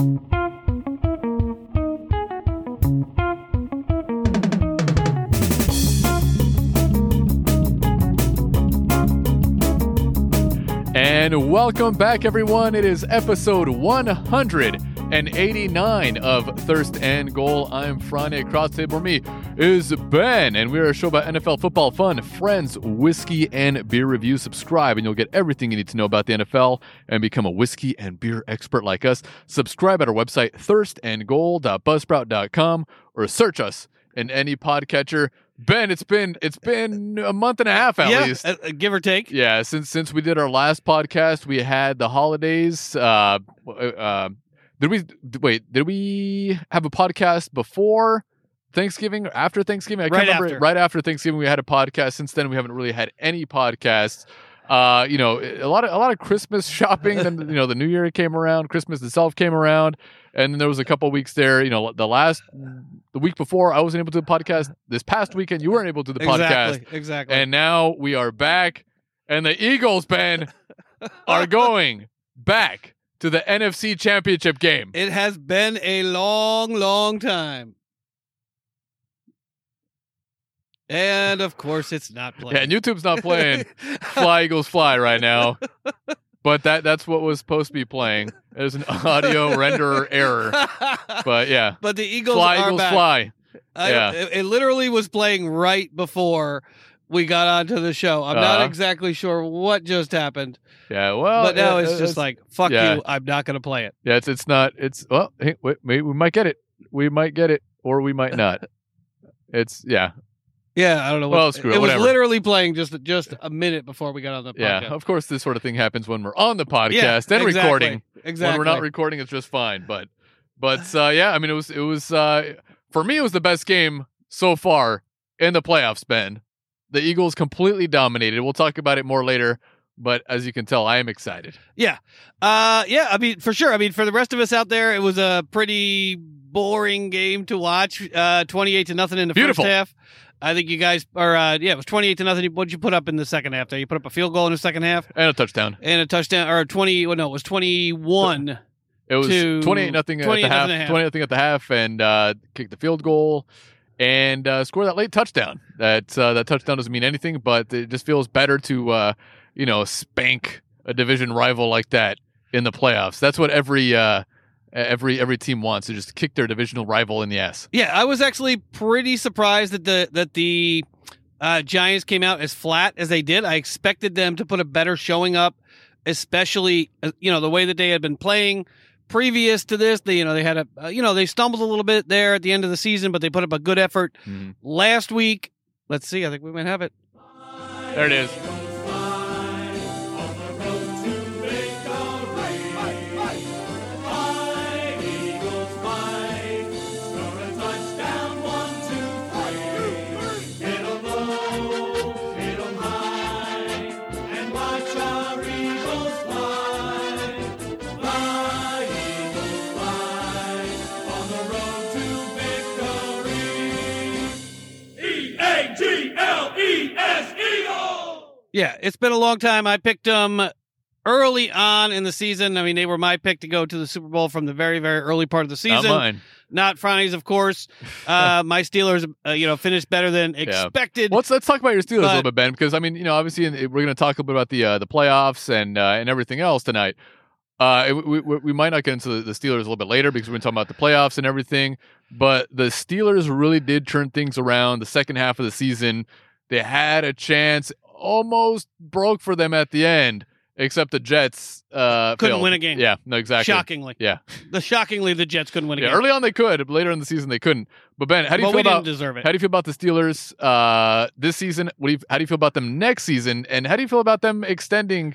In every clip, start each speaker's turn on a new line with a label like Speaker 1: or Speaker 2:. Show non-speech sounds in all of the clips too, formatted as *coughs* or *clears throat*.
Speaker 1: And welcome back, everyone. It is episode 189 of Thirst and Goal. I'm table for me is Ben, and we're a show about NFL football fun, friends, whiskey, and beer review. Subscribe, and you'll get everything you need to know about the NFL and become a whiskey and beer expert like us. Subscribe at our website, thirstandgoal.buzzsprout.com, or search us in any podcatcher. Ben, it's been it's been a month and a half at
Speaker 2: yeah,
Speaker 1: least.
Speaker 2: uh, uh, give or take.
Speaker 1: Yeah, since since we did our last podcast, we had the holidays. Uh, uh, did we wait? Did we have a podcast before Thanksgiving or after Thanksgiving? I can't
Speaker 2: Right
Speaker 1: remember.
Speaker 2: after.
Speaker 1: Right after Thanksgiving, we had a podcast. Since then, we haven't really had any podcasts. Uh, you know, a lot of a lot of Christmas *laughs* shopping. then you know, the New Year came around, Christmas itself came around, and then there was a couple weeks there. You know, the last the week before, I wasn't able to do the podcast. This past weekend, you weren't able to do the podcast.
Speaker 2: Exactly. Exactly.
Speaker 1: And now we are back, and the Eagles, Ben, are *laughs* going back to the NFC Championship game.
Speaker 2: it has been a long, long time. And of course, it's not playing.
Speaker 1: Yeah, and YouTube's not playing *laughs* Fly Eagles Fly right now, but that that's what was supposed to be playing. There's an audio *laughs* render error, but yeah,
Speaker 2: but the Eagles
Speaker 1: Fly Eagles
Speaker 2: back.
Speaker 1: Fly.
Speaker 2: I-
Speaker 1: Yeah.
Speaker 2: it, it literally was playing right before we got onto the show. I'm not
Speaker 1: Uh-huh.
Speaker 2: exactly sure what just happened,
Speaker 1: Yeah, well,
Speaker 2: but now
Speaker 1: yeah,
Speaker 2: it's just like fuck
Speaker 1: yeah.
Speaker 2: you. I'm not going to play it.
Speaker 1: yeah, it's it's not it's well, hey, wait, maybe we might get it, we might get it, or we might not. *laughs* It's yeah,
Speaker 2: Yeah, I don't know. What,
Speaker 1: Well, screw it,
Speaker 2: it was literally playing just just a minute before we got on the podcast. yeah.
Speaker 1: Of course, this sort of thing happens when we're on the podcast
Speaker 2: Yeah,
Speaker 1: and
Speaker 2: exactly.
Speaker 1: recording.
Speaker 2: Exactly.
Speaker 1: when we're not recording it's just fine but but *sighs* uh yeah i mean it was it was uh for me it was the best game so far in the playoffs ben the eagles completely dominated we'll talk about it more later but as you can tell i am excited Yeah,
Speaker 2: Uh, yeah, I mean, for sure. I mean, for the rest of us out there, it was a pretty boring game to watch. Uh, twenty-eight to nothing in the
Speaker 1: Beautiful.
Speaker 2: first half. I think you guys are. Uh, yeah, it was twenty-eight to nothing. What'd you put up in the second half? There, you put up a field goal in the second half
Speaker 1: and a touchdown
Speaker 2: and a touchdown, or twenty. Well, no, it was twenty-one.
Speaker 1: it was 28 nothing at the half
Speaker 2: half.
Speaker 1: 20 nothing at the half and uh kicked the field goal and uh score that late touchdown that uh, that touchdown doesn't mean anything but it just feels better to uh you know spank a division rival like that in the playoffs that's what every uh every every team wants to just kick their divisional rival in the ass
Speaker 2: Yeah, I was actually pretty surprised that the that the uh, Giants came out as flat as they did. I expected them to put a better showing up, especially uh, you know the way that they had been playing previous to this. They you know they had a uh, you know they stumbled a little bit there at the end of the season, but they put up a good effort
Speaker 1: Mhm.
Speaker 2: last week. Let's see. I think we might have it.
Speaker 1: there it is
Speaker 2: Yeah, it's been a long time. I picked them early on in the season. I mean, they were my pick to go to the Super Bowl from the very very early part of the season.
Speaker 1: not mine
Speaker 2: Not Franny's, of course. Uh, *laughs* my Steelers, uh, you know, finished better than
Speaker 1: Yeah.
Speaker 2: expected.
Speaker 1: Well, let's let's talk about your Steelers a little bit, Ben, because I mean, you know, obviously we're going to talk a little bit about the uh, the playoffs and uh, and everything else tonight. Uh, we, we, we might not get into the, the Steelers a little bit later because we're going to talk about the playoffs and everything. But the Steelers really did turn things around the second half of the season. They had a chance, almost broke for them at the end, except the Jets uh,
Speaker 2: Couldn't
Speaker 1: failed.
Speaker 2: win a game.
Speaker 1: Yeah, no, exactly.
Speaker 2: Shockingly,
Speaker 1: Yeah.
Speaker 2: the shockingly the Jets couldn't win a
Speaker 1: Yeah,
Speaker 2: game.
Speaker 1: early on they could, but later in the season they couldn't. But Ben, how do you
Speaker 2: well,
Speaker 1: feel
Speaker 2: we
Speaker 1: about
Speaker 2: didn't deserve it.
Speaker 1: how do you feel about the Steelers uh, this season? What do you, how do you feel about them next season? And how do you feel about them extending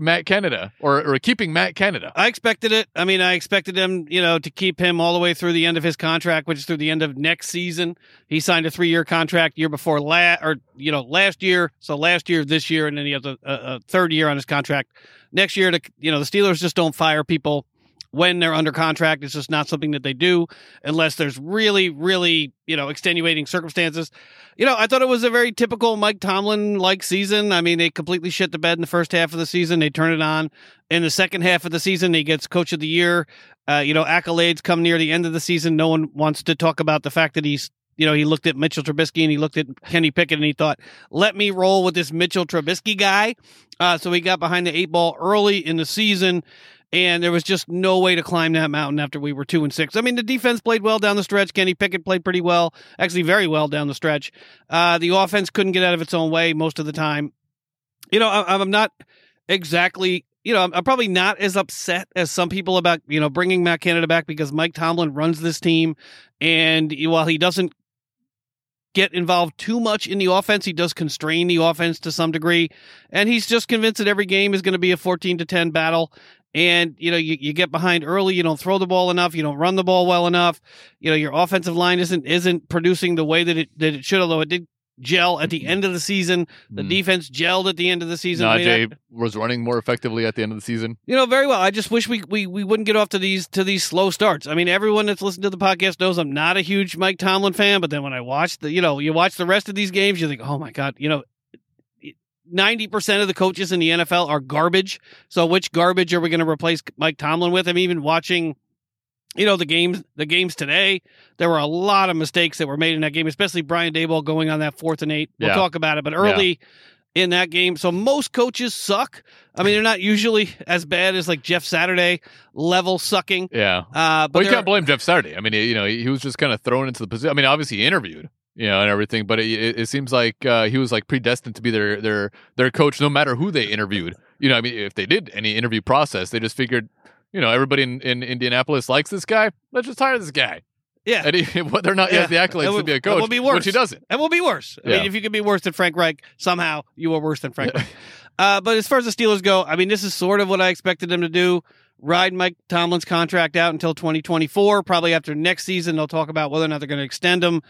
Speaker 1: Matt Canada or, or keeping Matt Canada?
Speaker 2: I expected it. I mean, I expected him, you know, to keep him all the way through the end of his contract, which is through the end of next season. He signed a three-year contract year before last, or you know, last year. So last year, this year, and then he has a, a, a third year on his contract next year. To you know, the Steelers just don't fire people when they're under contract. It's just not something that they do unless there's really, really, you know, extenuating circumstances. You know, I thought it was a very typical Mike Tomlin like season. I mean, they completely shit the bed in the first half of the season. They turn it on in the second half of the season. He gets coach of the year. Uh, you know, accolades come near the end of the season. No one wants to talk about the fact that he's you know, he looked at Mitchell Trubisky and he looked at Kenny Pickett and he thought, let me roll with this Mitchell Trubisky guy. Uh, so he got behind the eight ball early in the season and there was just no way to climb that mountain after we were two and six. I mean, the defense played well down the stretch. Kenny Pickett played pretty well, actually very well down the stretch. Uh, the offense couldn't get out of its own way most of the time. You know, I, I'm not exactly you know, I'm probably not as upset as some people about, you know, bringing Matt Canada back because Mike Tomlin runs this team. And while he doesn't get involved too much in the offense, he does constrain the offense to some degree. And he's just convinced that every game is going to be a 14 to 10 battle. And, you know, you, you get behind early, you don't throw the ball enough, you don't run the ball well enough. You know, your offensive line isn't isn't producing the way that it that it should, although it did gel at the end of the season. The
Speaker 1: Mm.
Speaker 2: defense gelled at the end of the season.
Speaker 1: Najee was running more effectively at the end of the season.
Speaker 2: you know, very well. I just wish we, we we wouldn't get off to these to these slow starts. I mean, everyone that's listened to the podcast knows I'm not a huge Mike Tomlin fan, but then when I watch the, you know, you watch the rest of these games, you think, oh my god, you know. 90% of the coaches in the NFL are garbage. So which garbage are we going to replace Mike Tomlin with? I'm even watching you know the games the games today there were a lot of mistakes that were made in that game especially Brian Daboll going on that fourth and 8. We'll
Speaker 1: Yeah.
Speaker 2: talk about it, but early in that game. So most coaches suck. I mean, they're not usually as bad as like Jeff Saturday level sucking.
Speaker 1: Yeah.
Speaker 2: Uh, but
Speaker 1: Well, you can't blame Jeff Saturday. I mean, you know, he, he was just kind of thrown into the position. I mean, obviously he interviewed, you know, and everything, but it, it, it seems like uh, he was like predestined to be their their their coach, no matter who they interviewed. You know, I mean, if they did any interview process, they just figured, you know, everybody in, in Indianapolis likes this guy. Let's just hire this guy.
Speaker 2: yeah.
Speaker 1: And he, *laughs* whether or not he has the accolades
Speaker 2: It
Speaker 1: to be a coach, it
Speaker 2: would be worse.
Speaker 1: which he doesn't.
Speaker 2: And we'll be worse. I
Speaker 1: Yeah.
Speaker 2: mean, if you can be worse than Frank Reich, somehow you are worse than Frank Reich. Uh, but as far as the Steelers go, I mean, this is sort of what I expected them to do. Ride Mike Tomlin's contract out until 2024. Probably after next season, they'll talk about whether or not they're going to extend him.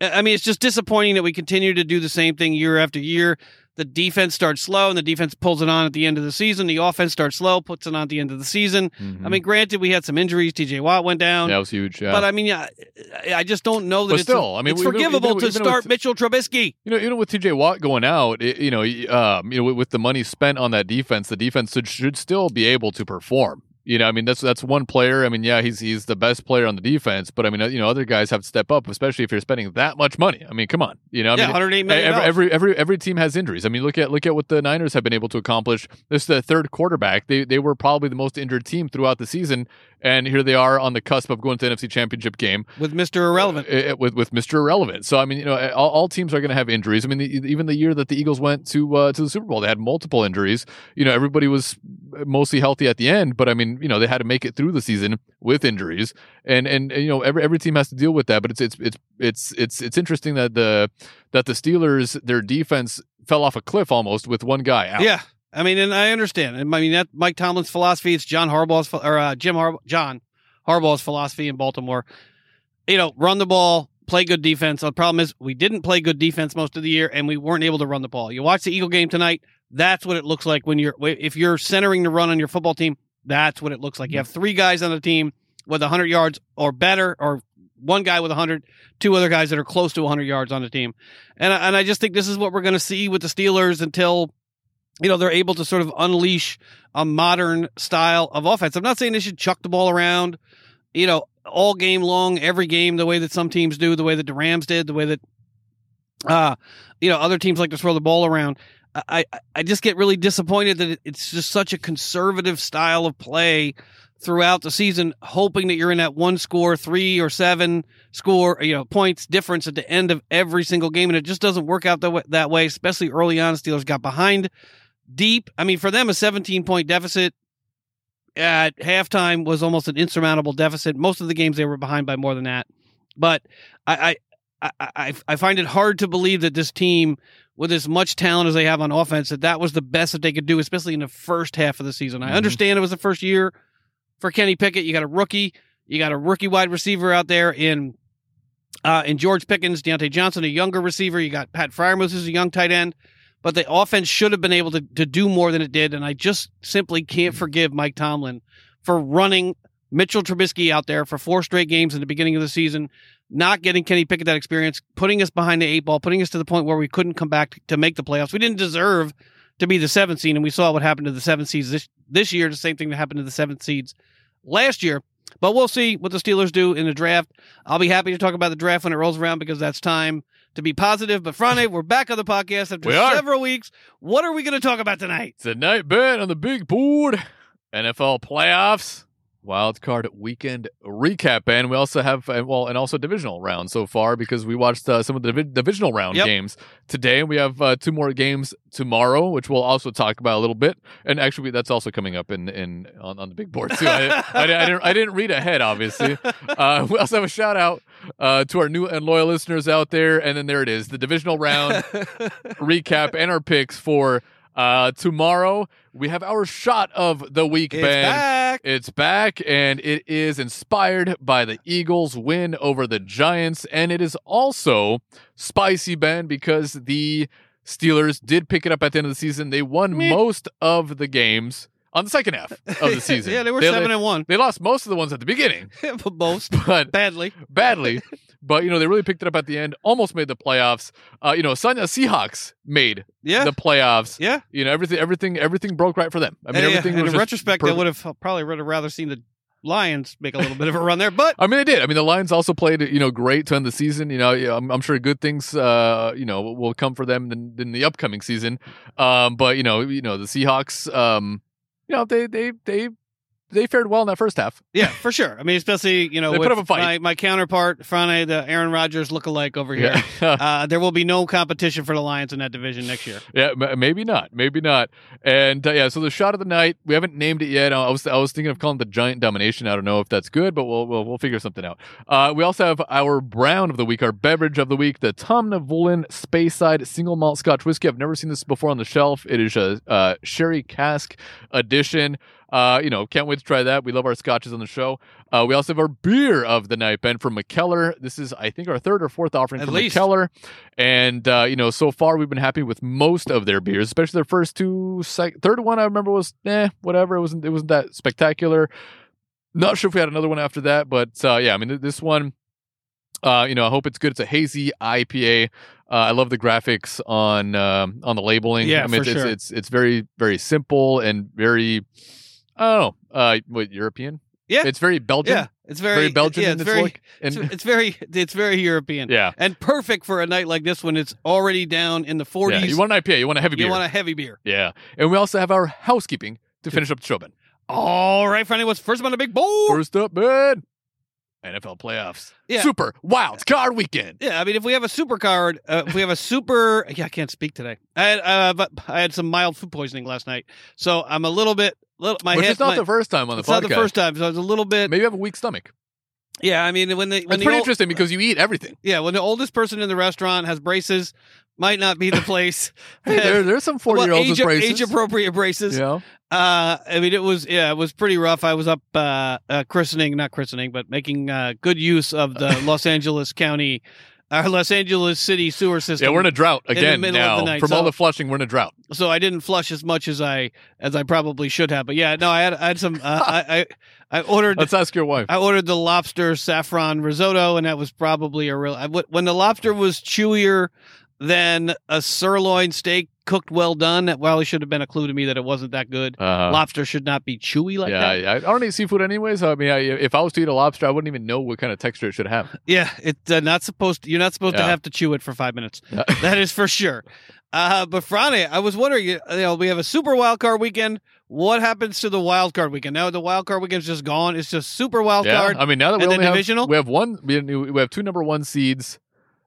Speaker 2: I I mean, it's just disappointing that we continue to do the same thing year after year. The defense starts slow, and the defense pulls it on at the end of the season. The offense starts slow, puts it on at the end of the season. I mean, granted, we had some injuries. T.J. Watt went down.
Speaker 1: that was huge. Yeah.
Speaker 2: But I mean, yeah, I just don't know that
Speaker 1: But
Speaker 2: it's,
Speaker 1: still, I mean,
Speaker 2: it's
Speaker 1: even-
Speaker 2: forgivable
Speaker 1: even-
Speaker 2: to
Speaker 1: even
Speaker 2: start
Speaker 1: with-
Speaker 2: Mitchell Trubisky.
Speaker 1: You know, even with TJ Watt going out, it, you know, um, you know, with, with the money spent on that defense, the defense should, should still be able to perform. You know, I mean, that's that's one player. I mean, yeah, he's he's the best player on the defense, but I mean, uh, you know, other guys have to step up, especially if you're spending that much money. I mean, come on, you know, I
Speaker 2: yeah,
Speaker 1: mean,
Speaker 2: 108 million.
Speaker 1: every, every every every team has injuries. I mean, look at look at what the Niners have been able to accomplish. This is the third quarterback. They they were probably the most injured team throughout the season, and here they are on the cusp of going to the NFC Championship game
Speaker 2: with Mr. Irrelevant.
Speaker 1: uh, with with Mr. Irrelevant. So I mean, you know, all, all teams are going to have injuries. I mean, the, even the year that the Eagles went to uh, to the Super Bowl, they had multiple injuries. You know, everybody was mostly healthy at the end, but I mean, you know, they had to make it through the season with injuries, and and, and you know, every every team has to deal with that. But it's it's it's it's it's it's interesting that the that the Steelers their defense fell off a cliff almost with one guy out.
Speaker 2: Yeah, I mean, and I understand. I mean, that Mike Tomlin's philosophy. It's John Harbaugh's or uh, Jim Harbaugh, John Harbaugh's philosophy in Baltimore. You know, run the ball, play good defense. The problem is we didn't play good defense most of the year, and we weren't able to run the ball. You watch the Eagle game tonight. That's what it looks like when you're if you're centering the run on your football team. That's what it looks like. You have three guys on the team with 100 yards or better, or one guy with 100, two other guys that are close to 100 yards on the team. And I, and I just think this is what we're going to see with the Steelers until you know they're able to sort of unleash a modern style of offense. I'm not saying they should chuck the ball around, you know, all game long, every game, the way that some teams do, the way that the Rams did, the way that uh you know other teams like to throw the ball around. I I, just get really disappointed that it's just such a conservative style of play throughout the season, hoping that you're in that one score, three or seven score, you know, points difference at the end of every single game, and it just doesn't work out that way, that way. Especially early on, Steelers got behind deep. I mean, for them, a 17 point deficit at halftime was almost an insurmountable deficit. Most of the games they were behind by more than that, but I I I, I, I find it hard to believe that this team. With as much talent as they have on offense, that that was the best that they could do, especially in the first half of the season. I
Speaker 1: Mhm.
Speaker 2: understand it was the first year for Kenny Pickett. You got a rookie, you got a rookie wide receiver out there in uh, in George Pickens, Diontae Johnson, a younger receiver. You got Pat Freiermuth, who's a young tight end. But the offense should have been able to, to do more than it did. And I just simply can't mm-hmm. forgive Mike Tomlin for running Mitchell Trubisky out there for four straight games in the beginning of the season, not getting Kenny Pickett that experience, putting us behind the eight ball, putting us to the point where we couldn't come back to, to make the playoffs. We didn't deserve to be the seventh seed, and we saw what happened to the seventh seeds this this year. The same thing that happened to the seventh seeds last year. But we'll see what the Steelers do in the draft. I'll be happy to talk about the draft when it rolls around because that's time to be positive. But Friday, we're back on the podcast after
Speaker 1: We are.
Speaker 2: several weeks. What are we going to talk about tonight?
Speaker 1: It's a night bet on the big board. NFL playoffs, wild card weekend recap, and we also have uh, well, and also divisional round so far because we watched uh, some of the divi- divisional round
Speaker 2: Yep.
Speaker 1: games today. And we have uh, two more games tomorrow, which we'll also talk about a little bit. And actually, that's also coming up in in on, on the big board too. I, I, I didn't I didn't read ahead, obviously. *laughs* Uh, we also have a shout out uh, to our new and loyal listeners out there, and then there it is, the divisional round *laughs* recap and our picks for uh, tomorrow. We have our shot of the week,
Speaker 2: It's
Speaker 1: Ben.
Speaker 2: back.
Speaker 1: It's back, and it is inspired by the Eagles' win over the Giants, and it is also spicy, Ben, because the Steelers did pick it up at the end of the season. They won most of the games on the second half of the *laughs* season.
Speaker 2: yeah, they were seven and one.
Speaker 1: They lost most of the ones at the beginning,
Speaker 2: But *laughs* Most
Speaker 1: but
Speaker 2: badly.
Speaker 1: badly. *laughs* But you know they really picked it up at the end. Almost made the playoffs. Uh, you know, Sun uh, Seahawks made
Speaker 2: Yeah.
Speaker 1: the playoffs.
Speaker 2: yeah.
Speaker 1: You know everything, everything, everything broke right for them. I mean,
Speaker 2: yeah,
Speaker 1: everything. was
Speaker 2: in retrospect, I
Speaker 1: perfect.
Speaker 2: would have probably would have rather seen the Lions make a little bit of a run there. But
Speaker 1: I mean, they did. I mean, the Lions also played, you know, great to end the season. You know, I'm, I'm sure good things, uh, you know, will come for them in, in the upcoming season. Um, but you know, you know, the Seahawks, um, you know, they they they they fared well in that first half.
Speaker 2: yeah, for sure. I mean, especially you know,
Speaker 1: They
Speaker 2: with
Speaker 1: put up a fight.
Speaker 2: My, my counterpart, Friday, the Aaron Rodgers lookalike over here.
Speaker 1: Yeah, *laughs*
Speaker 2: Uh, there will be no competition for the Lions in that division next year.
Speaker 1: yeah, m- maybe not, maybe not. And uh, yeah, so the shot of the night, we haven't named it yet. I was I was thinking of calling it the Giant Domination. I don't know if that's good, but we'll we'll, we'll figure something out. Uh, we also have our brown of the week, our beverage of the week, the Tamnavulin Speyside Single Malt Scotch Whiskey. I've never seen this before on the shelf. It is a uh, sherry cask edition. Uh, you know, can't wait to try that. We love our scotches on the show. Uh, we also have our beer of the night, Ben, from Mikkeller. This is, I think, our third or fourth offering
Speaker 2: At
Speaker 1: from
Speaker 2: least.
Speaker 1: Mikkeller. And, uh, you know, so far we've been happy with most of their beers, especially their first two. Sec- third one I remember was, eh, whatever. It wasn't, it wasn't that spectacular. Not sure if we had another one after that, but uh, yeah, I mean, th- this one, uh, you know, I hope it's good. It's a hazy IPA. Uh, I love the graphics on um, on the labeling.
Speaker 2: Yeah,
Speaker 1: I mean,
Speaker 2: for
Speaker 1: it's,
Speaker 2: sure.
Speaker 1: it's it's very very simple and very, I uh, what European?
Speaker 2: Yeah.
Speaker 1: it's very Belgian.
Speaker 2: Yeah, it's very,
Speaker 1: very, Belgian
Speaker 2: Yeah,
Speaker 1: in
Speaker 2: it's very,
Speaker 1: look. And
Speaker 2: it's very, it's very European.
Speaker 1: yeah,
Speaker 2: and perfect for a night like this when it's already down in the 40s.
Speaker 1: yeah, you want an IPA, you want a heavy
Speaker 2: You
Speaker 1: beer.
Speaker 2: You want a heavy beer.
Speaker 1: yeah, and we also have our housekeeping to finish up the show, Ben.
Speaker 2: All right, Friday, what's first on the big board?
Speaker 1: First up, Ben, NFL playoffs.
Speaker 2: Yeah.
Speaker 1: Super wild card weekend.
Speaker 2: Yeah, I mean, if we have a super card, uh, if we have a super, yeah, I can't speak today. I had, uh, but I had some mild food poisoning last night, so I'm a little bit, little, my
Speaker 1: Which
Speaker 2: head.
Speaker 1: is not
Speaker 2: my-
Speaker 1: the first time on the
Speaker 2: it's
Speaker 1: podcast.
Speaker 2: not the first time, so I was a little bit.
Speaker 1: Maybe you have a weak stomach.
Speaker 2: Yeah, I mean, when the when
Speaker 1: That's
Speaker 2: the
Speaker 1: pretty
Speaker 2: old,
Speaker 1: interesting because you eat everything.
Speaker 2: yeah, when the oldest person in the restaurant has braces, might not be the *laughs* place.
Speaker 1: Hey, there, there's some 40 year olds
Speaker 2: age,
Speaker 1: with braces.
Speaker 2: age appropriate braces.
Speaker 1: yeah.
Speaker 2: Uh, I mean, it was yeah, it was pretty rough. I was up uh, uh christening, not christening, but making uh, good use of the *laughs* Los Angeles County, uh, Los Angeles City sewer system.
Speaker 1: Yeah, we're in a drought
Speaker 2: the
Speaker 1: again now.
Speaker 2: the night,
Speaker 1: From all the flushing, we're in a drought.
Speaker 2: so I didn't flush as much as I as I probably should have. But yeah, no, I had I had some. Uh, I, I I ordered
Speaker 1: Let's ask your wife.
Speaker 2: I ordered the lobster saffron risotto, and that was probably a real. I, when the lobster was chewier than a sirloin steak cooked well done, that probably should have been a clue to me that it wasn't that good.
Speaker 1: Uh,
Speaker 2: Lobster should not be chewy like
Speaker 1: yeah,
Speaker 2: that.
Speaker 1: I, I don't eat seafood anyway, so I mean, I, if I was to eat a lobster, I wouldn't even know what kind of texture it should have. *laughs*
Speaker 2: Yeah, it's uh, not supposed. you're not supposed to have to chew it for five minutes.
Speaker 1: Yeah. *laughs*
Speaker 2: That is for sure. Uh, but Friday, I was wondering. You know, we have a super wild card weekend. What happens to the wild card weekend? Now the wild card weekend's just gone. It's just super wild
Speaker 1: yeah,
Speaker 2: card.
Speaker 1: I mean, now that we only have
Speaker 2: divisional?
Speaker 1: we have one, we have two number one seeds.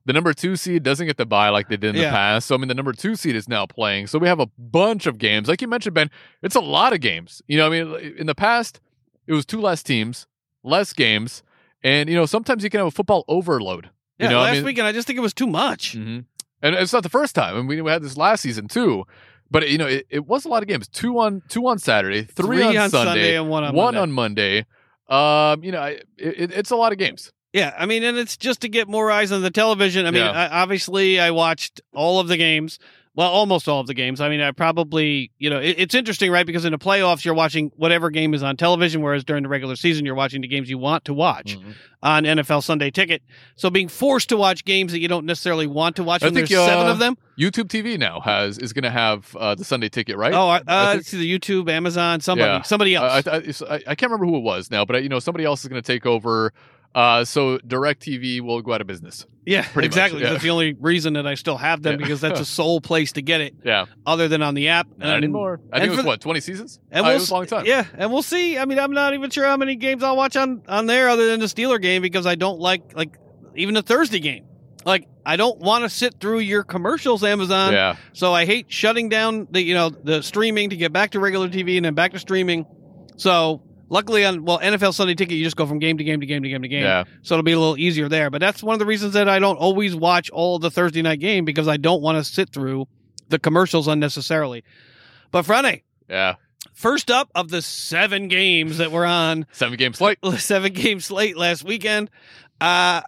Speaker 1: The number two seed doesn't get the buy like they did in
Speaker 2: Yeah.
Speaker 1: the past. So I mean, the number two seed is now playing. So we have a bunch of games, like you mentioned, Ben. It's a lot of games. You know, I mean, in the past, it was two less teams, less games, and you know, sometimes you can have a football overload.
Speaker 2: yeah,
Speaker 1: you know,
Speaker 2: last
Speaker 1: I mean,
Speaker 2: weekend I just think it was too much.
Speaker 1: hmm And it's not the first time. I mean, we had this last season too. But you know, it, it was a lot of games. Two on two on Saturday, three, on, Sunday,
Speaker 2: and one on
Speaker 1: one
Speaker 2: Monday.
Speaker 1: on Monday. Um, you know, I- it, it's a lot of games.
Speaker 2: Yeah, I mean, and it's just to get more eyes on the television. I mean,
Speaker 1: Yeah.
Speaker 2: I, obviously, I watched all of the games. Well, almost all of the games. I mean, I probably, you know, it, it's interesting, right? Because in the playoffs, you're watching whatever game is on television, whereas during the regular season, you're watching the games you want to watch
Speaker 1: Mhm.
Speaker 2: on NFL Sunday Ticket. So being forced to watch games that you don't necessarily want to watch
Speaker 1: I think,
Speaker 2: there's seven
Speaker 1: uh,
Speaker 2: of them.
Speaker 1: YouTube TV now has is going to have uh, the Sunday ticket, right?
Speaker 2: Oh, uh,
Speaker 1: I think-
Speaker 2: it's either YouTube, Amazon, somebody,
Speaker 1: Yeah.
Speaker 2: somebody else.
Speaker 1: I, I, I, can't remember who it was now, but uh, you know somebody else is going to take over. Uh, so DirecTV will go out of business.
Speaker 2: yeah,
Speaker 1: pretty much,
Speaker 2: exactly.
Speaker 1: yeah.
Speaker 2: That's the only reason that I still have them
Speaker 1: Yeah.
Speaker 2: because that's the *laughs* sole place to get it,
Speaker 1: Yeah,
Speaker 2: other than on the app.
Speaker 1: not
Speaker 2: And-
Speaker 1: anymore. I think it was what twenty seasons.
Speaker 2: And
Speaker 1: Uh,
Speaker 2: we'll
Speaker 1: it was a long time.
Speaker 2: Yeah, and we'll see. I mean, I'm not even sure how many games I'll watch on on there other than the Steeler game because I don't like like even the Thursday game. Like I don't want to sit through your commercials, Amazon.
Speaker 1: yeah.
Speaker 2: So I hate shutting down the you know the streaming to get back to regular TV and then back to streaming. So luckily on well NFL Sunday Ticket you just go from game to game to game to game to game.
Speaker 1: Yeah.
Speaker 2: So it'll be a little easier there. But that's one of the reasons that I don't always watch all the Thursday night game because I don't want to sit through the commercials unnecessarily. But Friday,
Speaker 1: Yeah.
Speaker 2: first up of the seven games that were on
Speaker 1: Seven game slate. *laughs*
Speaker 2: seven game slate last weekend, uh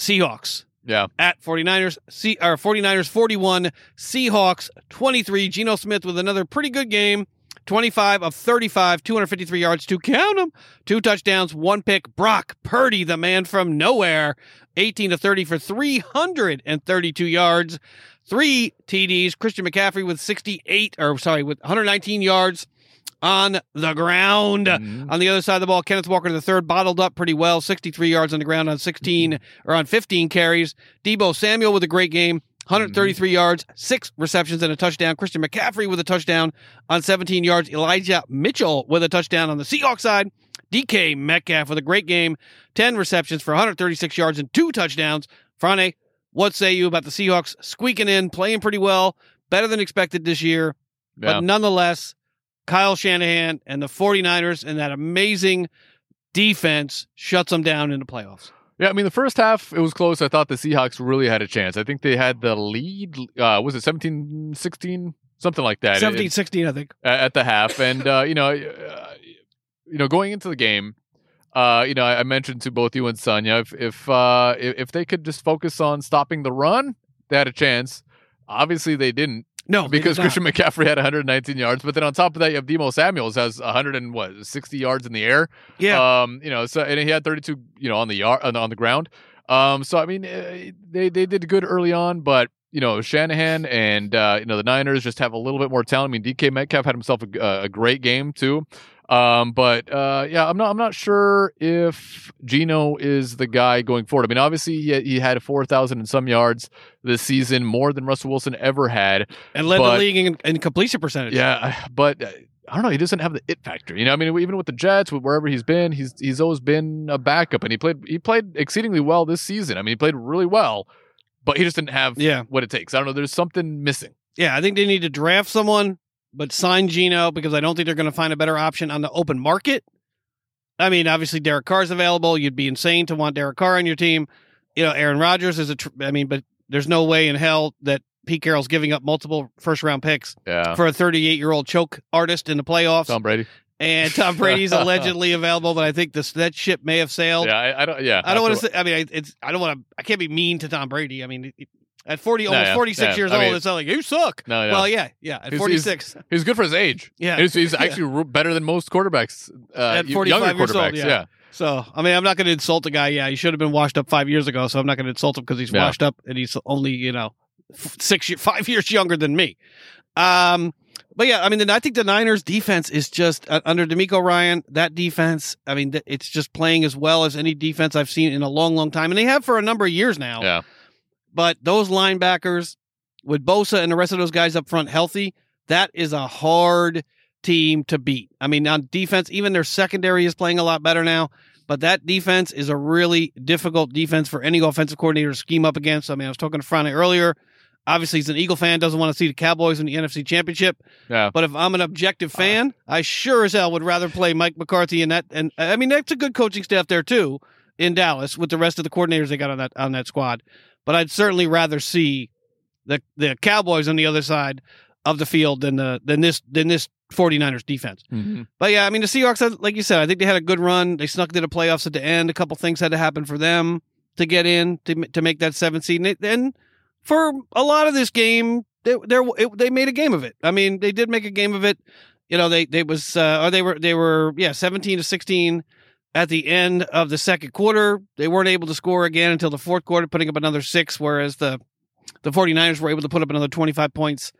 Speaker 2: Seahawks
Speaker 1: Yeah.
Speaker 2: at 49ers, C, or 49ers 41, Seahawks 23. Geno Smith with another pretty good game. 25 of 35, 253 yards to count them. Two touchdowns, one pick. Brock Purdy, the man from nowhere, 18 to 30 for 332 yards. Three TDs. Christian McCaffrey with 68, or sorry, with 119 yards on the ground.
Speaker 1: Mhm.
Speaker 2: On the other side of the ball, Kenneth Walker the third bottled up pretty well, 63 yards on the ground on 16 or on 15 carries. Deebo Samuel with a great game, 133 mm-hmm. yards, six receptions and a touchdown. Christian McCaffrey with a touchdown on 17 yards. Elijah Mitchell with a touchdown on the Seahawks side. DK Metcalf with a great game, 10 receptions for 136 yards and two touchdowns. Frane, what say you about the Seahawks squeaking in, playing pretty well, better than expected this year?
Speaker 1: Yeah.
Speaker 2: But nonetheless, Kyle Shanahan and the 49ers and that amazing defense shuts them down in the playoffs.
Speaker 1: Yeah, I mean, the first half, it was close. I thought the Seahawks really had a chance. I think they had the lead. Uh, was it 17 16? Something like that.
Speaker 2: 17-16, I think.
Speaker 1: at the half. And, uh, you know, uh, you know, going into the game, uh, you know, I, mentioned to both you and Sonia, if if, uh, if if they could just focus on stopping the run, they had a chance. Obviously, they didn't
Speaker 2: No,
Speaker 1: because. Christian *laughs* McCaffrey had 119 yards. But then on top of that, you have Deebo Samuels has 100 and what 60 yards in the air.
Speaker 2: Yeah.
Speaker 1: Um, you know, so and he had 32, you know, on the yard on, on the ground. Um, so I mean, eh, they they did good early on, but you know, Shanahan and uh, you know the Niners just have a little bit more talent. I mean, DK Metcalf had himself a, a great game too. Um, but uh, yeah, I'm not I'm not sure if Geno is the guy going forward. I mean, obviously he, he had 4,000 and some yards this season, more than Russell Wilson ever had.
Speaker 2: and led
Speaker 1: but-
Speaker 2: the league in, in completion percentage.
Speaker 1: Yeah, but uh, I don't know. He doesn't have the it factor. You know, I mean, even with the Jets, with wherever he's been, he's he's always been a backup, and he played he played exceedingly well this season. I mean, he played really well, but he just didn't have
Speaker 2: Yeah.
Speaker 1: what it takes. I don't know. There's something missing.
Speaker 2: Yeah, I think they need to draft someone, but sign Geno because I don't think they're going to find a better option on the open market. I mean, obviously Derek Carr's available. You'd be insane to want Derek Carr on your team. You know, Aaron Rodgers is a. Tr- I mean, but there's no way in hell that Pete Carroll's giving up multiple first round picks
Speaker 1: Yeah,
Speaker 2: for a 38 year old choke artist in the playoffs.
Speaker 1: Tom Brady.
Speaker 2: and Tom Brady's *laughs* allegedly available, but I think this that ship may have sailed.
Speaker 1: Yeah, I, I don't. Yeah,
Speaker 2: I don't want to say. I mean, it's. I don't want to. I can't be mean to Tom Brady. I mean, at forty,
Speaker 1: No,
Speaker 2: almost
Speaker 1: yeah,
Speaker 2: forty six
Speaker 1: yeah.
Speaker 2: years
Speaker 1: I
Speaker 2: old,
Speaker 1: mean-
Speaker 2: it's not like you suck.
Speaker 1: No, no.
Speaker 2: Well, yeah, yeah. At
Speaker 1: He's-
Speaker 2: forty six,
Speaker 1: he's good for his age.
Speaker 2: yeah.
Speaker 1: He's, he's *laughs* actually ru- better than most quarterbacks. Uh,
Speaker 2: At 45
Speaker 1: younger
Speaker 2: years old,
Speaker 1: quarterbacks.
Speaker 2: yeah.
Speaker 1: yeah.
Speaker 2: So, I mean, I'm not going to insult the guy. Yeah, he should have been washed up five years ago. So I'm not going to insult him because he's
Speaker 1: Yeah.
Speaker 2: washed up and he's only, you know, six, five *laughs* years younger than me. Um, but yeah, I mean, I think the Niners defense is just uh, under DeMeco Ryan. That defense, I mean, it's just playing as well as any defense I've seen in a long, long time, and they have for a number of years now.
Speaker 1: Yeah.
Speaker 2: But those linebackers, with Bosa and the rest of those guys up front healthy, that is a hard team to beat. I mean, on defense, even their secondary is playing a lot better now. But that defense is a really difficult defense for any offensive coordinator to scheme up against. I mean, I was talking to Friday earlier. Obviously, he's an Eagle fan, doesn't want to see the Cowboys in the NFC Championship.
Speaker 1: Yeah.
Speaker 2: But if I'm an objective uh. fan, I sure as hell would rather play Mike McCarthy and that. And I mean, that's a good coaching staff there too in Dallas with the rest of the coordinators they got on that on that squad. But I'd certainly rather see the the Cowboys on the other side of the field than the than this than this 49ers defense.
Speaker 1: Mhm.
Speaker 2: But yeah, I mean the Seahawks, like you said, I think they had a good run. They snuck into the playoffs at the end. A couple things had to happen for them to get in to to make that seventh seed. And, it- and for a lot of this game, they they they made a game of it. I mean, they did make a game of it. You know, they they was uh, or they were they were yeah seventeen to sixteen at the end of the second quarter. They weren't able to score again until the fourth quarter, putting up another six, whereas the the 49ers were able to put up another 25 points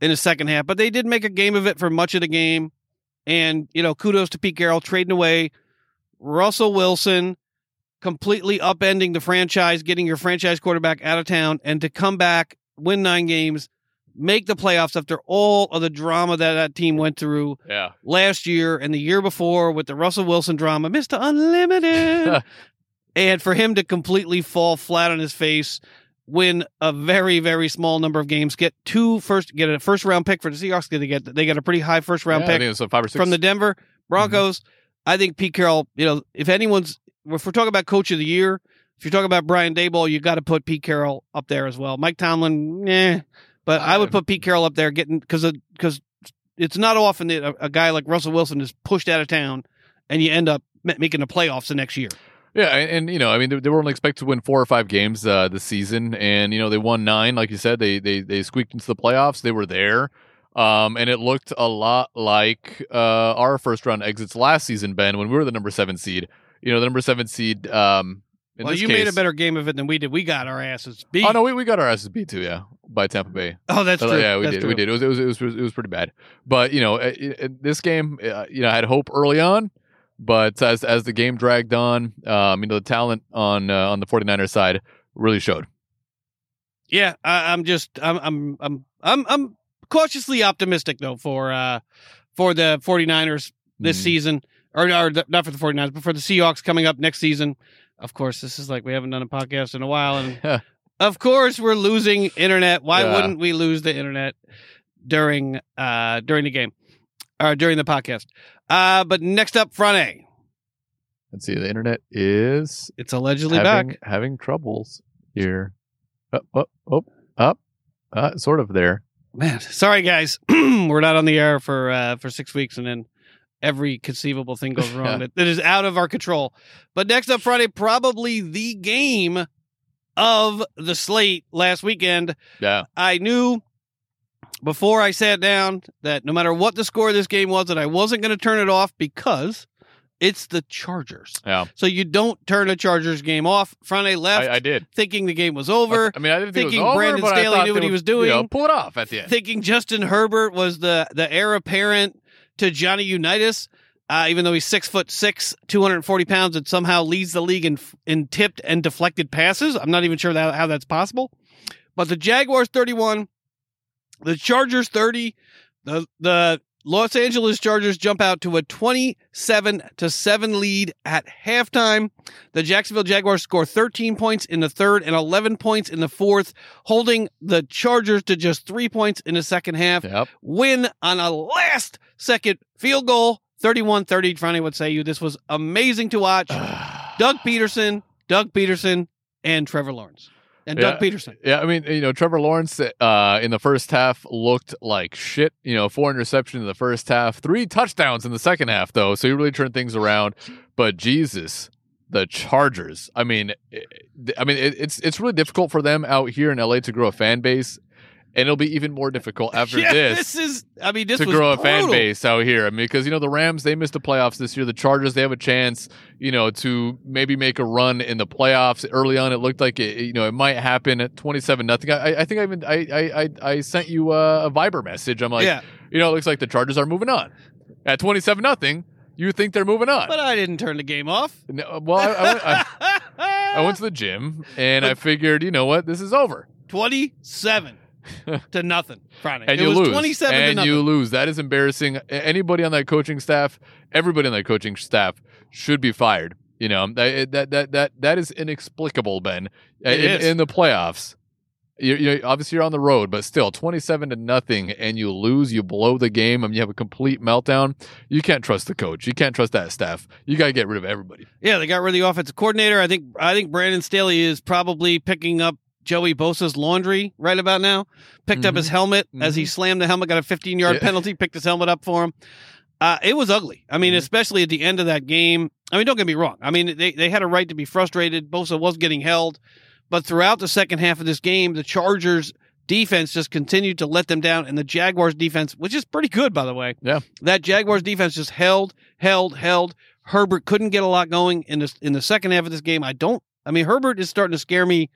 Speaker 2: in the second half. But they did make a game of it for much of the game. And, you know, kudos to Pete Carroll trading away Russell Wilson, completely upending the franchise, getting your franchise quarterback out of town, and to come back, win nine games, make the playoffs after all of the drama that that team went through
Speaker 1: Yeah.
Speaker 2: last year and the year before with the Russell Wilson drama, Mr. Unlimited. *laughs* and for him to completely fall flat on his face, win a very, very small number of games, get two first get a first round pick for the Seahawks. They get they get a pretty high first round
Speaker 1: Yeah,
Speaker 2: pick
Speaker 1: think it was like five or six
Speaker 2: from the Denver Broncos. I think Pete Carroll, you know, if anyone's if we're talking about coach of the year, if you're talking about Brian Daboll, you got to put Pete Carroll up there as well. Mike Tomlin, eh, but I would
Speaker 1: Uh,
Speaker 2: put Pete Carroll up there, getting because because it's not often that a, a guy like Russell Wilson is pushed out of town and you end up making the playoffs the next year.
Speaker 1: Yeah, and, and you know, I mean, they, they were only expected to win four or five games uh, this season, and you know, they won nine. Like you said, they they they squeaked into the playoffs. They were there, um, and it looked a lot like uh, our first round exits last season, Ben, when we were the number seven seed. You know, the number seven seed. Um, in
Speaker 2: well, you
Speaker 1: case,
Speaker 2: made a better game of it than we did. We got our asses beat.
Speaker 1: Oh no, we, we got our asses beat too, yeah, by Tampa Bay.
Speaker 2: Oh, that's
Speaker 1: Uh,
Speaker 2: true.
Speaker 1: Yeah, we
Speaker 2: That's
Speaker 1: did.
Speaker 2: true.
Speaker 1: We did. It was, it was it was it was pretty bad. But you know, uh, i- i- this game, uh, you know, I had hope early on, but as as the game dragged on, um, you know, the talent on uh, on the 49ers side really showed.
Speaker 2: Yeah, I, I'm just I'm I'm I'm I'm I'm cautiously optimistic though for uh for the 49ers this
Speaker 1: Mm.
Speaker 2: season or, or the- not for the 49ers but for the Seahawks coming up next season. Of course, this is like we haven't done a podcast in a while and *laughs* of course we're losing internet. Why
Speaker 1: Yeah.
Speaker 2: wouldn't we lose the internet during uh during the game or during the podcast? Uh but next up front A.
Speaker 1: Let's see. The internet is
Speaker 2: It's allegedly
Speaker 1: having
Speaker 2: back.
Speaker 1: having troubles here. Oh, oh, oh up, uh, sort of there.
Speaker 2: Man, sorry guys. *clears throat* We're not on the air for uh for 6 weeks and then every conceivable thing goes wrong that, that is out of our control. But next up Friday probably the game of the slate last weekend.
Speaker 1: Yeah.
Speaker 2: I knew before I sat down that no matter what the score of this game was that I wasn't going to turn it off because it's the Chargers.
Speaker 1: Yeah.
Speaker 2: So you don't turn a Chargers game off. Friday left
Speaker 1: I, I did.
Speaker 2: thinking the game was over.
Speaker 1: I mean, I didn't think it
Speaker 2: thinking
Speaker 1: over,
Speaker 2: Brandon Staley knew what he was
Speaker 1: you know,
Speaker 2: doing.
Speaker 1: pull it off at the end.
Speaker 2: thinking Justin Herbert was the the heir apparent to Johnny Unitas, uh, even though he's six foot six, two hundred and forty pounds, and somehow leads the league in in tipped and deflected passes. I'm not even sure that, how that's possible. But the Jaguars thirty one, the Chargers thirty, the the Los Angeles Chargers jump out to a 27 to 7 lead at halftime. The Jacksonville Jaguars score 13 points in the third and 11 points in the fourth, holding the Chargers to just 3 points in the second half.
Speaker 1: Yep.
Speaker 2: Win on a last second field goal. 31-30. Franny would say you this was amazing to watch. *sighs* Doug Pederson, Doug Pederson and Trevor Lawrence. And Doug
Speaker 1: Yeah.
Speaker 2: Pederson.
Speaker 1: Yeah, I mean, you know, Trevor Lawrence uh, in the first half looked like shit. You know, four interceptions in the first half, three touchdowns in the second half, though. So he really turned things around. But Jesus, the Chargers. I mean, I mean, it, it's it's really difficult for them out here in LA to grow a fan base, and it'll be even more difficult *laughs* after
Speaker 2: yeah,
Speaker 1: this.
Speaker 2: this is I mean this
Speaker 1: to grow a fan base out here. I mean, because you know the Rams they missed the playoffs this year. The Chargers they have a chance, you know, to maybe make a run in the playoffs. Early on, it looked like it, you know, it might happen at twenty-seven nothing. I, I think I even I I I, sent you a, a Viber message. I'm like,
Speaker 2: yeah,
Speaker 1: you know, it looks like the Chargers are moving on at twenty-seven nothing. You think they're moving on?
Speaker 2: but I didn't turn the game off.
Speaker 1: No, uh, well, I, I, went, I, *laughs* I went to the gym and I figured, you know what, this is over.
Speaker 2: 27 to nothing Friday.
Speaker 1: and
Speaker 2: it
Speaker 1: you
Speaker 2: was
Speaker 1: lose.
Speaker 2: 27 to
Speaker 1: and
Speaker 2: nothing.
Speaker 1: you lose. That is embarrassing. Anybody on that coaching staff, everybody on that coaching staff should be fired. You know that that that that, that is inexplicable, Ben. Uh,
Speaker 2: It
Speaker 1: in,
Speaker 2: is.
Speaker 1: in the playoffs. You, you obviously you're on the road, but still, twenty-seven to nothing, and you lose. You blow the game, and you have a complete meltdown. You can't trust the coach. You can't trust that staff. You got to get rid of everybody.
Speaker 2: Yeah, they got rid of the offensive coordinator. I think I think Brandon Staley is probably picking up Joey Bosa's laundry right about now. Picked up
Speaker 1: Mhm.
Speaker 2: his helmet as he slammed the helmet, got a 15 yard
Speaker 1: Yeah.
Speaker 2: penalty, picked his helmet up for him. Uh, it was ugly. I mean,
Speaker 1: Mhm.
Speaker 2: especially at the end of that game. I mean, don't get me wrong. I mean, they, they had a right to be frustrated. Bosa was getting held. But throughout the second half of this game, the Chargers defense just continued to let them down, and the Jaguars defense, which is pretty good by the way,
Speaker 1: Yeah.
Speaker 2: that Jaguars defense just held, held, held. Herbert couldn't get a lot going in the in the second half of this game. I don't. I mean, Herbert is starting to scare me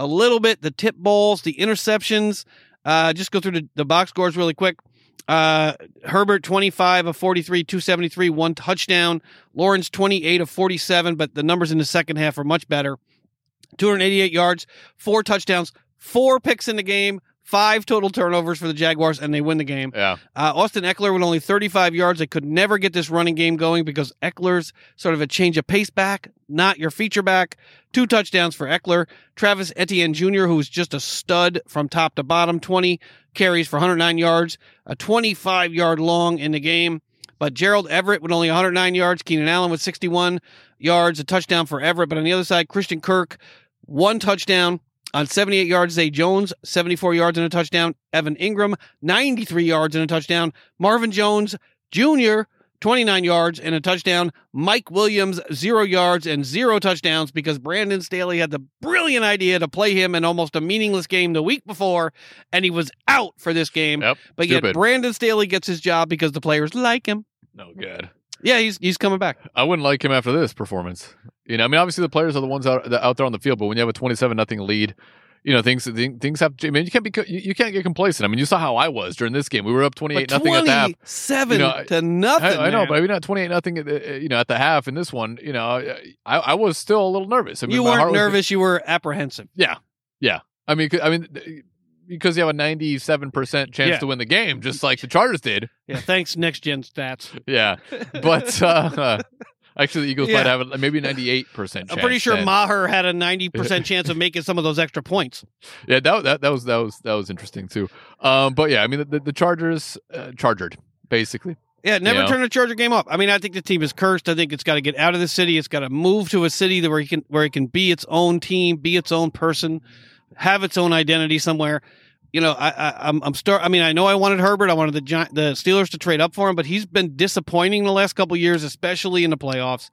Speaker 2: a little bit. The tip balls, the interceptions. Uh, just go through the, the box scores really quick. Uh, Herbert 25 of 43, 273, one touchdown. Lawrence 28 of 47, but the numbers in the second half are much better. 288 yards, four touchdowns, four picks in the game, five total turnovers for the Jaguars, and they win the game.
Speaker 1: Yeah.
Speaker 2: Uh, Austin Ekeler with only 35 yards. They could never get this running game going because Ekeler's sort of a change of pace back, not your feature back. Two touchdowns for Ekeler. Travis Etienne Jr., who's just a stud from top to bottom, 20 carries for 109 yards, a 25 yard long in the game. But Gerald Everett with only 109 yards, Keenan Allen with 61 yards, a touchdown for Everett. But on the other side, Christian Kirk, one touchdown on 78 yards. Zay Jones, 74 yards and a touchdown. Evan Engram, 93 yards and a touchdown. Marvin Jones Jr., 29 yards and a touchdown. Mike Williams, zero yards and zero touchdowns because Brandon Staley had the brilliant idea to play him in almost a meaningless game the week before, and he was out for this game.
Speaker 1: Yep.
Speaker 2: But yet Brandon Staley gets his job because the players like him.
Speaker 1: No good.
Speaker 2: Yeah, he's he's coming back.
Speaker 1: I wouldn't like him after this performance. You know, I mean, obviously the players are the ones out out there on the field, but when you have a twenty-seven nothing lead, you know things things have. I mean, you can't be you, you can't get complacent. I mean, you saw how I was during this game. We were up twenty-eight nothing at the half.
Speaker 2: Twenty-seven
Speaker 1: You know,
Speaker 2: to nothing.
Speaker 1: I, I know, but I mean, at twenty-eight nothing, you know, at the half in this one, you know, I I was still a little nervous. I mean,
Speaker 2: you
Speaker 1: my heart
Speaker 2: weren't
Speaker 1: was-
Speaker 2: nervous. You were apprehensive. Yeah, yeah.
Speaker 1: I mean, I mean, because you have a ninety-seven percent chance
Speaker 2: Yeah.
Speaker 1: to win the game, just like the Chargers did.
Speaker 2: Yeah, thanks. Next gen stats. *laughs*
Speaker 1: Yeah, but *laughs* uh, actually, the Eagles
Speaker 2: Yeah.
Speaker 1: might have a- maybe ninety-eight percent.
Speaker 2: I'm pretty sure Maher had a ninety percent *laughs* chance of making some of those extra points.
Speaker 1: Yeah, that, that that was that was that was interesting too. Um, but yeah, I mean, the, the Chargers uh, chargered basically.
Speaker 2: Yeah, never
Speaker 1: Yeah.
Speaker 2: turn a Charger game off. I mean, I think the team is cursed. I think it's got to get out of the city. It's got to move to a city that where it can where it can be its own team, be its own person, have its own identity somewhere. You know, I, I I'm I'm start. I mean, I know I wanted Herbert. I wanted the Gi- the Steelers to trade up for him, but he's been disappointing the last couple years, especially in the playoffs.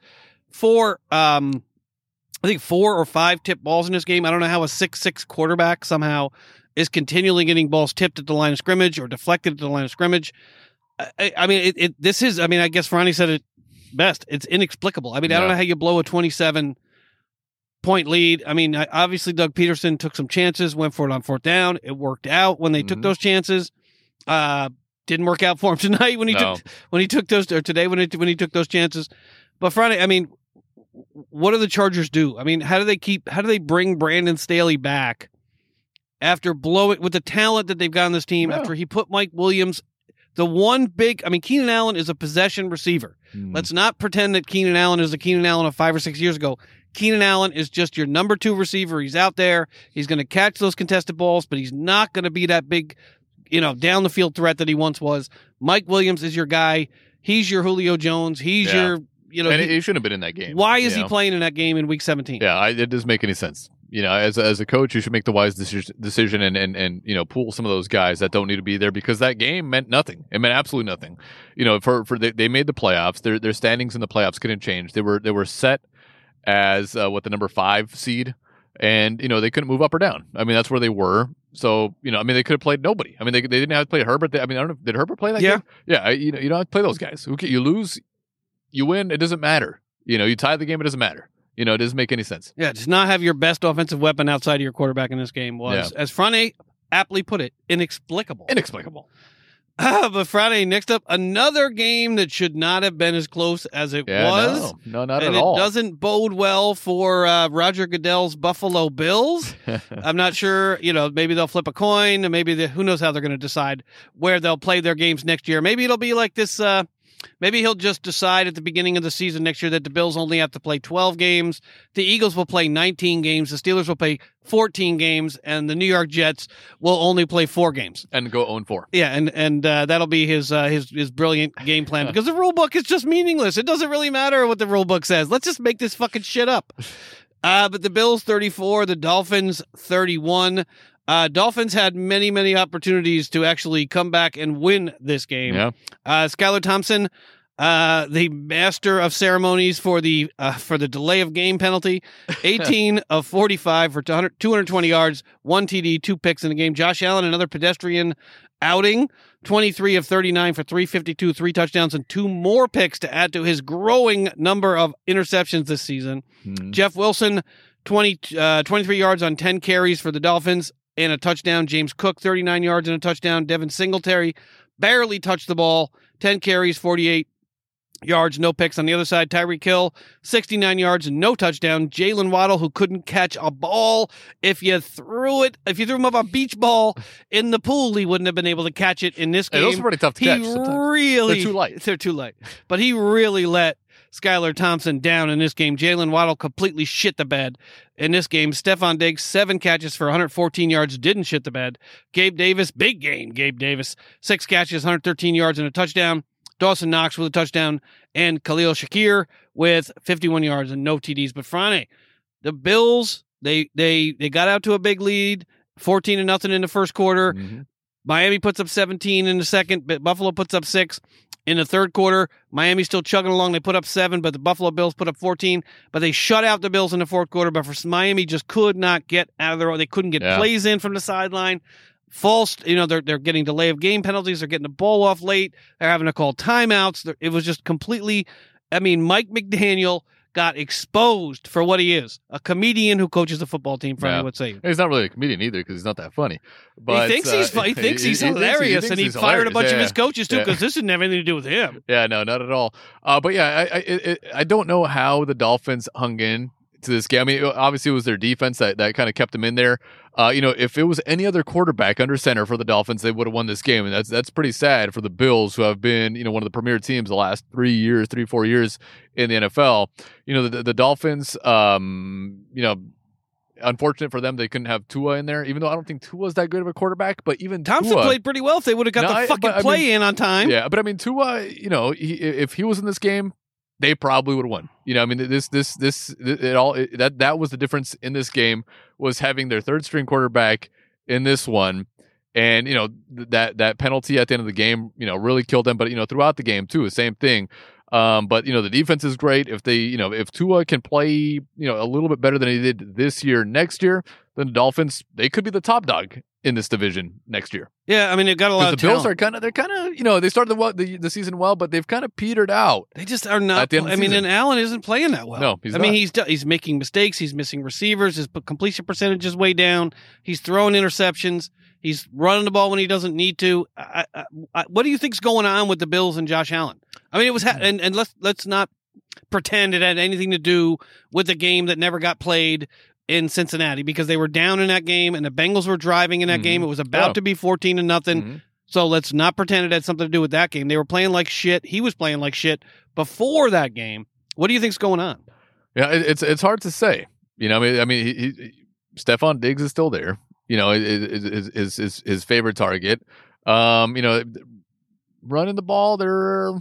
Speaker 2: Four, um, I think four or five tip balls in this game. I don't know how a six six quarterback somehow is continually getting balls tipped at the line of scrimmage or deflected at the line of scrimmage. I, I mean, it, it. This is. I mean, I guess Ronnie said it best. It's inexplicable. I mean, I don't know how you blow a twenty-seven point lead. I mean, obviously Doug Pederson took some chances, went for it on fourth down. It worked out when they took
Speaker 1: Mhm.
Speaker 2: those chances. Uh, didn't work out for him *laughs* tonight when he
Speaker 1: No.
Speaker 2: took when he took those or today when he when he took those chances. But Friday, I mean, what do the Chargers do? I mean, how do they keep? How do they bring Brandon Staley back after blowing with the talent that they've got on this team?
Speaker 1: Yeah.
Speaker 2: After he put Mike Williams, the one big. I mean, Keenan Allen is a possession receiver.
Speaker 1: Hmm.
Speaker 2: Let's not pretend that Keenan Allen is the Keenan Allen of five or six years ago. Keenan Allen is just your number two receiver. He's out there. He's going to catch those contested balls, but he's not going to be that big, you know, down the field threat that he once was. Mike Williams is your guy. He's your Julio Jones. He's
Speaker 1: Yeah.
Speaker 2: your, you know,
Speaker 1: and
Speaker 2: he-
Speaker 1: he, shouldn't have been in that game.
Speaker 2: why is he
Speaker 1: know?
Speaker 2: playing in that game in week 17?
Speaker 1: Yeah, I, it doesn't make any sense. You know, as a, as a coach, you should make the wise decision, decision and, and and you know pull some of those guys that don't need to be there because that game meant nothing. It meant absolutely nothing. You know, for for they, they made the playoffs. Their their standings in the playoffs couldn't change. They were they were set as uh, what the number five seed, and you know they couldn't move up or down. I mean, that's where they were. So you know, I mean, they could have played nobody. I mean, they, they didn't have to play Herbert. They, I mean, I don't know. Did Herbert play that
Speaker 2: Yeah.
Speaker 1: game? Yeah. I, you know, you don't have to play those guys. Who ca- you lose, you win. It doesn't matter. You know, you tie the game. It doesn't matter. You know, it doesn't make any sense.
Speaker 2: Yeah, just not have your best offensive weapon outside of your quarterback in this game was, as Friday aptly put it, inexplicable.
Speaker 1: Inexplicable. *laughs*
Speaker 2: But Friday, next up, another game that should not have been as close as it
Speaker 1: Yeah,
Speaker 2: was.
Speaker 1: no, no, not
Speaker 2: and
Speaker 1: at all.
Speaker 2: it doesn't bode well for uh, Roger Goodell's Buffalo Bills. *laughs* I'm not sure. You know, maybe they'll flip a coin. Maybe the, who knows how they're going to decide where they'll play their games next year. Maybe it'll be like this. Uh, maybe he'll just decide at the beginning of the season next year that the Bills only have to play 12 games. The Eagles will play 19 games. The Steelers will play 14 games, and the New York Jets will only play four games.
Speaker 1: and go own four.
Speaker 2: Yeah, and and uh, that'll be his uh, his his brilliant game plan *laughs* because the rule book is just meaningless. It doesn't really matter what the rule book says. Let's just make this fucking shit up. *laughs* Uh, but the Bills 34, the Dolphins 31. Uh, Dolphins had many, many opportunities to actually come back and win this game.
Speaker 1: Yeah.
Speaker 2: Uh, Skylar Thompson, uh, the master of ceremonies for the uh, for the delay of game penalty. *laughs* 18 of 45 for 200, 220 yards, one TD, two picks in the game. Josh Allen, another pedestrian outing. 23 of 39 for 352, three touchdowns, and two more picks to add to his growing number of interceptions this season.
Speaker 1: Mhm.
Speaker 2: Jeff Wilson, 20, uh, 23 yards on 10 carries for the Dolphins and a touchdown. James Cook, 39 yards and a touchdown. Devin Singletary barely touched the ball, 10 carries, 48 yards, no picks. On the other side, Tyreek Hill, 69 yards and no touchdown. Jaylen Waddle, who couldn't catch a ball. If you threw it, if you threw him up a beach ball in the pool, he wouldn't have been able to catch it in this
Speaker 1: Hey,
Speaker 2: game.
Speaker 1: those are pretty tough to
Speaker 2: he
Speaker 1: catch. sometimes.
Speaker 2: really
Speaker 1: They're too light.
Speaker 2: They're too light. But he really let Skylar Thompson down in this game. Jaylen Waddle completely shit the bed in this game. Stefon Diggs, seven catches for 114 yards, didn't shit the bed. Gabe Davis, big game. Gabe Davis, six catches, 113 yards and a touchdown. Dawson Knox with a touchdown, and Khalil Shakir with 51 yards and no TDs. But Frane, the Bills, they they they got out to a big lead, 14 to nothing in the first quarter.
Speaker 1: Mhm.
Speaker 2: Miami puts up 17 in the second, but Buffalo puts up six. In the third quarter, Miami's still chugging along. They put up seven, but the Buffalo Bills put up 14. But they shut out the Bills in the fourth quarter. But for Miami, just could not get out of their. own. They couldn't get
Speaker 1: Yeah.
Speaker 2: plays in from the sideline. False, you know, they're they're getting delay of game penalties. They're getting the ball off late. They're having to call timeouts. It was just completely. I mean, Mike McDaniel got exposed for what he is a comedian who coaches a football team. Friendly
Speaker 1: Yeah.
Speaker 2: would say.
Speaker 1: He's not really a comedian either because he's not that funny. But
Speaker 2: he thinks
Speaker 1: uh,
Speaker 2: he's he thinks he's
Speaker 1: he thinks- he
Speaker 2: hilarious,
Speaker 1: thinks
Speaker 2: and he fired a
Speaker 1: hilarious.
Speaker 2: bunch of his coaches too
Speaker 1: Yeah.
Speaker 2: because this didn't have anything to do with him.
Speaker 1: Yeah, no, not at all. Uh, but yeah, I I, it, I don't know how the Dolphins hung in to this game. I mean, obviously it was their defense that, that kind of kept them in there. Uh, you know, if it was any other quarterback under center for the Dolphins, they would have won this game, and that's that's pretty sad for the Bills, who have been you know one of the premier teams the last three years, three four years in the NFL. You know, the the Dolphins, um, you know. Unfortunate for them, they couldn't have Tua in there. Even though I don't think Tua's that good of a quarterback, but even
Speaker 2: Thompson
Speaker 1: Tua,
Speaker 2: played pretty well if they would have got
Speaker 1: No,
Speaker 2: the
Speaker 1: I-
Speaker 2: fucking
Speaker 1: but I
Speaker 2: play
Speaker 1: mean-
Speaker 2: in on time.
Speaker 1: yeah, but I mean, Tua, you know, he, if he was in this game, they probably would have won. You know, I mean, this, this, this, it all it, that that was the difference in this game was having their third string quarterback in this one, and you know th- that that penalty at the end of the game, you know, really killed them. But you know, throughout the game too, the same thing. Um, but you know, the defense is great. If they, you know, if Tua can play, you know, a little bit better than he did this year, next year, then the Dolphins they could be the top dog in this division next year.
Speaker 2: Yeah, I mean they've got a lot of
Speaker 1: the Bills are kind of they're kind of you know they started the, the the season well, but they've kind of petered out.
Speaker 2: They just are not.
Speaker 1: At the end of
Speaker 2: I mean, and Allen isn't playing that well.
Speaker 1: No, he's
Speaker 2: I mean, he's he's making mistakes. He's missing receivers. His completion percentage is way down. He's throwing interceptions. He's running the ball when he doesn't need to. I, I, I, what do you think's going on with the Bills and Josh Allen? I mean, it was
Speaker 1: Hmm.
Speaker 2: ha- and and let's let's not pretend it had anything to do with the game that never got played in Cincinnati because they were down in that game and the Bengals were driving in that
Speaker 1: Mhm.
Speaker 2: game. It was about
Speaker 1: Oh.
Speaker 2: to be fourteen to nothing.
Speaker 1: Mhm.
Speaker 2: So let's not pretend it had something to do with that game. They were playing like shit. He was playing like shit before that game. What do you think's going on?
Speaker 1: Yeah, it, it's it's hard to say. You know, I mean, I mean, he, he, Stefon Diggs is still there. You know, is is is his his favorite target. Um, you know, running the ball, they're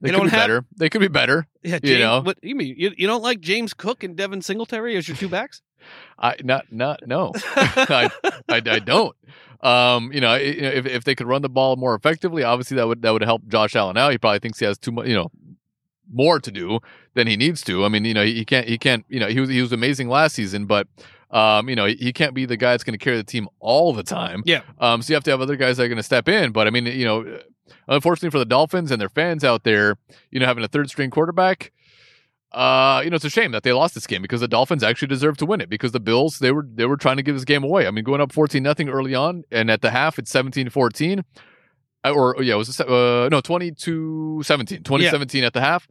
Speaker 1: they
Speaker 2: They
Speaker 1: could
Speaker 2: don't
Speaker 1: be
Speaker 2: have-
Speaker 1: better. They could be better.
Speaker 2: Yeah,
Speaker 1: You know?
Speaker 2: what you mean? You, you don't like James Cook and Devin Singletary as your two backs?
Speaker 1: I not not no. *laughs* I, I, I don't. Um, you know, i- you know, if if they could run the ball more effectively, obviously that would that would help Josh Allen out. He probably thinks he has too much, you know, more to do than he needs to. I mean, you know, he, can't he can't you know he was he was amazing last season, but um, you know, he, he can't be the guy that's going to carry the team all the time.
Speaker 2: Yeah.
Speaker 1: Um, so you have to have other guys that are going to step in. But I mean, you know, unfortunately for the Dolphins and their fans out there, you know, having a third string quarterback. Uh, you know, it's a shame that they lost this game because the Dolphins actually deserved to win it because the Bills they were they were trying to give this game away. I mean, going up 14 nothing early on and at the half it's 17-14. Uh, Or yeah, was it was uh, no 22 17 2017 at the half.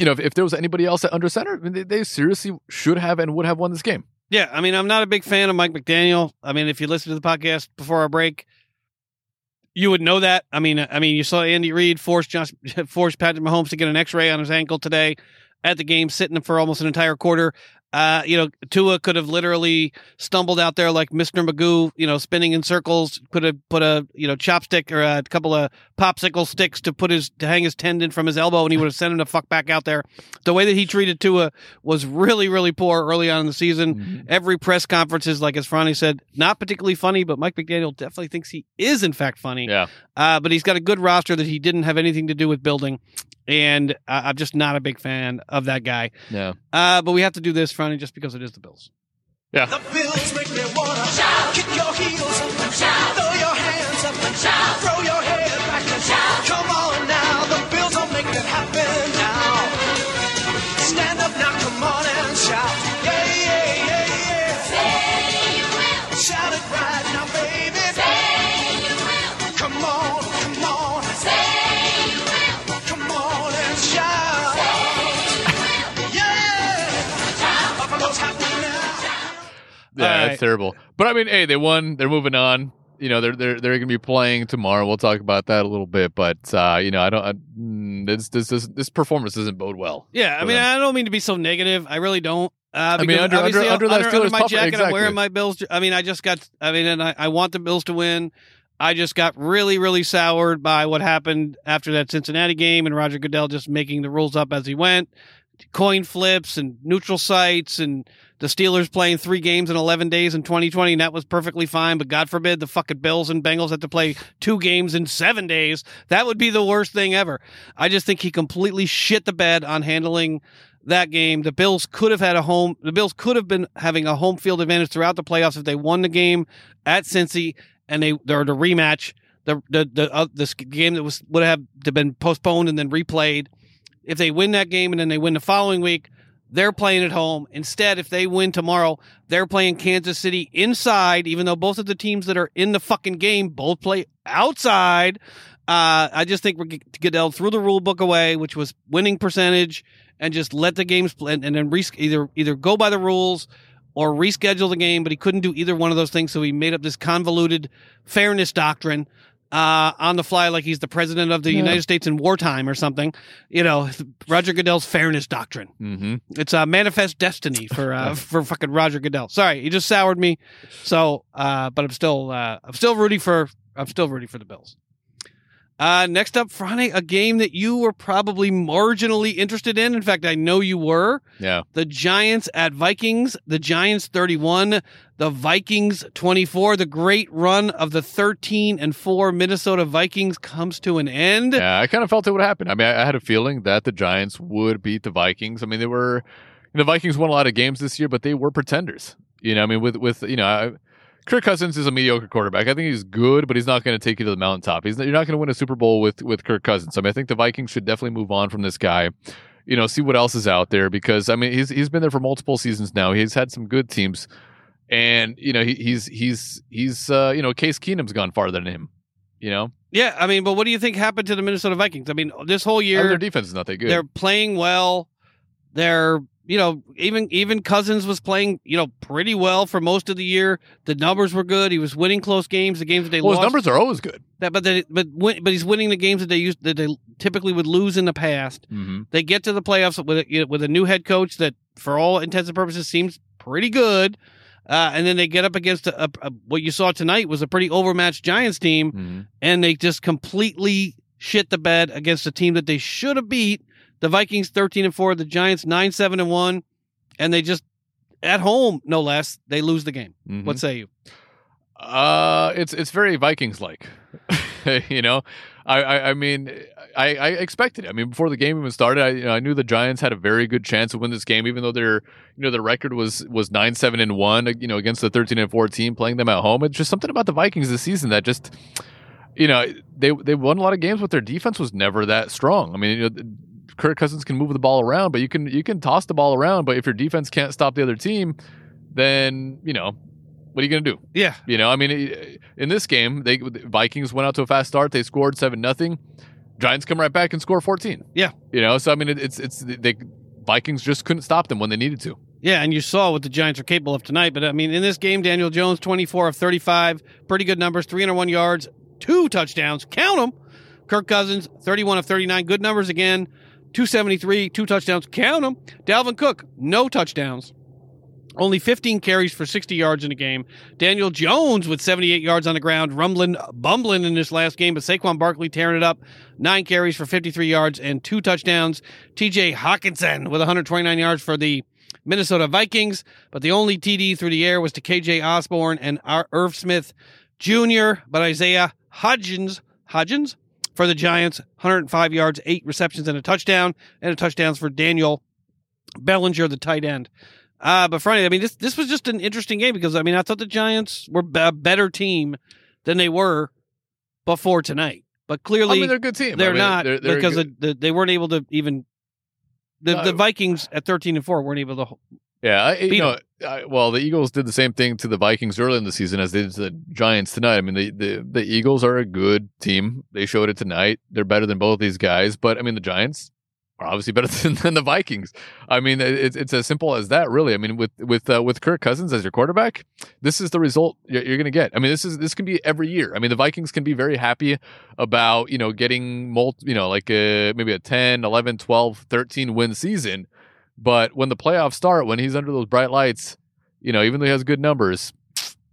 Speaker 1: You know, if, if there was anybody else at under center, I mean, they, they seriously should have and would have won this game.
Speaker 2: Yeah, I mean, I'm not a big fan of Mike McDaniel. I mean, if you listen to the podcast before our break, you would know that. I mean, I mean, you saw Andy Reid force Josh, *laughs* force Patrick Mahomes to get an X-ray on his ankle today at the game, sitting for almost an entire quarter. Uh, you know, Tua could have literally stumbled out there like Mr. Magoo, you know, spinning in circles. Could have put a you know chopstick or a couple of popsicle sticks to put his to hang his tendon from his elbow, and he would have sent him the fuck back out there. The way that he treated Tua was really, really poor early on in the season. Every press conference is like, as Franny said, not particularly funny, but Mike McDaniel definitely thinks he is in fact funny.
Speaker 1: Yeah.
Speaker 2: Uh, but he's got a good roster that he didn't have anything to do with building. And uh, I'm just not a big fan of that guy.
Speaker 1: Yeah.
Speaker 2: Uh, but we have to do this, Franny, just because it is the Bills.
Speaker 1: Yeah.
Speaker 3: The Bills make me wanna shout. Kick your heels up and shout. Throw your hands up and shout. Throw your head back and shout. Come on now, Yeah,
Speaker 2: All
Speaker 1: that's terrible. But I mean, hey, they won. They're moving on. You know, they're they're they're going to be playing tomorrow. We'll talk about that a little bit. But uh, you know, I don't. I, mm, this this this this performance doesn't bode well.
Speaker 2: Yeah, I mean,
Speaker 1: them.
Speaker 2: I don't mean to be so negative. I really don't. Uh,
Speaker 1: mean,
Speaker 2: because
Speaker 1: under- under-
Speaker 2: obviously,
Speaker 1: under that
Speaker 2: my jacket, I'm wearing my Bills. I mean, I just got. I mean, and I, I want the Bills to win. I just got really, really soured by what happened after that Cincinnati game and Roger Goodell just making the rules up as he went, coin flips and neutral sites and the Steelers playing three games in 11 days in 2020, and that was perfectly fine. But God forbid the fucking Bills and Bengals had to play two games in seven days. That would be the worst thing ever. I just think he completely shit the bed on handling that game. The Bills could have had a home. The Bills could have been having a home field advantage throughout the playoffs if they won the game at Cincy and they they're the rematch. The the the uh, this game that was would have been postponed and then replayed. If they win that game and then they win the following week, they're playing at home. Instead, if they win tomorrow, they're playing Kansas City inside, even though both of the teams that are in the fucking game both play outside. Uh, I just think Goodell threw the rule book away, which was winning percentage, and just let the games play, and, and then res- either either go by the rules or reschedule the game. But he couldn't do either one of those things, so he made up this convoluted fairness doctrine uh, on the fly, like he's the president of the
Speaker 1: Yeah.
Speaker 2: United States in wartime or something. You know, Roger Goodell's fairness doctrine.
Speaker 1: Mm-hmm.
Speaker 2: It's a manifest destiny for uh, *laughs* for fucking Roger Goodell. Sorry, he just soured me. So, uh, but I'm still uh, I'm still rooting for I'm still rooting for the Bills. Uh, next up, Friday, a game that you were probably marginally interested in. In fact, I know you were.
Speaker 1: Yeah.
Speaker 2: The Giants at Vikings. The Giants 31, the Vikings 24. The great run of the 13 and 4 Minnesota Vikings comes to an end.
Speaker 1: Yeah, I kind of felt it would happen. I mean, I, I had a feeling that the Giants would beat the Vikings. I mean, they were, you know, the Vikings won a lot of games this year, but they were pretenders. You know, I mean, with with you know, I, Kirk Cousins is a mediocre quarterback. I think he's good, but he's not going to take you to the mountaintop. He's you're not going to win a Super Bowl with with Kirk Cousins. I mean, I think the Vikings should definitely move on from this guy. You know, see what else is out there because I mean, he's he's been there for multiple seasons now. He's had some good teams, and you know, he, he's he's he's uh, you know, Case Keenum's gone farther than him. You know,
Speaker 2: Yeah, I mean, but what do you think happened to the Minnesota Vikings? I mean, this whole
Speaker 1: I mean,
Speaker 2: year
Speaker 1: their defense is not that good.
Speaker 2: they're playing well. They're you know even even Cousins was playing you know pretty well for most of the year. The numbers were good. He was winning close games. The games that they
Speaker 1: well, his
Speaker 2: lost,
Speaker 1: numbers are always good.
Speaker 2: that, but they, but win, but he's winning the games that they used that they typically would lose in the past.
Speaker 1: Mm-hmm.
Speaker 2: They get to the playoffs with a, you know, with a new head coach that, for all intents and purposes, seems pretty good. Uh, and then they get up against a, a, a- what you saw tonight was a pretty overmatched Giants team,
Speaker 1: Mm-hmm.
Speaker 2: and they just completely shit the bed against a team that they should have beat. The Vikings thirteen and four, the Giants nine seven and one, and they just at home no less they lose the game.
Speaker 1: Mhm.
Speaker 2: What say you?
Speaker 1: Uh, it's it's very Vikings like, *laughs* you know. I, I I mean I, I expected. It. I mean before the game even started, I you know, I knew the Giants had a very good chance to win this game, even though their you know their record was was nine seven and one. You know against the thirteen and four team playing them at home. It's just something about the Vikings this season that just you know they they won a lot of games, but their defense was never that strong. I mean you know. Kirk Cousins can move the ball around, but you can you can toss the ball around. But if your defense can't stop the other team, then you know what are you going to do?
Speaker 2: Yeah,
Speaker 1: You know, I mean, in this game, they the Vikings went out to a fast start. They scored seven nothing. Giants come right back and score fourteen.
Speaker 2: Yeah.
Speaker 1: you know, so I mean, it, it's it's the Vikings just couldn't stop them when they needed to.
Speaker 2: Yeah, and you saw what the Giants are capable of tonight. But I mean, in this game, Daniel Jones, 24 of 35, pretty good numbers, 301 yards, two touchdowns, count them. Kirk Cousins, 31 of 39, good numbers again, 273, two touchdowns, count them. Dalvin Cook, no touchdowns. Only 15 carries for 60 yards in the game. Daniel Jones with 78 yards on the ground, rumbling, bumbling in this last game, but Saquon Barkley tearing it up. Nine carries for 53 yards and two touchdowns. TJ Hockenson with 129 yards for the Minnesota Vikings, but the only TD through the air was to KJ Osborne and Ir- Irv Smith Jr., but Isaiah Hodgins, Hodgins. For the Giants, 105 yards, eight receptions, and a touchdown, and a touchdowns for Daniel Bellinger, the tight end. Uh, but Friday, I mean, this this was just an interesting game because I mean, I thought the Giants were a better team than they were before tonight. But
Speaker 1: I
Speaker 2: clearly,
Speaker 1: mean, they're a good team.
Speaker 2: They're
Speaker 1: mean,
Speaker 2: not
Speaker 1: they're- they're
Speaker 2: because the, they weren't able to even. The,
Speaker 1: No.
Speaker 2: the Vikings at 13 and 4 weren't able to.
Speaker 1: Yeah, I, you know, I, well, the Eagles did the same thing to the Vikings early in the season as they did to the Giants tonight. I mean, the, the the Eagles are a good team. They showed it tonight. They're better than both these guys, but I mean, the Giants are obviously *laughs* better than, than the Vikings. I mean, it, it's it's as simple as that, really. I mean, with with uh, with Kirk Cousins as your quarterback, this is the result you're, you're going to get. I mean, this is this can be every year. I mean, the Vikings can be very happy about you know getting multi, you know, like a, maybe a 10, 11, 12, 13 win season. But when the playoffs start, when he's under those bright lights, you know, even though he has good numbers,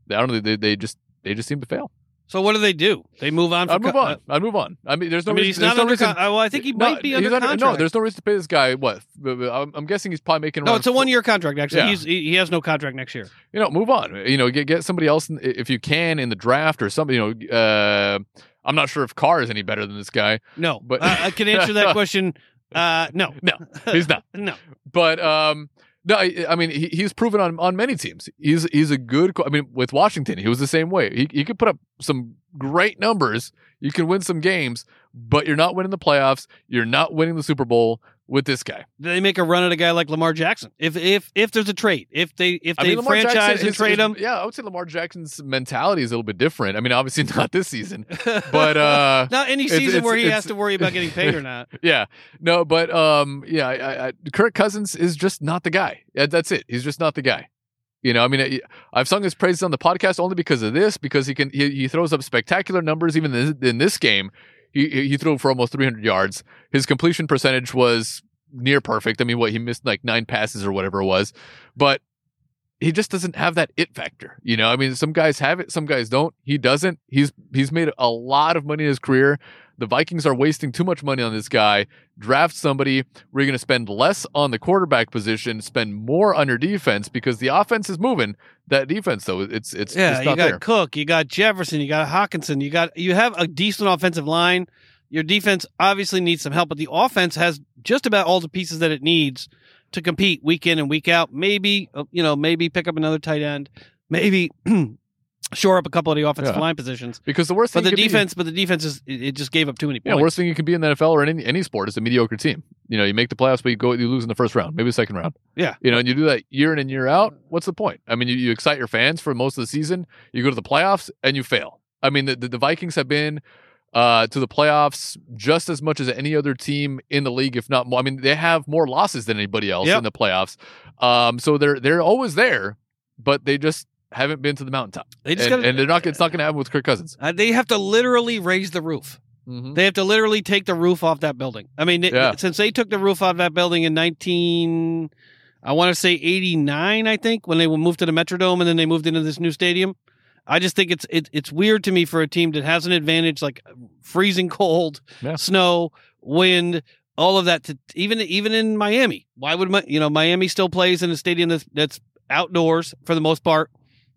Speaker 1: I don't know. They, they just they just seem to fail.
Speaker 2: So what do they do? They move on.
Speaker 1: I'd move on.
Speaker 2: uh,
Speaker 1: I'd move on. I mean, there's no
Speaker 2: I mean,
Speaker 1: reason.
Speaker 2: he's not
Speaker 1: no
Speaker 2: under.
Speaker 1: reason-
Speaker 2: Con- uh, well, I think he
Speaker 1: No,
Speaker 2: might be
Speaker 1: he's
Speaker 2: under contract.
Speaker 1: No, there's no reason to pay this guy. What? I'm, I'm guessing he's probably making.
Speaker 2: no. It's a one-year contract. Actually,
Speaker 1: Yeah.
Speaker 2: he's he, he has no contract next year.
Speaker 1: You know, move on. You know, get get somebody else in, if you can in the draft or something. You know, uh, I'm not sure if Carr is any better than this guy.
Speaker 2: No,
Speaker 1: But-
Speaker 2: uh, I can answer that *laughs* question. Uh, no, *laughs*
Speaker 1: No, he's not. *laughs*
Speaker 2: no.
Speaker 1: But um, no, I, I mean he, he's proven on, on many teams. He's he's a good. I mean, with Washington, he was the same way. He he could put up some great numbers. You can win some games, but you're not winning the playoffs. You're not winning the Super Bowl with this guy.
Speaker 2: They make a run at a guy like Lamar Jackson? If if if there's a trade, if they if
Speaker 1: I
Speaker 2: they
Speaker 1: mean, Lamar
Speaker 2: franchise
Speaker 1: Jackson,
Speaker 2: and trade him,
Speaker 1: Yeah, I would say Lamar Jackson's mentality is a little bit different. I mean, obviously *laughs* not this season, *laughs* but uh,
Speaker 2: not any season
Speaker 1: it's-
Speaker 2: where he has to worry about getting paid or *laughs* not.
Speaker 1: yeah, no, but um, yeah, I, I, I- Kirk Cousins is just not the guy. That's it. He's just not the guy. You know, I mean, I- I've sung his praises on the podcast only because of this, because he can he, he throws up spectacular numbers. Even in, in this game, he he threw for almost 300 yards. His completion percentage was near perfect. I mean, what he missed like nine passes or whatever it was, but he just doesn't have that it factor. You know, I mean, some guys have it, some guys don't. He doesn't. He's he's made a lot of money in his career. The Vikings are wasting too much money on this guy. Draft somebody. We're going to spend less on the quarterback position, spend more on your defense because the offense is moving. That defense, though, it's it's,
Speaker 2: Yeah, you got
Speaker 1: there.
Speaker 2: Cook, you got Jefferson, you got Hockenson, you got you have a decent offensive line. Your defense obviously needs some help, but the offense has just about all the pieces that it needs to compete week in and week out. Maybe uh, you know, maybe pick up another tight end, maybe *clears throat* shore up a couple of the offensive
Speaker 1: Yeah.
Speaker 2: line positions.
Speaker 1: Because the worst
Speaker 2: But
Speaker 1: thing
Speaker 2: the
Speaker 1: you be-
Speaker 2: defense, but the defense is it, just gave up too many
Speaker 1: Yeah,
Speaker 2: points.
Speaker 1: worst thing you can be in the NFL or in any, any sport is a mediocre team. You know, you make the playoffs, but you go, you lose in the first round, maybe the second round.
Speaker 2: Yeah.
Speaker 1: You know, and you do that year in and year out. What's the point? I mean, you, you excite your fans for most of the season. You go to the playoffs and you fail. I mean, the, the, the Vikings have been uh, to the playoffs just as much as any other team in the league, if not more. I mean, they have more losses than anybody else
Speaker 2: Yep.
Speaker 1: in the playoffs. Um, so they're they're always there, but they just haven't been to the mountaintop.
Speaker 2: They just
Speaker 1: and,
Speaker 2: gotta-
Speaker 1: and they're not. It's not going to happen with Kirk Cousins.
Speaker 2: Uh, they have to literally raise the roof.
Speaker 1: Mm-hmm.
Speaker 2: They have to literally take the roof off that building. I mean, it- since they took the roof off that building in 19, I want to say 89, I think, when they moved to the Metrodome and then they moved into this new stadium. I just think it's it, it's weird to me for a team that has an advantage like freezing cold,
Speaker 1: Yeah.
Speaker 2: snow, wind, all of that. To even even in Miami, why would Mi- you know Miami still plays in a stadium that's that's outdoors for the most part?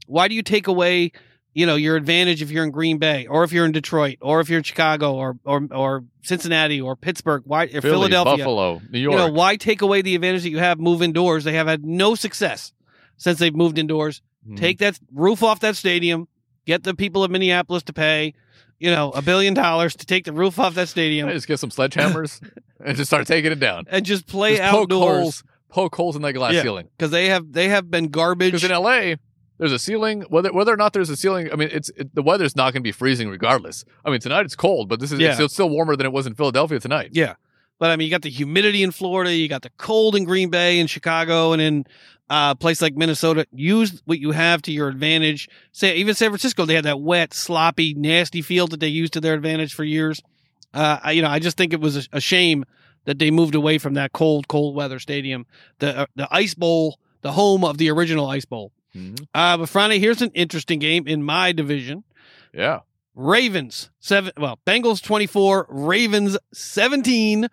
Speaker 2: Why do you take away you know your advantage if you're in Green Bay or if you're in Detroit or if you're in Chicago or or or Cincinnati or Pittsburgh? Why or
Speaker 1: Philly,
Speaker 2: Philadelphia?
Speaker 1: Buffalo, New York.
Speaker 2: You know why take away the advantage that you have move indoors? They have had no success since they've moved indoors.
Speaker 1: Mhm.
Speaker 2: Take that roof off that stadium. Get the people of Minneapolis to pay, you know, a billion dollars to take the roof off that stadium
Speaker 1: I just get some sledgehammers *laughs* and just start taking it down.
Speaker 2: and just play
Speaker 1: Just poke
Speaker 2: outdoors
Speaker 1: holes, poke holes in that glass
Speaker 2: Yeah.
Speaker 1: ceiling.
Speaker 2: because they have they have been garbage.
Speaker 1: Because in LA, there's a ceiling. Whether whether or not there's a ceiling, I mean, it's it, the weather's not going to be freezing regardless. I mean, tonight it's cold, but this is
Speaker 2: Yeah.
Speaker 1: it's still, still warmer than it was in Philadelphia tonight.
Speaker 2: Yeah. But I mean, you got the humidity in Florida, you got the cold in Green Bay and Chicago, and in uh, a place like Minnesota. Use what you have to your advantage. Say even San Francisco, they had that wet, sloppy, nasty field that they used to their advantage for years. Uh, I, you know, I just think it was a, a shame that they moved away from that cold, cold weather stadium, the uh, the Ice Bowl, the home of the original Ice Bowl.
Speaker 1: Mhm.
Speaker 2: Uh, but Friday, here's an interesting game in my division.
Speaker 1: Yeah.
Speaker 2: Ravens seven. Well, Bengals twenty four, Ravens seventeen.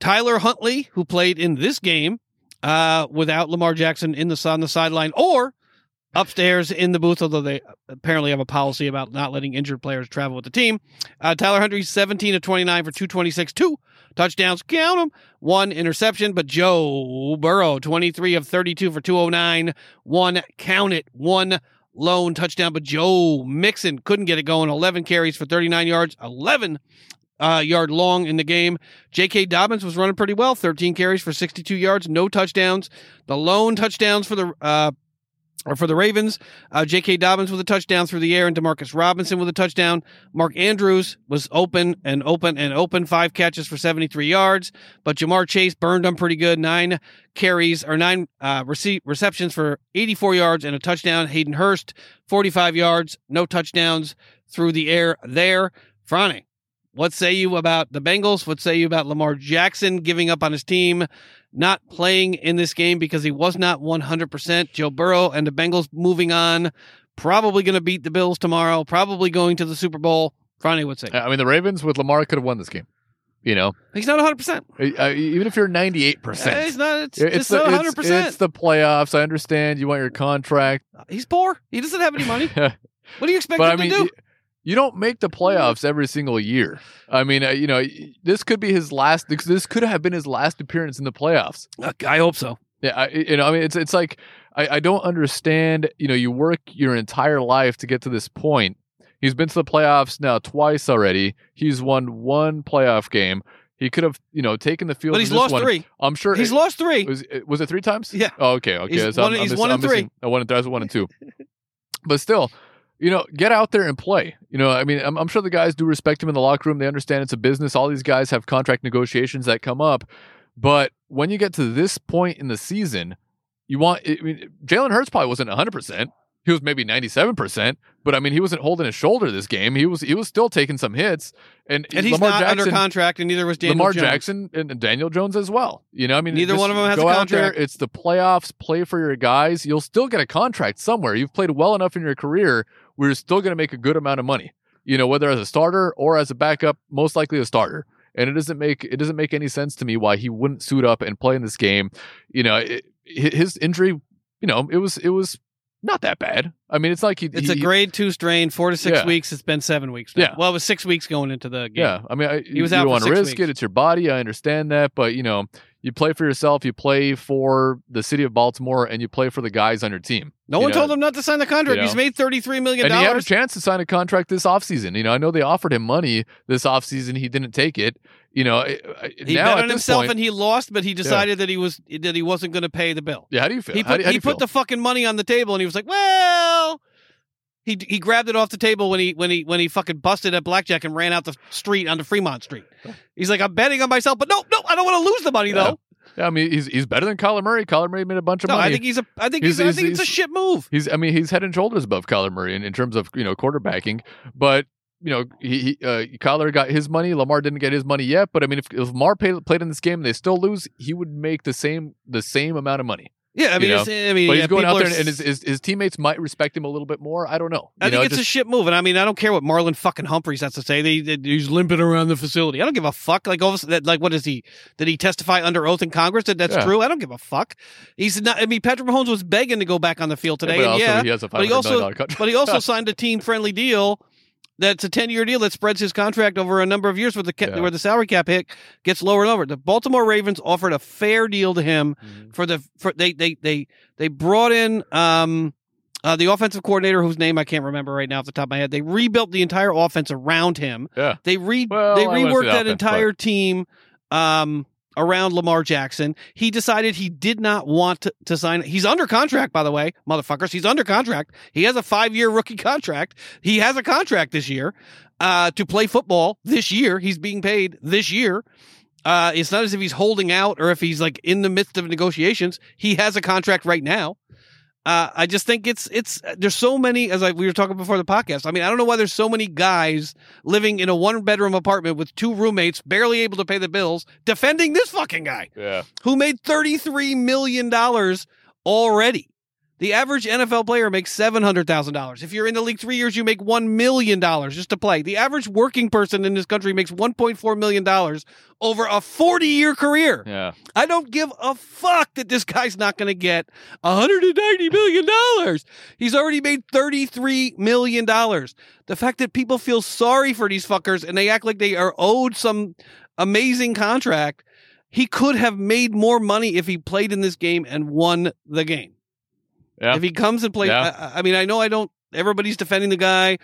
Speaker 2: Tyler Huntley, who played in this game uh, without Lamar Jackson in the on the sideline, or upstairs in the booth, although they apparently have a policy about not letting injured players travel with the team. Uh, Tyler Huntley, 17 to 29 for 226, two touchdowns, count them, one interception. But Joe Burrow, 23 of 32 for 209, one count it, one lone touchdown. But Joe Mixon couldn't get it going, 11 carries for 39 yards, 11 uh, yard long in the game. J.K. Dobbins was running pretty well, 13 carries for 62 yards, no touchdowns. The lone touchdowns for the uh, or for the Ravens, uh, J.K. Dobbins with a touchdown through the air, and Demarcus Robinson with a touchdown. Mark Andrews was open and open and open, five catches for 73 yards. But Ja'Marr Chase burned them pretty good, nine carries or nine uh, rece- receptions for 84 yards and a touchdown. Hayden Hurst, 45 yards, no touchdowns through the air there. Franny, what say you about the Bengals? What say you about Lamar Jackson giving up on his team, not playing in this game because he was not 100%? Joe Burrow and the Bengals moving on, probably going to beat the Bills tomorrow, probably going to the Super Bowl. Franny, what say?
Speaker 1: I mean, the Ravens with Lamar could have won this game. You know,
Speaker 2: He's not 100%.
Speaker 1: Uh, even if you're 98
Speaker 2: Uh,
Speaker 1: percent.
Speaker 2: He's not, it's,
Speaker 1: It's,
Speaker 2: it's
Speaker 1: the,
Speaker 2: not 100%.
Speaker 1: it's the playoffs. I understand you want your contract,
Speaker 2: He's poor. He doesn't have any money. *laughs* What do you expect
Speaker 1: I
Speaker 2: him
Speaker 1: mean,
Speaker 2: to do?
Speaker 1: You don't make the playoffs every single year. I mean, uh, you know, this could be his last. This could have been his last appearance in the playoffs.
Speaker 2: Uh, I hope so.
Speaker 1: Yeah, I, you know, I mean, it's it's like I, I don't understand. You know, you work your entire life to get to this point. He's been to the playoffs now twice already. He's won one playoff game. He could have, you know, taken the field.
Speaker 2: But he's lost
Speaker 1: one.
Speaker 2: three.
Speaker 1: I'm sure
Speaker 2: He's
Speaker 1: it-
Speaker 2: lost three.
Speaker 1: Was it, was it three times?
Speaker 2: Yeah.
Speaker 1: Oh, okay. Okay.
Speaker 2: He's
Speaker 1: So
Speaker 2: one-
Speaker 1: I'm,
Speaker 2: he's
Speaker 1: I'm
Speaker 2: one and three.
Speaker 1: I one and that's one and two. *laughs* but still, you know, get out there and play. You know, I mean, I'm, I'm sure the guys do respect him in the locker room. They understand it's a business. All these guys have contract negotiations that come up. But when you get to this point in the season, you want. I mean, Jalen Hurts probably wasn't 100. percent He was maybe 97 percent. But I mean, he wasn't holding his shoulder this game. He was. He was still taking some hits. And,
Speaker 2: and he's
Speaker 1: Lamar
Speaker 2: not
Speaker 1: Jackson,
Speaker 2: under contract, and neither was Daniel
Speaker 1: Lamar
Speaker 2: Jones.
Speaker 1: Jackson and Daniel Jones as well. You know, I mean,
Speaker 2: Neither one of them has a
Speaker 1: out there.
Speaker 2: contract.
Speaker 1: It's the playoffs. Play for your guys. You'll still get a contract somewhere. You've played well enough in your career you're still going to make a good amount of money. You know, whether as a starter or as a backup, most likely a starter. And it doesn't make it doesn't make any sense to me why he wouldn't suit up and play in this game. You know, it, his injury. You know, it was it was not that bad. I mean, it's like he.
Speaker 2: It's
Speaker 1: he-
Speaker 2: a grade two strain, four to six
Speaker 1: Yeah.
Speaker 2: weeks. It's been seven weeks. Now.
Speaker 1: Yeah.
Speaker 2: Well, it was six weeks going into the game.
Speaker 1: Yeah, I mean, I,
Speaker 2: was
Speaker 1: you
Speaker 2: out
Speaker 1: don't want to risk
Speaker 2: weeks.
Speaker 1: it. It's your body. I understand that, but you know, you play for yourself. You play for the city of Baltimore, and you play for the guys on your team.
Speaker 2: No
Speaker 1: You
Speaker 2: one
Speaker 1: know,
Speaker 2: told him not to sign the contract.
Speaker 1: you
Speaker 2: He's made thirty-three million
Speaker 1: And he had a chance to sign a contract this offseason. You know, I know they offered him money this offseason. He didn't take it. You know,
Speaker 2: He
Speaker 1: now
Speaker 2: bet on himself
Speaker 1: point,
Speaker 2: and he lost, but he decided that he was that he wasn't going to pay the bill.
Speaker 1: yeah. How do you feel?
Speaker 2: He
Speaker 1: how
Speaker 2: put
Speaker 1: do, how do
Speaker 2: he
Speaker 1: you
Speaker 2: put
Speaker 1: feel?
Speaker 2: the fucking money on the table and he was like, well. He, he grabbed it off the table when he when he when he fucking busted at blackjack and ran out the street onto Fremont Street. He's like, I'm betting on myself, but no, no, I don't want to lose the money though.
Speaker 1: Yeah, I mean, he's he's better than Kyler Murray. Kyler Murray made a bunch of
Speaker 2: No,
Speaker 1: money.
Speaker 2: I think he's a I think
Speaker 1: He's-
Speaker 2: he's, I
Speaker 1: he's-
Speaker 2: think it's a shit move.
Speaker 1: He's, I mean, he's head and shoulders above Kyler Murray in, in terms of you know quarterbacking. But you know, he, he uh, Kyler got his money. Lamar didn't get his money yet. But I mean, if, if Lamar played, played in this game and they still lose, he would make the same the same amount of money.
Speaker 2: Yeah, I
Speaker 1: You
Speaker 2: mean, I mean,
Speaker 1: But
Speaker 2: yeah,
Speaker 1: he's going out there
Speaker 2: are
Speaker 1: and, his, his his teammates might respect him a little bit more. I don't know.
Speaker 2: I think
Speaker 1: know,
Speaker 2: it's a shit move, and I mean, I don't care what Marlon fucking Humphreys has to say. They, they- he's limping around the facility. I don't give a fuck. Like, all of a like, what is he? Did he testify under oath in Congress that that's
Speaker 1: Yeah.
Speaker 2: true? I don't give a fuck. He's not. I mean, Patrick Mahomes was begging to go back on the field today,
Speaker 1: but
Speaker 2: and
Speaker 1: also
Speaker 2: yeah,
Speaker 1: he has a
Speaker 2: but he also, but he also *laughs* signed a team friendly deal. That's a ten year deal that spreads his contract over a number of years, where the ca-
Speaker 1: Yeah.
Speaker 2: where the salary cap hit gets lower and lower. The Baltimore Ravens offered a fair deal to him
Speaker 1: Mhm.
Speaker 2: for the for they they they they brought in um uh, the offensive coordinator whose name I can't remember right now off the top of my head. They rebuilt the entire offense around him.
Speaker 1: Yeah.
Speaker 2: They re
Speaker 1: Well,
Speaker 2: they
Speaker 1: I wouldn't say
Speaker 2: reworked that
Speaker 1: offense,
Speaker 2: entire team um around Lamar Jackson. He decided he did not want to, to sign. He's under contract, by the way, motherfuckers. He's under contract. He has a five year rookie contract. He has a contract this year uh, to play football this year. He's being paid this year. Uh, it's not as if he's holding out or if he's like in the midst of negotiations. He has a contract right now. Uh, I just think it's it's there's so many as I, we were talking before the podcast. I mean, I don't know why there's so many guys living in a one bedroom apartment with two roommates, barely able to pay the bills, defending this fucking guy
Speaker 1: Yeah.
Speaker 2: who made thirty three million dollars already. The average NFL player makes seven hundred thousand dollars. If you're in the league three years, you make one million dollars just to play. The average working person in this country makes one point four million dollars over a forty year career.
Speaker 1: Yeah.
Speaker 2: I don't give a fuck that this guy's not going to get $190 million. He's already made $33 million. The fact that people feel sorry for these fuckers and they act like they are owed some amazing contract, he could have made more money if he played in this game and won the game.
Speaker 1: Yeah.
Speaker 2: If he comes and plays,
Speaker 1: Yeah.
Speaker 2: I, I mean, I know I don't, everybody's defending the guy.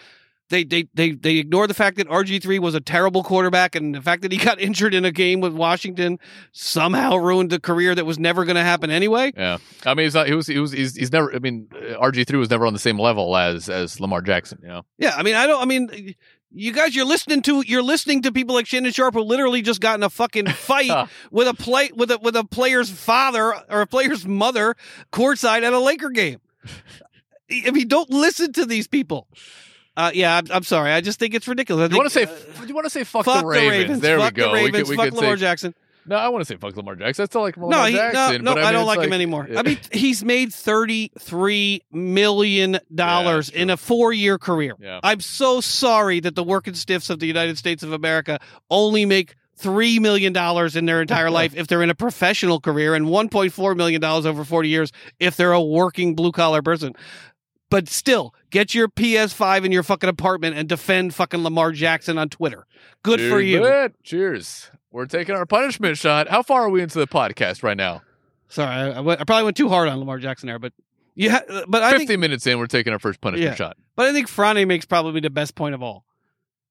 Speaker 2: They, they they they ignore the fact that RG three was a terrible quarterback, and the fact that he *laughs* got injured in a game with Washington somehow ruined the career that was never going to happen anyway.
Speaker 1: Yeah. I mean, he's not. He was. He was. He's, he's never. I mean, RG three was never on the same level as as Lamar Jackson. You know.
Speaker 2: Yeah, I mean, I don't. I mean, you guys, you're listening to you're listening to people like Shannon Sharpe who literally just got in a fucking *laughs* fight with a play with a with a player's father or a player's mother courtside at a Laker game. I mean, don't listen to these people. Uh, yeah, I'm, I'm sorry. I just think it's ridiculous. I
Speaker 1: You want to say?
Speaker 2: uh,
Speaker 1: you want to say fuck,
Speaker 2: fuck
Speaker 1: the Ravens? There
Speaker 2: fuck
Speaker 1: we go.
Speaker 2: The Ravens,
Speaker 1: we could, we
Speaker 2: fuck Lamar
Speaker 1: say.
Speaker 2: Jackson.
Speaker 1: No, I want to say fuck Lamar Jackson. I still like Lamar
Speaker 2: No, he,
Speaker 1: Jackson.
Speaker 2: no, no,
Speaker 1: but
Speaker 2: I,
Speaker 1: mean,
Speaker 2: don't
Speaker 1: it's
Speaker 2: like, him anymore.
Speaker 1: Yeah.
Speaker 2: I mean, he's made thirty-three million dollars
Speaker 1: Yeah,
Speaker 2: in a four-year career.
Speaker 1: Yeah.
Speaker 2: I'm so sorry that the working stiffs of the United States of America only make three million dollars in their entire *laughs* life if they're in a professional career, and one point four million dollars over forty years if they're a working blue-collar person. But still, get your PS5 in your fucking apartment and defend fucking Lamar Jackson on Twitter. Good for you.
Speaker 1: Cheers. We're taking our punishment shot. How far are we into the podcast right now?
Speaker 2: Sorry, I, I went- I probably went too hard on Lamar Jackson there, but yeah, but I think
Speaker 1: 50 minutes in, we're taking our first punishment
Speaker 2: Yeah.
Speaker 1: shot.
Speaker 2: But I think Frane makes probably the best point of all.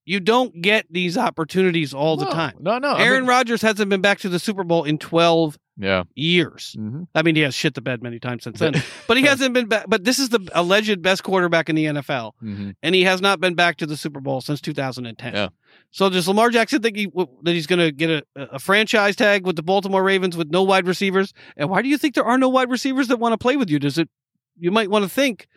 Speaker 2: You don't get these opportunities all the time.
Speaker 1: No, no. I
Speaker 2: Aaron
Speaker 1: mean-
Speaker 2: Rodgers hasn't been back to the Super Bowl in 12
Speaker 1: yeah.
Speaker 2: years.
Speaker 1: hmm
Speaker 2: I mean, he has shit the bed many times since then, *laughs* but he hasn't been back. But this is the alleged best quarterback in the NFL,
Speaker 1: hmm
Speaker 2: and he has not been back to the Super Bowl since 2010.
Speaker 1: Yeah.
Speaker 2: So does Lamar Jackson think he, that he's going to get a, a franchise tag with the Baltimore Ravens with no wide receivers? And why do you think there are no wide receivers that want to play with you? Does it? You might want to think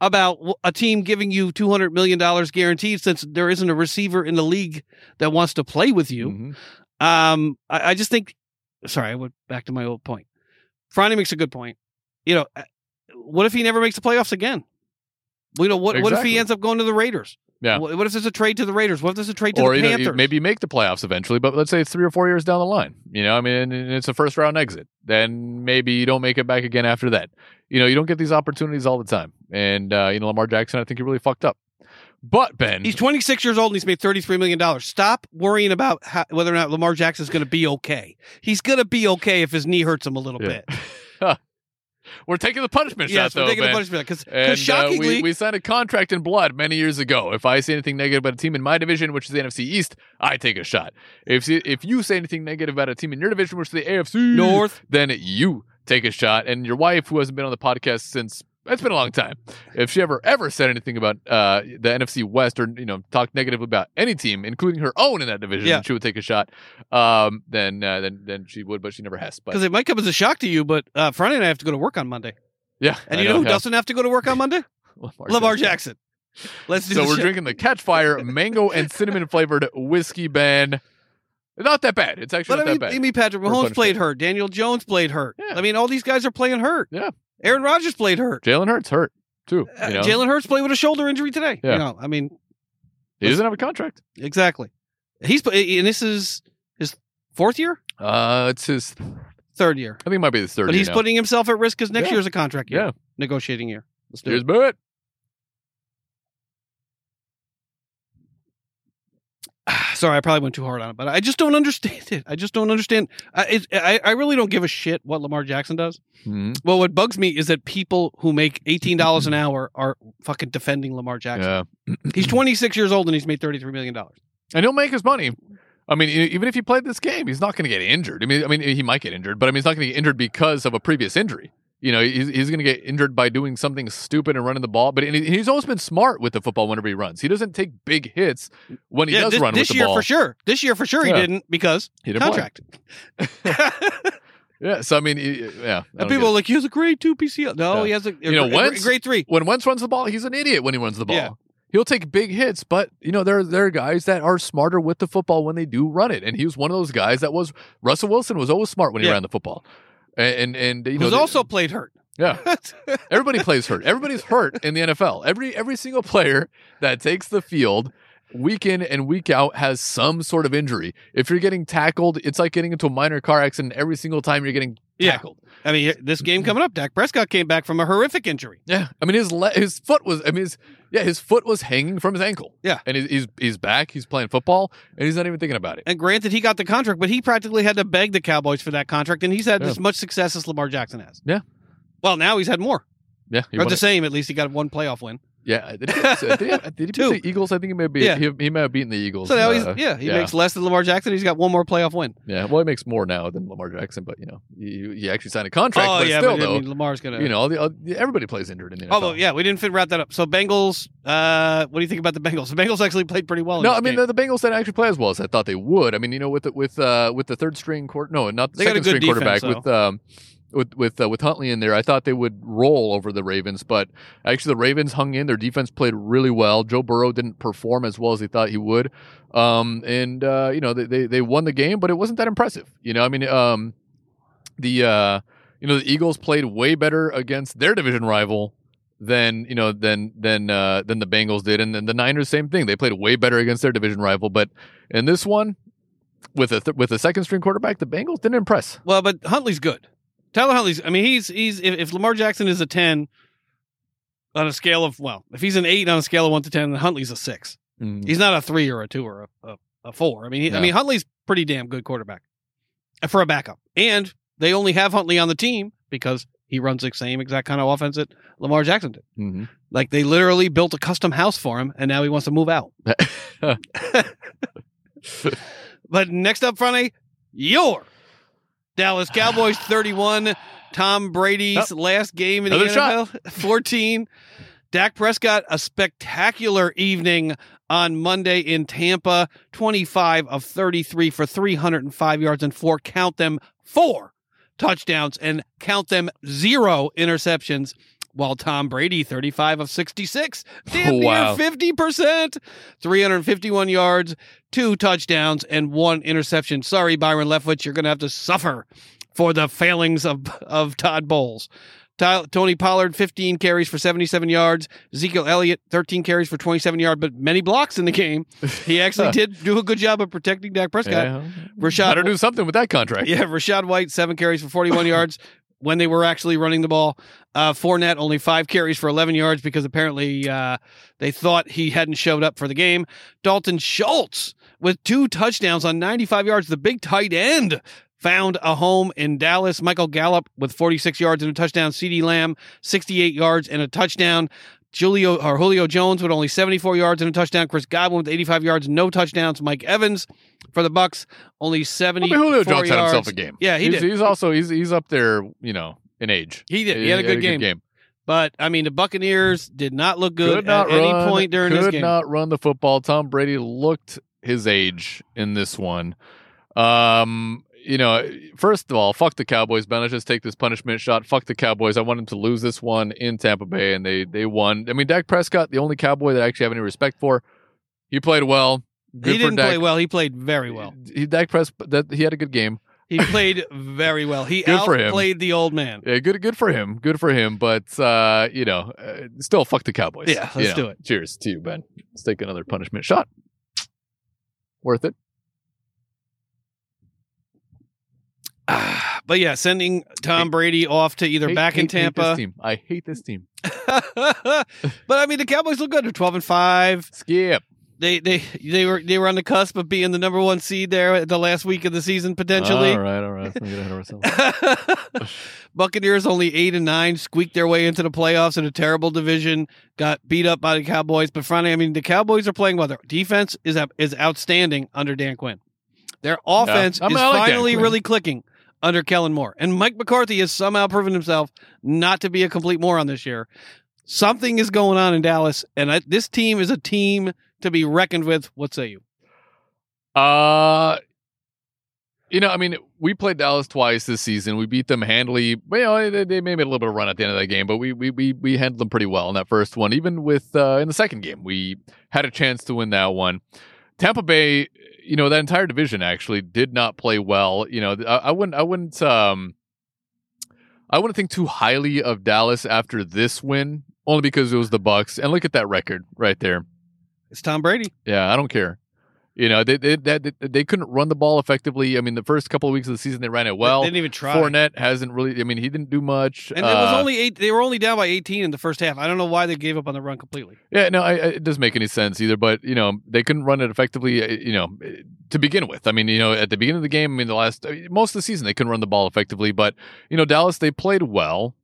Speaker 2: about a team giving you 200 million dollars guaranteed since there isn't a receiver in the league that wants to play with you.
Speaker 1: Mhm.
Speaker 2: Um, I, I just think. Sorry, I went back to my old point. Franny makes a good point. You know, what if he never makes the playoffs again? You know, what what if he ends up going to the Raiders?
Speaker 1: Yeah.
Speaker 2: What, what if there's a trade to the Raiders? What if there's a trade to
Speaker 1: Or
Speaker 2: the
Speaker 1: you know,
Speaker 2: Panthers?
Speaker 1: maybe you make the playoffs eventually, but let's say it's three or four years down the line. You know, I mean, and it's a first round exit. Then maybe you don't make it back again after that. You know, you don't get these opportunities all the time. And uh, you know, Lamar Jackson, I think he really fucked up. But Ben,
Speaker 2: He's 26 years old and he's made 33 million dollars. Stop worrying about how, whether or not Lamar Jackson's going to be okay. He's going to be okay if his knee hurts him a little
Speaker 1: Yeah.
Speaker 2: bit. *laughs*
Speaker 1: we're taking the punishment
Speaker 2: yes,
Speaker 1: shot
Speaker 2: we're
Speaker 1: though,
Speaker 2: taking
Speaker 1: Ben.
Speaker 2: the punishment because
Speaker 1: And uh,
Speaker 2: shockingly,
Speaker 1: we, we signed a contract in blood many years ago. If I say anything negative about a team in my division, which is the NFC East, I take a shot. If if you say anything negative about a team in your division, which is the AFC
Speaker 2: North.
Speaker 1: then you take a shot. And your wife, who hasn't been on the podcast since it's been a long time, if she ever ever said anything about uh, the NFC West or you know talked negatively about any team, including her own in that division,
Speaker 2: Yeah.
Speaker 1: she would take a shot. Um, then uh, then then she would, but she never has.
Speaker 2: Because it might come as a shock to you, but uh, Friday and I have to go to work on Monday.
Speaker 1: yeah,
Speaker 2: And
Speaker 1: I
Speaker 2: you know, who
Speaker 1: yeah.
Speaker 2: doesn't have to go to work on Monday? *laughs*
Speaker 1: Lamar,
Speaker 2: Lamar
Speaker 1: Jackson.
Speaker 2: Jackson. Let's do
Speaker 1: So we're
Speaker 2: show.
Speaker 1: drinking the Catchfire mango and cinnamon flavored whiskey band. Not that bad. It's actually
Speaker 2: But I
Speaker 1: not
Speaker 2: mean,
Speaker 1: that bad.
Speaker 2: I mean, Patrick Mahomes played hurt. Daniel Jones played hurt.
Speaker 1: Yeah.
Speaker 2: I mean, all these guys are playing hurt.
Speaker 1: Yeah.
Speaker 2: Aaron Rodgers played hurt.
Speaker 1: Jalen Hurts hurt too.
Speaker 2: Uh,
Speaker 1: You know?
Speaker 2: Jalen Hurts played with a shoulder injury today.
Speaker 1: Yeah.
Speaker 2: You know, I mean,
Speaker 1: he doesn't have a contract.
Speaker 2: exactly. He's and this is his fourth year,
Speaker 1: Uh, it's his.
Speaker 2: third year.
Speaker 1: I think it might be the third.
Speaker 2: But he's
Speaker 1: now.
Speaker 2: putting himself at risk because next
Speaker 1: Yeah.
Speaker 2: year's a contract year,
Speaker 1: Yeah.
Speaker 2: negotiating year. Let's do
Speaker 1: Here's
Speaker 2: it. *sighs* Sorry, I probably went too hard on it, but I just don't understand *laughs* it. I just don't understand. I, it, I, I really don't give a shit what Lamar Jackson does.
Speaker 1: Mhm.
Speaker 2: Well, what bugs me is that people who make eighteen dollars an *clears throat* hour are fucking defending Lamar Jackson.
Speaker 1: Yeah, *clears throat*
Speaker 2: He's twenty six years old and he's made thirty three million dollars.
Speaker 1: and he'll make his money. I mean, even if he played this game, he's not going to get injured. I mean, I mean, he might get injured, but I mean, he's not going to get injured because of a previous injury. You know, he's, he's going to get injured by doing something stupid and running the ball. But he's always been smart with the football whenever he runs. He doesn't take big hits when he does
Speaker 2: this,
Speaker 1: run
Speaker 2: this
Speaker 1: with the
Speaker 2: year for sure. This year for sure
Speaker 1: Yeah.
Speaker 2: he didn't because
Speaker 1: He didn't
Speaker 2: contract. *laughs* *laughs*
Speaker 1: Yeah, so I mean, yeah.
Speaker 2: And people are like he has a grade two PCL. No,
Speaker 1: Yeah.
Speaker 2: he has a,
Speaker 1: You know,
Speaker 2: a, a
Speaker 1: Wentz-
Speaker 2: grade three.
Speaker 1: when Wentz runs the ball, he's an idiot when he runs the ball.
Speaker 2: Yeah.
Speaker 1: He'll take big hits, but you know there there are guys that are smarter with the football when they do run it, and he was one of those guys that was Russell Wilson was always smart when he
Speaker 2: Yeah.
Speaker 1: ran the football, and and, and you know
Speaker 2: Who's
Speaker 1: the-
Speaker 2: also played hurt.
Speaker 1: Yeah. *laughs* Everybody plays hurt. Everybody's hurt in the NFL. Every every single player that takes the field week in and week out has some sort of injury. If you're getting tackled, it's like getting into a minor car accident every single time you're getting
Speaker 2: Yeah.
Speaker 1: tackled.
Speaker 2: I mean, this game mm-hmm. coming up, Dak Prescott came back from a horrific injury.
Speaker 1: Yeah. I mean his le- his foot was I mean his yeah, his foot was hanging from his ankle.
Speaker 2: Yeah.
Speaker 1: And he's he's, he's back, he's playing football, and he's not even thinking about it.
Speaker 2: And granted, he got the contract, but he practically had to beg the Cowboys for that contract, and he's had
Speaker 1: Yeah.
Speaker 2: as much success as Lamar Jackson has.
Speaker 1: Yeah.
Speaker 2: Well, now he's had more,
Speaker 1: Yeah.
Speaker 2: or the
Speaker 1: it.
Speaker 2: same. At least he got one playoff win.
Speaker 1: Yeah. Did he, did he, did he beat the Eagles? I think he may be
Speaker 2: Yeah.
Speaker 1: he, he may have beaten the Eagles.
Speaker 2: So now he's
Speaker 1: uh,
Speaker 2: yeah, he
Speaker 1: yeah.
Speaker 2: makes less than Lamar Jackson. He's got one more playoff win.
Speaker 1: Yeah, well, he makes more now than Lamar Jackson, but you know, he, he actually signed a contract.
Speaker 2: oh
Speaker 1: but
Speaker 2: yeah,
Speaker 1: still,
Speaker 2: but I mean, Lamar's gonna.
Speaker 1: you know, all the, all, everybody plays injured in the NFL.
Speaker 2: Oh well, yeah, we didn't fit wrap that up. So Bengals, uh, what do you think about the Bengals? The Bengals actually played pretty well. in
Speaker 1: No, I mean the, the Bengals didn't actually play as well as I thought they would. I mean, you know, with the, with uh with the third string quarter, no, not the
Speaker 2: They
Speaker 1: second string quarterback
Speaker 2: defense,
Speaker 1: with um with with uh, with Huntley in there. I thought they would roll over the Ravens, but actually the Ravens hung in. Their defense played really well. Joe Burrow didn't perform as well as he thought he would, um, and uh, you know they, they they won the game, but it wasn't that impressive. You know, I mean, um, the uh, you know the Eagles played way better against their division rival than you know than than uh, than the Bengals did, and then the Niners same thing. They played way better against their division rival, but in this one, with a th- with a second string quarterback, the Bengals didn't impress.
Speaker 2: well, but Huntley's good. Tyler Huntley's. I mean, he's he's if, if Lamar Jackson is a ten on a scale of well, if he's an eight on a scale of one to ten, then Huntley's a six. He's not a three or a two or a, a, a four. I mean, he, I mean Huntley's pretty damn good quarterback uh, for a backup, and they only have Huntley on the team because he runs the same exact kind of offense that Lamar Jackson did.
Speaker 1: hmm
Speaker 2: Like they literally built a custom house for him, and now he wants to move out. *laughs* *laughs* But next up, Friday, your Dallas Cowboys *sighs* 31, Tom Brady's last game in the NFL *laughs* 14. Dak Prescott, a spectacular evening on Monday in Tampa, 25 of 33 for 305 yards and four, count them, four touchdowns and count them, zero interceptions. While Tom Brady, 35 of 66, damn *laughs*
Speaker 1: Wow.
Speaker 2: near 50%, 351 yards, two touchdowns, and one interception. Sorry, Byron Leftwich, you're going to have to suffer for the failings of, of Todd Bowles. Tony Pollard, 15 carries for 77 yards. Ezekiel Elliott, 13 carries for 27 yards, but many blocks in the game. He *laughs* actually did do a good job of protecting Dak Prescott.
Speaker 1: Yeah.
Speaker 2: Rachaad,
Speaker 1: Better do something with that contract.
Speaker 2: yeah, Rachaad White, seven carries for 41 *laughs* yards when they were actually running the ball. Uh, Fournette, only five carries for 11 yards because apparently uh, they thought he hadn't showed up for the game. Dalton Schultz with two touchdowns on 95 yards, the big tight end. Found a home in Dallas. Michael Gallup with 46 yards and a touchdown. CeeDee Lamb, 68 yards and a touchdown. Julio or Julio Jones with only 74 yards and a touchdown. Chris Godwin with 85 yards, no touchdowns. Mike Evans for the Bucks, only 70
Speaker 1: I mean, Julio Jones had himself a game.
Speaker 2: Yeah, he
Speaker 1: he's,
Speaker 2: did.
Speaker 1: He's also he's he's up there, you know, in age.
Speaker 2: He did. He had a good game. But I mean, the Buccaneers did not look good
Speaker 1: Could
Speaker 2: at any
Speaker 1: run,
Speaker 2: point during
Speaker 1: could
Speaker 2: this game.
Speaker 1: not run the football. Tom Brady looked his age in this one. Um, you know, first of all, fuck the Cowboys, Ben. Let's just take this punishment shot. Fuck the Cowboys. I want them to lose this one in Tampa Bay, and they they won. I mean, Dak Prescott, the only Cowboy that I actually have any respect for. He played well. Good
Speaker 2: he didn't play well. He played very well.
Speaker 1: He Dak Pres that he had a good game.
Speaker 2: He *laughs* played very well. He
Speaker 1: Good for him.
Speaker 2: outplayed the old man.
Speaker 1: Yeah, good good for him. Good for him. But uh, you know, uh, still fuck the Cowboys.
Speaker 2: Yeah, let's
Speaker 1: know.
Speaker 2: do it.
Speaker 1: Cheers to you, Ben. Let's take another punishment shot. Worth it. *sighs*
Speaker 2: But yeah, sending Tom Brady off to either
Speaker 1: Hate-
Speaker 2: back in
Speaker 1: hate- hate this
Speaker 2: Tampa.
Speaker 1: team. I hate this team. *laughs*
Speaker 2: but I mean, the Cowboys look good. They're twelve and five.
Speaker 1: Skip.
Speaker 2: They they they were they were on the cusp of being the number one seed there at the last week of the season potentially.
Speaker 1: All right, all right. Let's get ahead of ourselves. *laughs*
Speaker 2: Buccaneers only eight and nine, squeaked their way into the playoffs in a terrible division, got beat up by the Cowboys. But finally, I mean, the Cowboys are playing well. Their defense is is outstanding under Dan Quinn. Their offense
Speaker 1: mean,
Speaker 2: is
Speaker 1: like
Speaker 2: finally really clicking under Kellen Moore. And Mike McCarthy has somehow proven himself not to be a complete moron this year. Something is going on in Dallas, and I, this team is a team to be reckoned with. What say you?
Speaker 1: Uh, you know, I mean, we played Dallas twice this season. We beat them handily. Know, they, they made a little bit of run at the end of that game, but we we we we handled them pretty well in that first one. Even with uh, in the second game, we had a chance to win that one. Tampa Bay, you know, that entire division actually did not play well. You know, I, I wouldn't I wouldn't um I wouldn't think too highly of Dallas after this win, only because it was the Bucks. And look at that record right there.
Speaker 2: It's Tom Brady.
Speaker 1: Yeah, I don't care. You know, they they, they they couldn't run the ball effectively. I mean, the first couple of weeks of the season they ran it well.
Speaker 2: they didn't even try.
Speaker 1: Fournette hasn't really. I mean, he didn't do much.
Speaker 2: and it was
Speaker 1: Uh,
Speaker 2: only eight. They were only down by 18 in the first half. I don't know why they gave up on the run completely.
Speaker 1: Yeah, no, I, it doesn't make any sense either. But you know, they couldn't run it effectively. uh, You know, uh, to begin with. I mean, you know, at the beginning of the game, I mean, the last I mean, most of the season they couldn't run the ball effectively. But you know, Dallas they played well.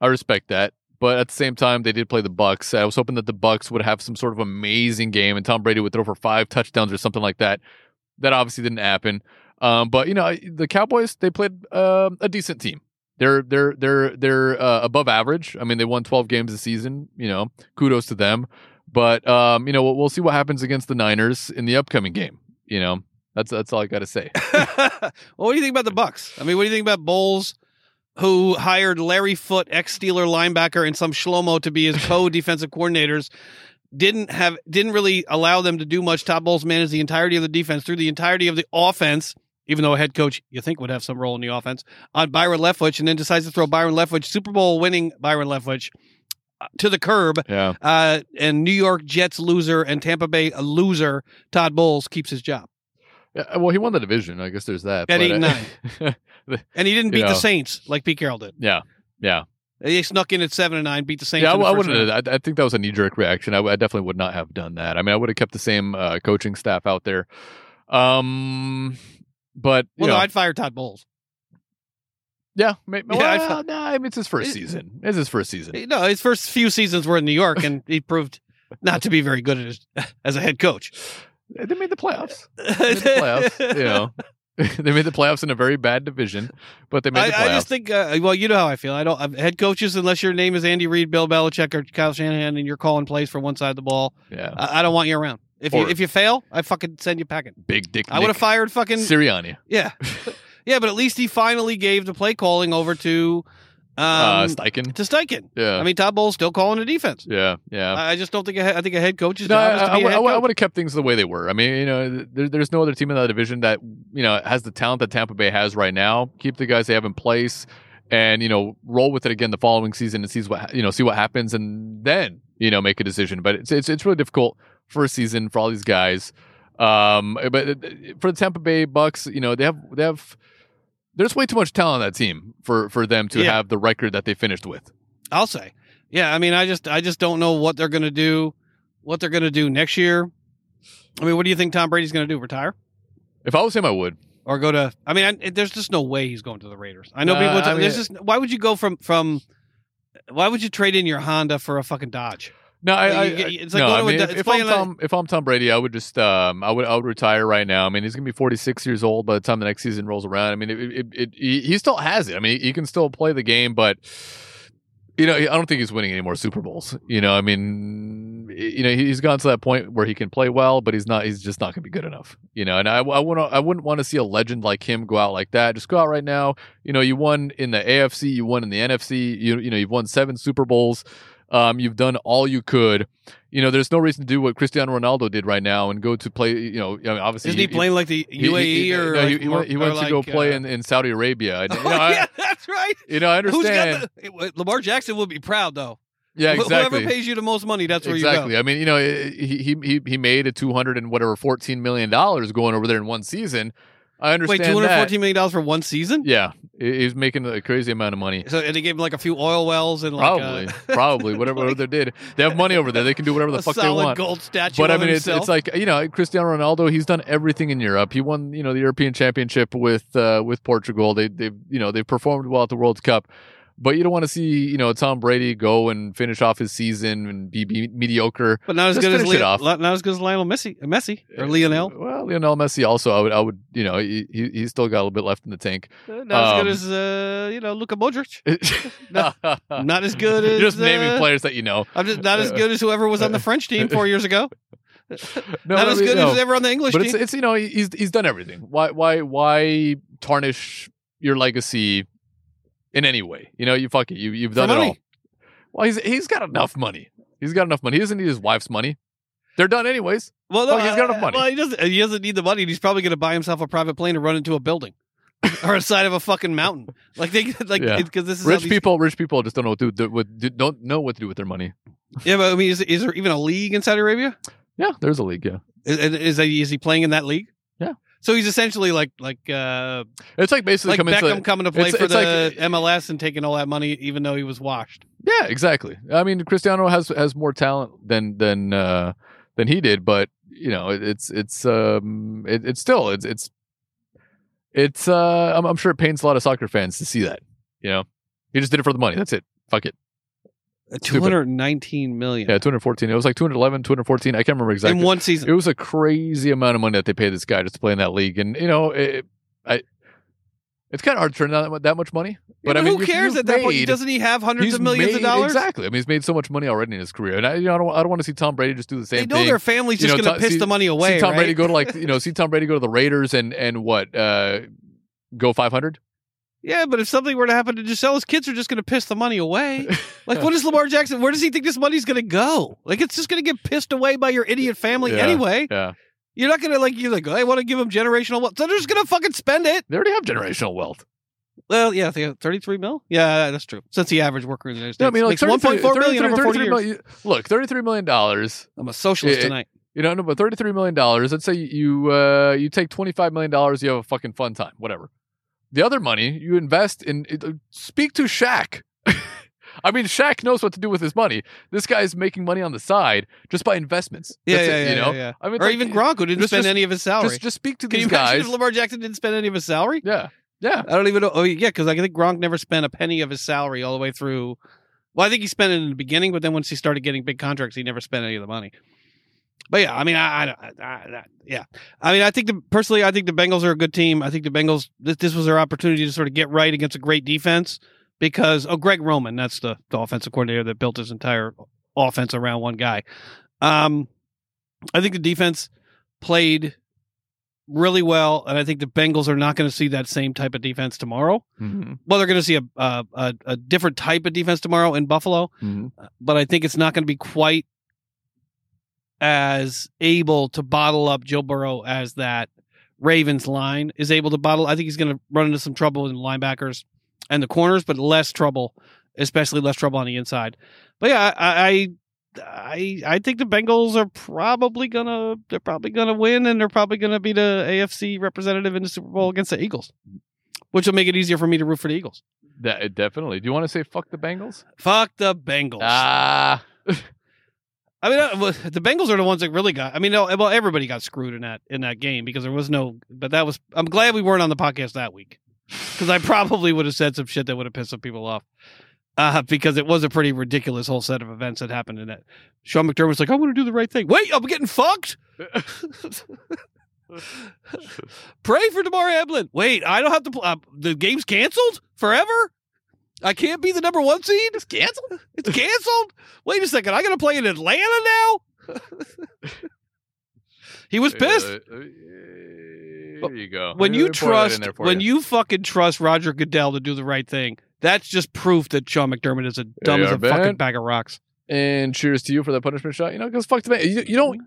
Speaker 1: I respect that. But at the same time, they did play the Bucks. I was hoping that the Bucks would have some sort of amazing game, and Tom Brady would throw for five touchdowns or something like that. That obviously didn't happen. Um, but you know, the Cowboys they played uh, a decent team. They're they're they're they're uh, above average. I mean, they won 12 games this season. You know, kudos to them. But um, you know, we'll, we'll see what happens against the Niners in the upcoming game. You know, that's that's all I got to say. *laughs*
Speaker 2: well, what do you think about the Bucks? I mean, what do you think about Bowles, who hired Larry Foote, ex Steeler linebacker, and some Shlomo to be his *laughs* co-defensive coordinators? Didn't have didn't really allow them to do much. Todd Bowles managed the entirety of the defense through the entirety of the offense. Even though a head coach you think would have some role in the offense on Byron Leftwich, and then decides to throw Byron Leftwich, Super Bowl winning Byron Leftwich, uh, to the curb.
Speaker 1: Yeah,
Speaker 2: Uh, and New York Jets loser and Tampa Bay a loser. Todd Bowles keeps his job,
Speaker 1: yeah. Well, he won the division. I guess there's that.
Speaker 2: At eight and *laughs*
Speaker 1: I-
Speaker 2: and he didn't beat the. Saints like Pete Carroll did.
Speaker 1: yeah, yeah.
Speaker 2: They snuck in at seven and nine, beat the Saints.
Speaker 1: Yeah, I, I wouldn't.
Speaker 2: round.
Speaker 1: I, I think that was a knee jerk reaction. I, I definitely would not have done that. I mean, I would have kept the same uh, coaching staff out there. Um, but you
Speaker 2: Well, no,
Speaker 1: know,
Speaker 2: I'd fire Todd Bowles.
Speaker 1: yeah, may,
Speaker 2: Yeah,
Speaker 1: well,
Speaker 2: I felt-
Speaker 1: nah, I mean, it's his first
Speaker 2: It-
Speaker 1: season. It's his first season.
Speaker 2: No, his first few seasons were in New York, and he proved not to be very good at his, *laughs* as a head coach.
Speaker 1: They made the playoffs. *laughs* They made the playoffs. You know, *laughs* they made the playoffs in a very bad division, but they made the playoffs.
Speaker 2: I, I just think, uh, well, you know how I feel. I don't uh, head coaches unless your name is Andy Reid, Bill Belichick, or Kyle Shanahan, and you're calling plays for one side of the ball.
Speaker 1: yeah,
Speaker 2: I, I don't want you around. If you if you fail, I fucking send you packing.
Speaker 1: big dick.
Speaker 2: I would have fired fucking
Speaker 1: Sirianni.
Speaker 2: yeah, *laughs* yeah. But at least he finally gave the play calling over to um
Speaker 1: uh, Steichen.
Speaker 2: to Steichen.
Speaker 1: Yeah,
Speaker 2: I mean, Todd Bowles still calling the defense.
Speaker 1: yeah, yeah.
Speaker 2: I I just don't think a, I think a head
Speaker 1: No,
Speaker 2: job is to
Speaker 1: I,
Speaker 2: head coach.
Speaker 1: would have kept things the way they were. I mean, you know, there, there's no other team in that division that you know has the talent that Tampa Bay has right now. Keep the guys they have in place, and you know, roll with it again the following season and sees what you know, see what happens, and then you know, make a decision. But it's it's, it's really difficult for a season for all these guys. Um, but uh, for the Tampa Bay Bucks, you know, they have they have. There's way too much talent on that team for, for them to
Speaker 2: Yeah.
Speaker 1: have the record that they finished with.
Speaker 2: I'll say, yeah. I mean, I just I just don't know what they're going to do, what they're going to do next year. I mean, what do you think Tom Brady's going to do? Retire
Speaker 1: If I was him, I would.
Speaker 2: or go to? I mean, I, there's just no way he's going to the Raiders. I know
Speaker 1: Uh,
Speaker 2: people.
Speaker 1: I mean-
Speaker 2: there's just why would you go from from? Why would you trade in your Honda for a fucking Dodge?
Speaker 1: No, I, I,
Speaker 2: You get-
Speaker 1: I-
Speaker 2: it's like
Speaker 1: no,
Speaker 2: going
Speaker 1: I
Speaker 2: to
Speaker 1: mean, if, if I'm
Speaker 2: like-
Speaker 1: Tom, if I'm Tom Brady, I would just, um, I would, I would retire right now. I mean, he's gonna be 46 years old by the time the next season rolls around. I mean, it, it, it, he, he still has it. I mean, he can still play the game, but you know, I don't think he's winning any more Super Bowls. You know, I mean, you know, he's gone to that point where he can play well, but he's not. He's just not gonna be good enough. You know, and I, I wouldn't, I wouldn't want to see a legend like him go out like that. Just go out right now. You know, you won in the AFC, you won in the NFC. You, you know, you've won seven Super Bowls. Um, you've done all you could. You know, there's no reason to do what Cristiano Ronaldo did right now and go to play. You know, I mean, obviously,
Speaker 2: Isn't he playing like the UAE
Speaker 1: he-
Speaker 2: or
Speaker 1: no, he,
Speaker 2: like
Speaker 1: he
Speaker 2: more-
Speaker 1: went, he
Speaker 2: or
Speaker 1: went to go play
Speaker 2: uh,
Speaker 1: in, in Saudi Arabia. And, you, *laughs* know,
Speaker 2: Oh,
Speaker 1: I,
Speaker 2: yeah, that's right.
Speaker 1: you know, I
Speaker 2: Who's
Speaker 1: understand.
Speaker 2: got the, Lamar Jackson would be proud though.
Speaker 1: yeah, exactly.
Speaker 2: Whoever pays you the most money, that's where
Speaker 1: exactly.
Speaker 2: you go. Exactly.
Speaker 1: I mean, you know, he he he he made a two hundred and whatever fourteen million dollars going over there in one season. I understand
Speaker 2: Wait, two hundred fourteen million dollars for one season?
Speaker 1: Yeah, he- he's making a crazy amount of money.
Speaker 2: So and they gave him like a few oil wells and like
Speaker 1: Probably,
Speaker 2: a,
Speaker 1: probably whatever *laughs*
Speaker 2: like-
Speaker 1: they did. They have money over there. They can do whatever the fuck they want.
Speaker 2: gold statue.
Speaker 1: But I mean, it's, it's like you know, Cristiano Ronaldo. He's done everything in Europe. He won, you know, the European Championship with uh, with Portugal. They they've you know they've performed well at the World Cup. But you don't want to see you know Tom Brady go and finish off his season and be, be mediocre.
Speaker 2: but not as
Speaker 1: just
Speaker 2: good as
Speaker 1: finish it
Speaker 2: Leo,
Speaker 1: off.
Speaker 2: not as good as Lionel Messi, Messi or Lionel.
Speaker 1: Well, Lionel Messi also. I would I would you know he he- he's still got a little bit left in the tank.
Speaker 2: Uh, Not as
Speaker 1: Um,
Speaker 2: good as uh, you know Luka Modric. *laughs*
Speaker 1: not,
Speaker 2: Not as good *laughs* as
Speaker 1: You're just naming
Speaker 2: uh,
Speaker 1: players that you know.
Speaker 2: I'm just not as good as whoever was on the French team four years ago. *laughs*
Speaker 1: No,
Speaker 2: not as good
Speaker 1: no.
Speaker 2: as ever on the English team.
Speaker 1: but it's it's you know he's he's done everything. Why why why tarnish your legacy in any way? You know, you fuck it. You you've
Speaker 2: For
Speaker 1: done it all. Well, he's he's got enough money. He's got enough money. He doesn't need his wife's money. They're done anyways.
Speaker 2: Well, no,
Speaker 1: Fuck, he's got enough
Speaker 2: uh,
Speaker 1: money.
Speaker 2: Well, he doesn't. He doesn't need the money. He's probably going to buy himself a private plane and run into a building. *laughs* or a side of a fucking mountain. Like they *laughs* like
Speaker 1: Yeah.
Speaker 2: because this is how
Speaker 1: Rich
Speaker 2: these-
Speaker 1: people, rich people just don't know what to do. What, do- don't know what to do with their money.
Speaker 2: Yeah, but I mean, is, is there even a league in Saudi Arabia?
Speaker 1: Yeah, there's a league. Yeah,
Speaker 2: Is, is, he- is he playing in that league? So he's essentially like like uh
Speaker 1: it's like basically
Speaker 2: like
Speaker 1: coming
Speaker 2: Beckham
Speaker 1: to.
Speaker 2: coming to play
Speaker 1: it's-
Speaker 2: for
Speaker 1: it's
Speaker 2: the
Speaker 1: like-
Speaker 2: MLS and taking all that money, even though he was washed.
Speaker 1: Yeah, exactly. I mean, Cristiano has has more talent than than uh, than he did, but you know, it, it's it's um, it, it's still it's it's it's uh, I'm, I'm sure it pains a lot of soccer fans to see that. You know, he just did it for the money. That's it. Fuck it.
Speaker 2: Two hundred nineteen million
Speaker 1: Yeah, 214. It was like 211, 214. I can't remember exactly.
Speaker 2: in one season.
Speaker 1: It was a crazy amount of money that they paid this guy just to play in that league, and you know, it, I. It's kind of hard to turn down that that much money,
Speaker 2: Yeah,
Speaker 1: but I mean,
Speaker 2: who cares at that point? Doesn't he have hundreds of millions
Speaker 1: made,
Speaker 2: of dollars?
Speaker 1: Exactly. I mean, he's made so much money already in his career, and I, you know, I don't, I don't want to see Tom Brady just do the same thing.
Speaker 2: They know
Speaker 1: thing.
Speaker 2: their family's
Speaker 1: You
Speaker 2: just going to
Speaker 1: to-
Speaker 2: piss
Speaker 1: see-
Speaker 2: the money away.
Speaker 1: see Tom
Speaker 2: right?
Speaker 1: Brady go to like, *laughs* you know, see Tom Brady go to the Raiders and and what, uh, go five hundred.
Speaker 2: Yeah, but if something were to happen to Gisele, his kids are just going to piss the money away. *laughs* Like, what is Lamar Jackson? Where does he think this money's going to go? Like, it's just going to get pissed away by your idiot family
Speaker 1: Yeah.
Speaker 2: anyway.
Speaker 1: Yeah,
Speaker 2: You're not going to like. You're like, I want to give him generational wealth. So they're just going to fucking spend it.
Speaker 1: they already have generational wealth.
Speaker 2: Well, yeah, they 33 mil. Yeah, that's true. Since the average worker in the United States
Speaker 1: No, I mean, like
Speaker 2: makes 1.4 million over 40 years.
Speaker 1: million- Look, thirty three million dollars.
Speaker 2: I'm a socialist
Speaker 1: It-
Speaker 2: tonight.
Speaker 1: You know, no, but thirty three million dollars. Let's say you uh, you take twenty five million dollars, you have a fucking fun time, whatever. The other money you invest in. It, uh, speak to Shaq. *laughs* I mean, Shaq knows what to do with his money. This guy's making money on the side just by investments.
Speaker 2: Yeah,
Speaker 1: That's
Speaker 2: yeah,
Speaker 1: it,
Speaker 2: yeah,
Speaker 1: you know.
Speaker 2: yeah, yeah.
Speaker 1: I mean,
Speaker 2: Or
Speaker 1: like-
Speaker 2: even Gronk, who didn't
Speaker 1: just-
Speaker 2: spend
Speaker 1: just-
Speaker 2: any of his salary.
Speaker 1: Just, just speak to
Speaker 2: Can
Speaker 1: these
Speaker 2: you imagine
Speaker 1: guys.
Speaker 2: if Lamar Jackson didn't spend any of his salary?
Speaker 1: yeah, yeah.
Speaker 2: I don't even know. Oh, yeah, because I think Gronk never spent a penny of his salary all the way through. Well, I think he spent it in the beginning, but then once he started getting big contracts, he never spent any of the money. But yeah, I mean, I, I, I, I yeah, I mean, I think the personally, I think the Bengals are a good team. I think the Bengals this, this was their opportunity to sort of get right against a great defense because oh, Greg Roman, that's the, the offensive coordinator that built his entire offense around one guy. Um, I think the defense played really well, and I think the Bengals are not going to see that same type of defense tomorrow.
Speaker 1: Mhm,
Speaker 2: Well, they're going to see a, a a different type of defense tomorrow in Buffalo,
Speaker 1: mhm.
Speaker 2: but I think it's not going to be quite as able to bottle up Joe Burrow as that Ravens line is able to bottle. I think he's going to run into some trouble in the linebackers and the corners, but less trouble, especially less trouble on the inside. But yeah, I. I I I think the Bengals are probably gonna they're probably gonna win and they're probably gonna be the AFC representative in the Super Bowl against the Eagles, which will make it easier for me to root for the Eagles.
Speaker 1: That definitely. Do you want to say fuck the Bengals?
Speaker 2: Fuck the Bengals.
Speaker 1: Ah, *laughs*
Speaker 2: I mean, uh, the Bengals are the ones that really got. I mean, well, everybody got screwed in that in that game because there was no. But that was. I'm glad we weren't on the podcast that week because I probably would have said some shit that would have pissed some people off. Uh, because it was a pretty ridiculous whole set of events that happened in that. Sean McDermott was like, "I want to do the right thing." Wait, I'm getting fucked. *laughs* *laughs* Pray for Damar Hamlin. Wait, I don't have to. Pl- uh, the game's canceled forever. I can't be the number one seed. It's canceled. It's canceled. Wait a second. I got to play in Atlanta now. *laughs* he was pissed.
Speaker 1: Uh, uh, there you go.
Speaker 2: when you
Speaker 1: me pour that in
Speaker 2: trust, when you fucking trust Roger Goodell to do the right thing, that's just proof that Sean McDermott is a dumb as a fucking bag of rocks.
Speaker 1: and cheers to you for that punishment shot. You know, because fuck the man. You, you don't.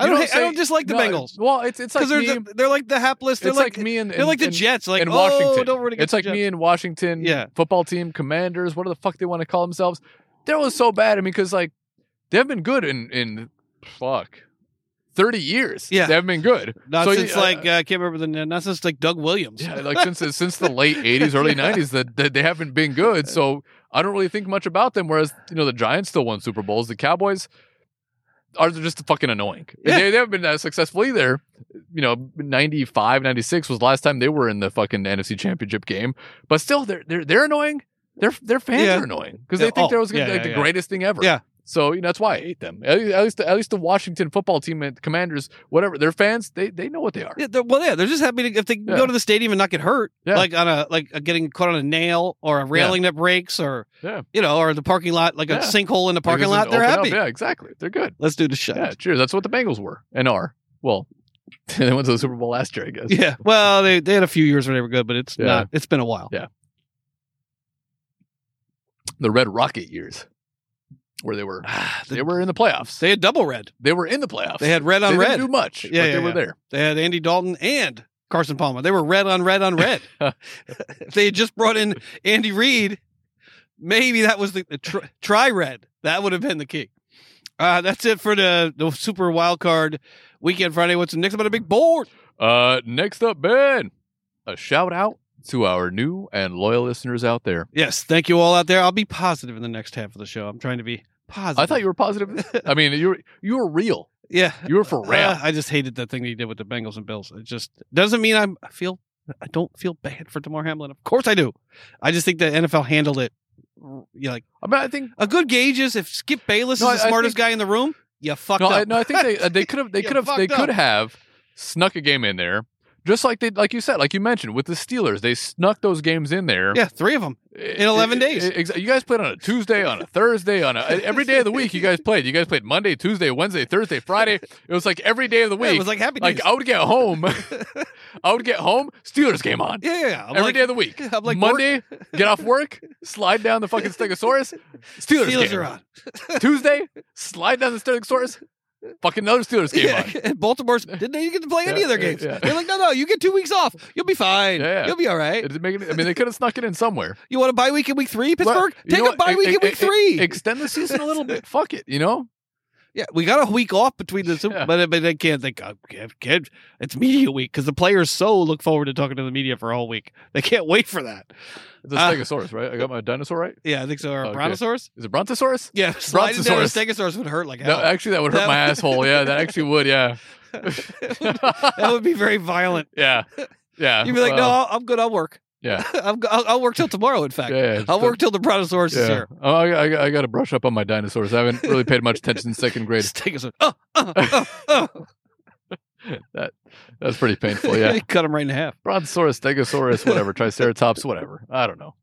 Speaker 2: I don't.
Speaker 1: don't
Speaker 2: hate- I don't dislike the
Speaker 1: no,
Speaker 2: Bengals
Speaker 1: Well, it's it's like
Speaker 2: they're the, they're like the hapless. They're
Speaker 1: it's
Speaker 2: like,
Speaker 1: like, me and
Speaker 2: they're like the Jets. Like
Speaker 1: in
Speaker 2: oh,
Speaker 1: Washington.
Speaker 2: don't against
Speaker 1: It's like
Speaker 2: the
Speaker 1: me
Speaker 2: Jets.
Speaker 1: and Washington
Speaker 2: Yeah.
Speaker 1: football team, Commanders, whatever the fuck they want to call themselves. That was so bad. I mean, because like they've been good in in fuck thirty years.
Speaker 2: Yeah.
Speaker 1: they haven't been good.
Speaker 2: Not
Speaker 1: So,
Speaker 2: since
Speaker 1: uh,
Speaker 2: like uh, I can't remember the not since like Doug Williams.
Speaker 1: Yeah, like since the- since the late *laughs* '80s, early '90s, that, that they haven't been good. So I don't really think much about them. Whereas you know the Giants still won Super Bowls. The Cowboys are just fucking annoying.
Speaker 2: Yeah.
Speaker 1: They, they haven't been as successful either. You know, 95, 96 was the last time they were in the fucking NFC Championship game. But still, they're they're they're annoying. Their their fans
Speaker 2: Yeah.
Speaker 1: are annoying because they
Speaker 2: Yeah,
Speaker 1: think
Speaker 2: oh,
Speaker 1: there was gonna like the greatest thing ever.
Speaker 2: Yeah.
Speaker 1: So you know that's why I hate them. At least, at least at least the Washington football team and Commanders, whatever their fans, they they know what they are.
Speaker 2: Yeah, well, yeah, they're just happy to, if they
Speaker 1: Yeah.
Speaker 2: go to the stadium and not get hurt,
Speaker 1: Yeah.
Speaker 2: like on a like a getting caught on a nail or a railing that breaks, or
Speaker 1: Yeah.
Speaker 2: you know, or the parking lot, like a sinkhole in the parking lot. They're
Speaker 1: opened up.
Speaker 2: happy.
Speaker 1: Yeah, exactly. They're good.
Speaker 2: Let's do the shot.
Speaker 1: Yeah, cheers. That's what the Bengals were and are. Well, *laughs* they went to the Super Bowl last year, I guess.
Speaker 2: Yeah. Well, they they had a few years where they were good, but it's not. It's been a while.
Speaker 1: Yeah. The Red Rocket years, where they were
Speaker 2: The-
Speaker 1: they were in the playoffs. They,
Speaker 2: had double red.
Speaker 1: They were in the playoffs.
Speaker 2: They had red on
Speaker 1: they
Speaker 2: red.
Speaker 1: didn't do much.
Speaker 2: Yeah,
Speaker 1: but
Speaker 2: yeah,
Speaker 1: they were there.
Speaker 2: They had Andy Dalton and Carson Palmer. They were red on red on red. *laughs* if they had just brought in Andy Reid, maybe that was the, the tr- try red. That would have been the key. Uh, that's it for the, the Super Wild Card weekend Friday. What's next up on the big board?
Speaker 1: Uh, next up, Ben, a shout out to our new and loyal listeners out there.
Speaker 2: Yes, thank you all out there. I'll be positive in the next half of the show. I'm trying to be positive.
Speaker 1: I thought you were positive. *laughs* I mean, you were you were real.
Speaker 2: yeah.
Speaker 1: You were for real.
Speaker 2: Uh, I just hated that thing that he did with the Bengals and Bills. It just doesn't mean I'm, I feel I don't feel bad for Damar Hamlin. Of course I do. I just think the NFL handled it. You know, like
Speaker 1: I mean, I think
Speaker 2: a good gauge is if Skip Bayless
Speaker 1: No,
Speaker 2: is the
Speaker 1: I- I
Speaker 2: smartest
Speaker 1: think-
Speaker 2: guy in the room, you fucked
Speaker 1: no, I,
Speaker 2: up.
Speaker 1: no, I think they uh, they *laughs* could have they could have they
Speaker 2: fucked
Speaker 1: could have snuck a game in there, just like they like you said, like you mentioned with the Steelers, they snuck those games in there.
Speaker 2: yeah, three of them. in 11 days.
Speaker 1: Exactly. You guys played on a Tuesday, on a Thursday, on a every day of the week. You guys played. You guys played Monday, Tuesday, Wednesday, Thursday, Friday. It was like every day of the
Speaker 2: Yeah,
Speaker 1: week.
Speaker 2: it was like happy
Speaker 1: like. I would get home, *laughs* *laughs* I would get home. Steelers game on.
Speaker 2: yeah, yeah, yeah.
Speaker 1: Every
Speaker 2: like,
Speaker 1: day of the week. *laughs*
Speaker 2: I'm like
Speaker 1: Monday, get off work, slide down the fucking Stegosaurus. Steelers,
Speaker 2: Steelers
Speaker 1: game
Speaker 2: are on.
Speaker 1: Tuesday, slide down the Stegosaurus. Fucking another Steelers game
Speaker 2: Yeah,
Speaker 1: on. *laughs*
Speaker 2: Baltimore's didn't they get to play any
Speaker 1: Yeah,
Speaker 2: of their games?
Speaker 1: yeah.
Speaker 2: They're like, no, no, you get two weeks off. You'll be fine.
Speaker 1: Yeah.
Speaker 2: You'll be all right.
Speaker 1: It- make it- I mean, they could have snuck it in somewhere. *laughs*
Speaker 2: You want a bye week in week three, Pittsburgh? Take a bye week in week three.
Speaker 1: Extend the season a little bit. *laughs* Fuck it. You know.
Speaker 2: Yeah, we got a week off between the Super,
Speaker 1: Yeah.
Speaker 2: but but they can't think uh, can't, can't, it's media week because the players so look forward to talking to the media for a whole week. They can't wait for that.
Speaker 1: It's a
Speaker 2: Uh,
Speaker 1: Stegosaurus, right? I got my dinosaur right.
Speaker 2: Yeah, I think so. Or a
Speaker 1: Okay.
Speaker 2: Brontosaurus?
Speaker 1: Is it Brontosaurus?
Speaker 2: Yeah, *laughs* sliding down a
Speaker 1: Brontosaurus.
Speaker 2: Stegosaurus would hurt like
Speaker 1: No, actually, that would hurt
Speaker 2: That
Speaker 1: my
Speaker 2: would-
Speaker 1: asshole. Yeah, that actually would. Yeah. *laughs*
Speaker 2: that would be very violent. *laughs*
Speaker 1: yeah. Yeah.
Speaker 2: You'd be like, no,
Speaker 1: well,
Speaker 2: I'll- I'm good. I'll work.
Speaker 1: Yeah.
Speaker 2: I'm, go- I'll, I'll work till tomorrow. In fact,
Speaker 1: Yeah. yeah,
Speaker 2: I'll work till the Brontosaurus is
Speaker 1: Yeah.
Speaker 2: here.
Speaker 1: Oh, I, I, I got to brush up on my dinosaurs. I haven't really paid much attention in second grade.
Speaker 2: Stegosaurus. Oh, oh, oh, oh.
Speaker 1: That that's pretty painful. *laughs* Yeah.
Speaker 2: Cut him right in half.
Speaker 1: Brontosaurus, Stegosaurus, whatever, *laughs* Triceratops, whatever. I don't know.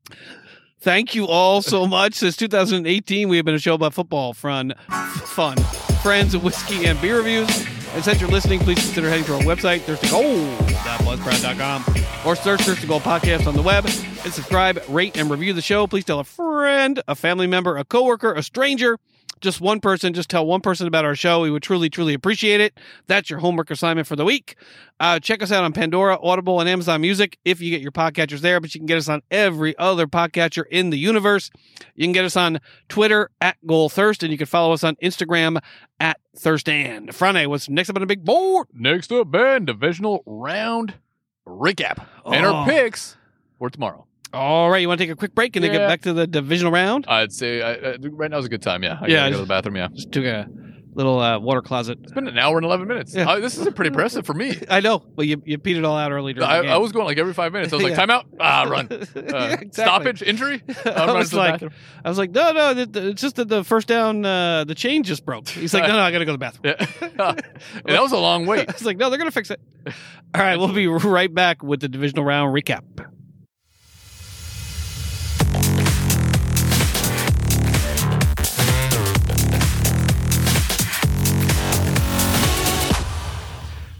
Speaker 2: Thank you all so much. Since 2018, we have been a show about football, fun, fun, friends, whiskey, and beer reviews. And since you're listening, please consider heading to our website, thirstygold.buzzsprout.com, or search Thirsty Gold Podcast on the web and subscribe, rate, and review the show. Please tell a friend, a family member, a coworker, a stranger, just one person. Just tell one person about our show. We would truly, truly appreciate it. That's your homework assignment for the week. Uh, check us out on Pandora, Audible, and Amazon Music if you get your podcatchers there, but you can get us on every other podcatcher in the universe. You can get us on Twitter at Goal Thirst, and you can follow us on Instagram at Thirstand. Friday, what's next up on the big board?
Speaker 1: Next up, Ben, divisional round recap and
Speaker 2: Oh.
Speaker 1: our picks for tomorrow.
Speaker 2: All right, you want to take a quick break and then get back to the divisional round?
Speaker 1: I'd say I, I, right now's a good time. Yeah. I
Speaker 2: Yeah,
Speaker 1: gotta go to the bathroom. Yeah.
Speaker 2: Just took a little uh, water closet.
Speaker 1: It's been an hour and 11 minutes.
Speaker 2: Yeah.
Speaker 1: Uh, this is pretty impressive for me. *laughs*
Speaker 2: I know, but you, you peed it all out early during
Speaker 1: I,
Speaker 2: the game.
Speaker 1: I was going like every five minutes. I was like, *laughs*
Speaker 2: Yeah.
Speaker 1: timeout. Ah, run. *laughs*
Speaker 2: Yeah,
Speaker 1: Uh,
Speaker 2: exactly.
Speaker 1: Stoppage, injury. I'm
Speaker 2: I was like. I was like, no, no, th- th- it's just that the first down, uh, the chain just broke. He's like, no, no, I got to go to the bathroom.
Speaker 1: Yeah. and that was a long wait.
Speaker 2: I was like, no, they're going to fix it. All right, we'll be right back with the divisional round recap.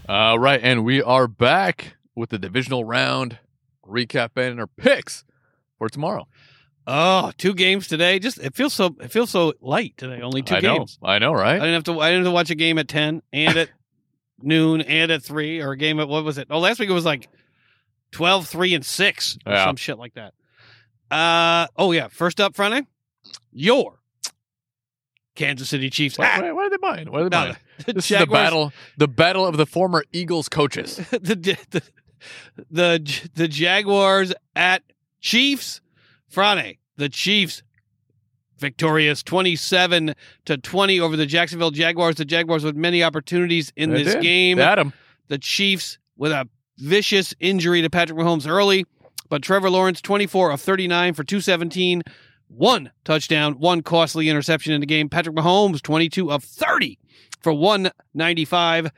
Speaker 1: All right, and we are back with the divisional round recap and our picks for tomorrow.
Speaker 2: Oh, two games today. Just it feels so it feels so light today. Only two
Speaker 1: I know,
Speaker 2: games.
Speaker 1: I know, right?
Speaker 2: I didn't have to. I didn't have to watch a game at ten and at *laughs* noon and at three, or a game at what was it? Oh, last week it was like 12, 3, and six, or
Speaker 1: Yeah.
Speaker 2: some shit like that. Uh oh yeah. First up, Friday, your Kansas City Chiefs.
Speaker 1: Why,
Speaker 2: Ah,
Speaker 1: why, why are they buying? Why are they buying?
Speaker 2: the *laughs*
Speaker 1: This is the battle, the battle of the former Eagles coaches. *laughs*
Speaker 2: the, the the the Jaguars at Chiefs. Friday, the Chiefs victorious 27 to 20 over the Jacksonville Jaguars. The Jaguars with many opportunities in
Speaker 1: They
Speaker 2: this
Speaker 1: did.
Speaker 2: game.
Speaker 1: 'em.
Speaker 2: the Chiefs with a vicious injury to Patrick Mahomes early, but Trevor Lawrence 24 of 39 for 217, one touchdown, one costly interception in the game. Patrick Mahomes 22 of 30 for 195,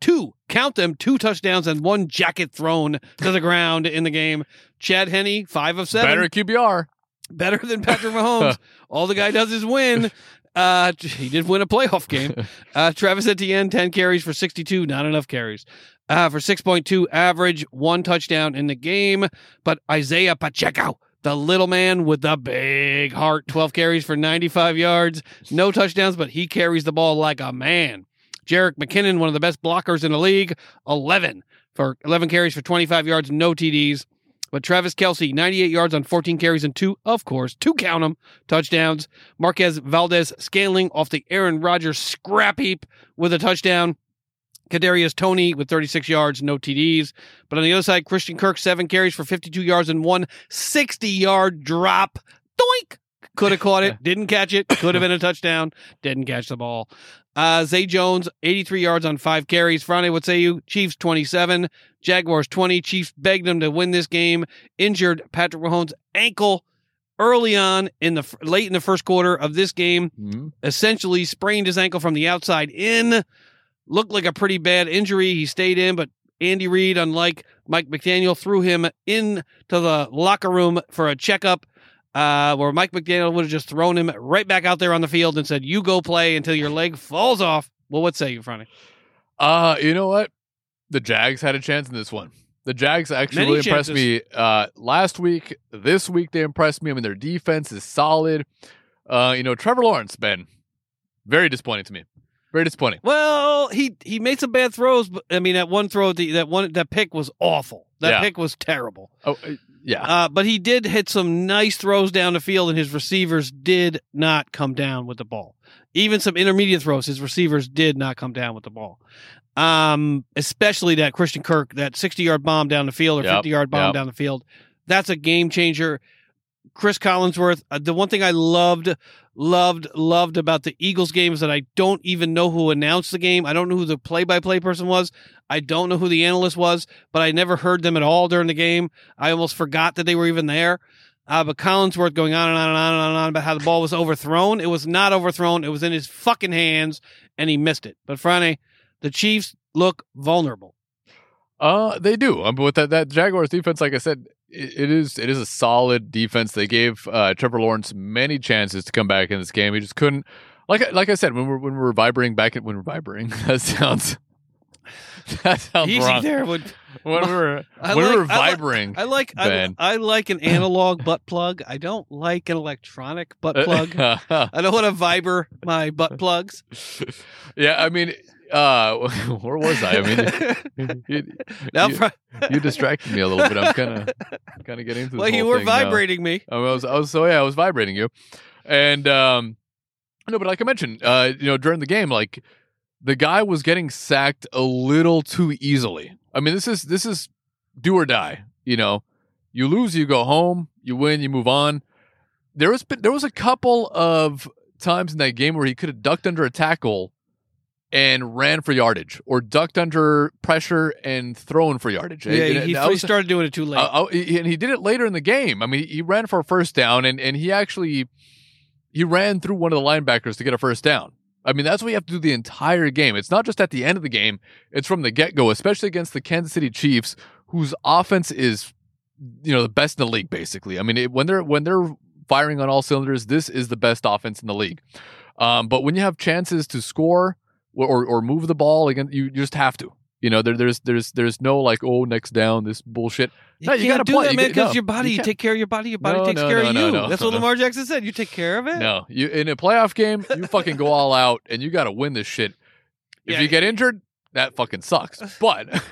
Speaker 2: two count them, two touchdowns and one jacket thrown to the ground in the game. Chad Henne 5 of 7
Speaker 1: Better QBR.
Speaker 2: better than Patrick Mahomes. *laughs* All the guy does is win. Uh, he did win a playoff game. *laughs* Uh, Travis Etienne, 10 carries for 62, not enough carries. Uh, for 6.2 average, one touchdown in the game. But Isaiah Pacheco, the little man with the big heart, 12 carries for 95 yards, no touchdowns, but he carries the ball like a man. Jerick McKinnon, one of the best blockers in the league, 11 for 11 carries for 25 yards, no TDs. But Travis Kelce, 98 yards on 14 carries and two, of course, two count them, touchdowns. Marquez Valdes-Scantling off the Aaron Rodgers scrap heap with a touchdown. Kadarius Toney with 36 yards, no TDs. But on the other side, Christian Kirk, seven carries for 52 yards and one 60 yard drop. Doink! Could have *laughs* caught it, didn't catch it. Could have been a touchdown, didn't catch the ball. Uh, Zay Jones, 83 yards on five carries. Friday, what say you? Chiefs 27, Jaguars 20. Chiefs begged them to win this game. Injured Patrick Mahomes' ankle early on in the late in the first quarter of this game.
Speaker 1: Mhm.
Speaker 2: Essentially sprained his ankle from the outside in. Looked like a pretty bad injury. He stayed in, but Andy Reid, unlike Mike McDaniel, threw him into the locker room for a checkup. Uh, where Mike McDaniel would have just thrown him right back out there on the field and said, "You go play until your leg falls off." Well, what say you, Franny?
Speaker 1: Uh, you know what? The Jags had a chance in this one. The Jags actually really impressed me uh, last week. This week they impressed me. I mean, their defense is solid. Uh, you know, Trevor Lawrence, Ben, very disappointing to me. Very disappointing.
Speaker 2: Well, he he made some bad throws, but I mean that one throw, the, that one that pick was awful. That
Speaker 1: Yeah.
Speaker 2: pick was terrible.
Speaker 1: Oh, uh, yeah.
Speaker 2: Uh, but he did hit some nice throws down the field, and his receivers did not come down with the ball. Even some intermediate throws, his receivers did not come down with the ball. Um, especially that Christian Kirk, that sixty-yard bomb down the field or
Speaker 1: Yep,
Speaker 2: fifty-yard bomb
Speaker 1: yep.
Speaker 2: down the field. That's a game changer. Chris Collinsworth. Uh, the one thing I loved, loved, loved about the Eagles game is that I don't even know who announced the game. I don't know who the play-by-play person was. I don't know who the analyst was, but I never heard them at all during the game. I almost forgot that they were even there. Uh, but Collinsworth going on and on and on and on, and on about how the ball was overthrown. It was not overthrown. It was in his fucking hands, and he missed it. But Friday, the Chiefs look vulnerable.
Speaker 1: Uh, they do. Um, but with that, that Jaguars defense, like I said, it, is it is a solid defense. They gave uh, Trevor Lawrence many chances to come back in this game. He just couldn't. Like I- like I said, when we're when we we're vibrating back at when we're vibrating, *laughs* that sounds that sounds
Speaker 2: Easy
Speaker 1: wrong.
Speaker 2: there. Would *laughs*
Speaker 1: When we were *laughs*
Speaker 2: I
Speaker 1: when
Speaker 2: like-
Speaker 1: were
Speaker 2: I like-
Speaker 1: vibrating,
Speaker 2: I like I. I like an analog butt plug. I don't like an electronic butt plug. I don't want to viber my butt plugs.
Speaker 1: yeah, I mean, uh, *laughs* where was I? I mean, *laughs* you,
Speaker 2: Now,
Speaker 1: you-
Speaker 2: Fri-
Speaker 1: you distracted me a little bit. I'm kind of *laughs* kind of getting into this
Speaker 2: well, you were
Speaker 1: thing now.
Speaker 2: vibrating me.
Speaker 1: I was, I was so yeah, I was vibrating you, and um, no, but like I mentioned, uh, you know, during the game, like the guy was getting sacked a little too easily. I mean, this is this is do or die. You know, you lose, you go home. You win, you move on. There was there was a couple of times in that game where he could have ducked under a tackle and ran for yardage, or ducked under pressure and thrown for yardage.
Speaker 2: Yeah,
Speaker 1: And-
Speaker 2: he,
Speaker 1: was-
Speaker 2: started doing it too late.
Speaker 1: uh, oh, and he did it later in the game. I mean, he ran for a first down, and and he actually he ran through one of the linebackers to get a first down. I mean, that's what you have to do the entire game. It's not just at the end of the game; it's from the get go, especially against the Kansas City Chiefs, whose offense is you know the best in the league. Basically, I mean, it, when they're when they're firing on all cylinders, this is the best offense in the league. Um, but when you have chances to score or or, move the ball again, you, you just have to. You know, there, there's there's there's no like oh next down this bullshit.
Speaker 2: you
Speaker 1: no, you gotta
Speaker 2: do
Speaker 1: play.
Speaker 2: that, man, because
Speaker 1: no,
Speaker 2: your body,
Speaker 1: you
Speaker 2: you, take care of your body. Your body
Speaker 1: No,
Speaker 2: takes
Speaker 1: no,
Speaker 2: care of you. That's what. Lamar Jackson said. You take care of it.
Speaker 1: No, you in a playoff game, you *laughs* fucking go all out and you got to win this shit. If
Speaker 2: Yeah,
Speaker 1: you get injured, that fucking sucks. *laughs* But *laughs*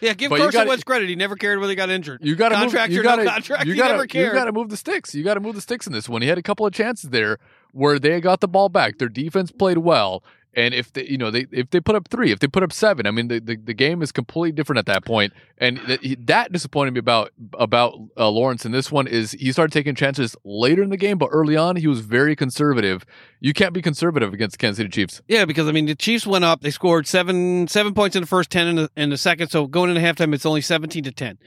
Speaker 2: Yeah, give
Speaker 1: But you
Speaker 2: Carson
Speaker 1: gotta-
Speaker 2: Wentz credit. He never cared whether he got injured.
Speaker 1: you got to
Speaker 2: Contract
Speaker 1: move, you
Speaker 2: no
Speaker 1: gotta,
Speaker 2: contract,
Speaker 1: you
Speaker 2: he
Speaker 1: gotta,
Speaker 2: never
Speaker 1: You
Speaker 2: cared.
Speaker 1: got to move the sticks. You got to move the sticks in this one. He had a couple of chances there where they got the ball back. Their defense played well. And if they, you know, they if they put up three, if they put up seven, I mean, the, the, the game is completely different at that point. And that, that disappointed me about about uh, Lawrence in this one is he started taking chances later in the game, but early on he was very conservative. You can't be conservative against the Kansas City Chiefs.
Speaker 2: Yeah, because I mean the Chiefs went up. They scored seven seven points in the first, ten in the, in the second. So going into halftime, it's only seventeen to ten.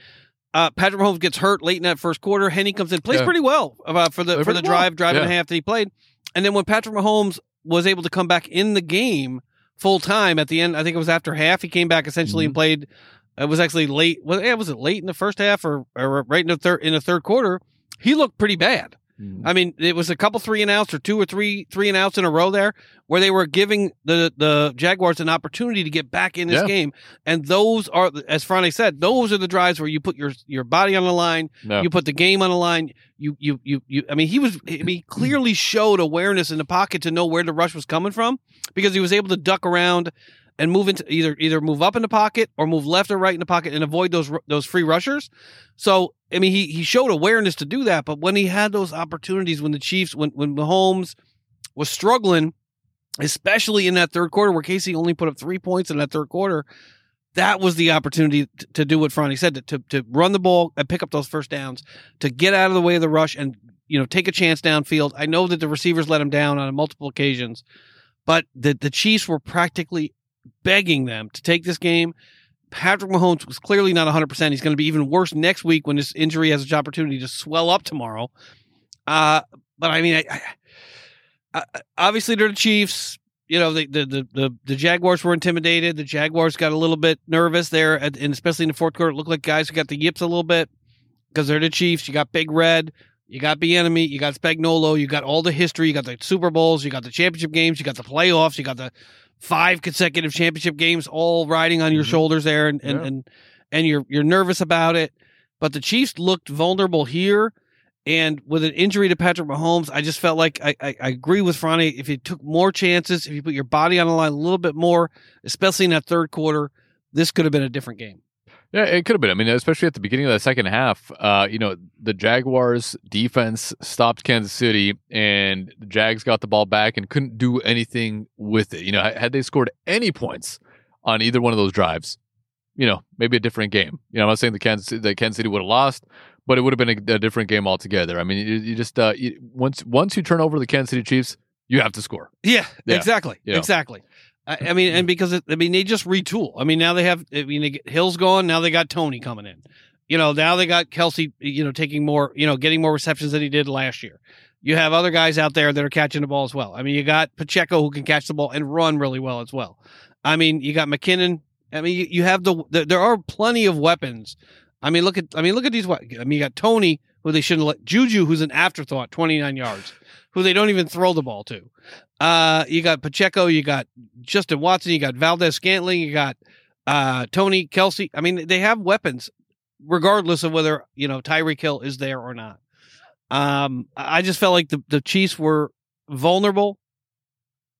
Speaker 2: Uh, Patrick Mahomes gets hurt late in that first quarter. Henne comes in, plays
Speaker 1: Yeah.
Speaker 2: pretty well uh, for the for the
Speaker 1: well.
Speaker 2: drive, drive and a half that he played. And then when Patrick Mahomes was able to come back in the game full time at the end, I think it was after half. He came back essentially
Speaker 1: Mm-hmm.
Speaker 2: and played. It was actually late. Was, yeah, was it late in the first half or, or right in the third in the third quarter? He looked pretty bad. Mm-hmm. I mean, it was a couple three and outs or two or three three and outs in a row there where they were giving the the Jaguars an opportunity to get back in this
Speaker 1: Yeah.
Speaker 2: game. And those are, as Franny said, those are the drives where you put your your body on the line,
Speaker 1: No.
Speaker 2: you put the game on the line. You you you you. I mean, he was. I mean, he *clears throat* clearly showed awareness in the pocket to know where the rush was coming from because he was able to duck around. And move into either either move up in the pocket or move left or right in the pocket and avoid those those free rushers. So I mean, he he showed awareness to do that, but when he had those opportunities, when the Chiefs, when when Mahomes was struggling, especially in that third quarter where Casey only put up three points in that third quarter, that was the opportunity to, do what Franny said to, to to run the ball and pick up those first downs, to get out of the way of the rush and you know take a chance downfield. I know that the receivers let him down on multiple occasions, but the the Chiefs were practically begging them to take this game. Patrick Mahomes was clearly not 100%. He's going to be even worse next week when this injury has an opportunity to swell up tomorrow. Uh, but I mean, I, I, obviously they're the Chiefs. You know, the, the, the, the, the Jaguars were intimidated. The Jaguars got a little bit nervous there, and especially in the fourth quarter, it looked like guys got the yips a little bit because they're the Chiefs. You got Big Red, you got the enemy, you got Spagnuolo, you got all the history, you got the Super Bowls, you got the championship games, you got the playoffs, you got the five consecutive championship games all riding on your
Speaker 1: Mhm.
Speaker 2: shoulders there and, and,
Speaker 1: Yeah.
Speaker 2: and and you're you're nervous about it. But the Chiefs looked vulnerable here. And with an injury to Patrick Mahomes, I just felt like I, I, I agree with Franny. If you took more chances, if you put your body on the line a little bit more, especially in that third quarter, this could have been a different game.
Speaker 1: Yeah, it could have been. I mean, especially at the beginning of the second half, uh, you know, the Jaguars defense stopped Kansas City and the Jags got the ball back and couldn't do anything with it. You know, had they scored any points on either one of those drives, you know, maybe a different game. You know, I'm not saying the Kansas the Kansas City would have lost, but it would have been a, a different game altogether. I mean, you, you just uh, you, once once you turn over the Kansas City Chiefs, you have to score.
Speaker 2: Yeah,
Speaker 1: Yeah.
Speaker 2: exactly,
Speaker 1: Yeah.
Speaker 2: exactly. I, I mean, and because it, I mean, they just retool. I mean, now they have. I mean, Hill's gone. Now they got Toney coming in. You know, now they got Kelce. You know, taking more. You know, getting more receptions than he did last year. You have other guys out there that are catching the ball as well. I mean, you got Pacheco who can catch the ball and run really well as well. I mean, you got McKinnon. I mean, you, you have the, the there are plenty of weapons. I mean, look at I mean, look at these. I mean, you got Toney who they shouldn't let Juju who's an afterthought, twenty nine yards, who they don't even throw the ball to. Uh, you got Pacheco, you got Justin Watson, you got Valdes-Scantling, you got uh, Toney Kelce. I mean, they have weapons, regardless of whether you know Tyreek Hill is there or not. Um, I just felt like the the Chiefs were vulnerable.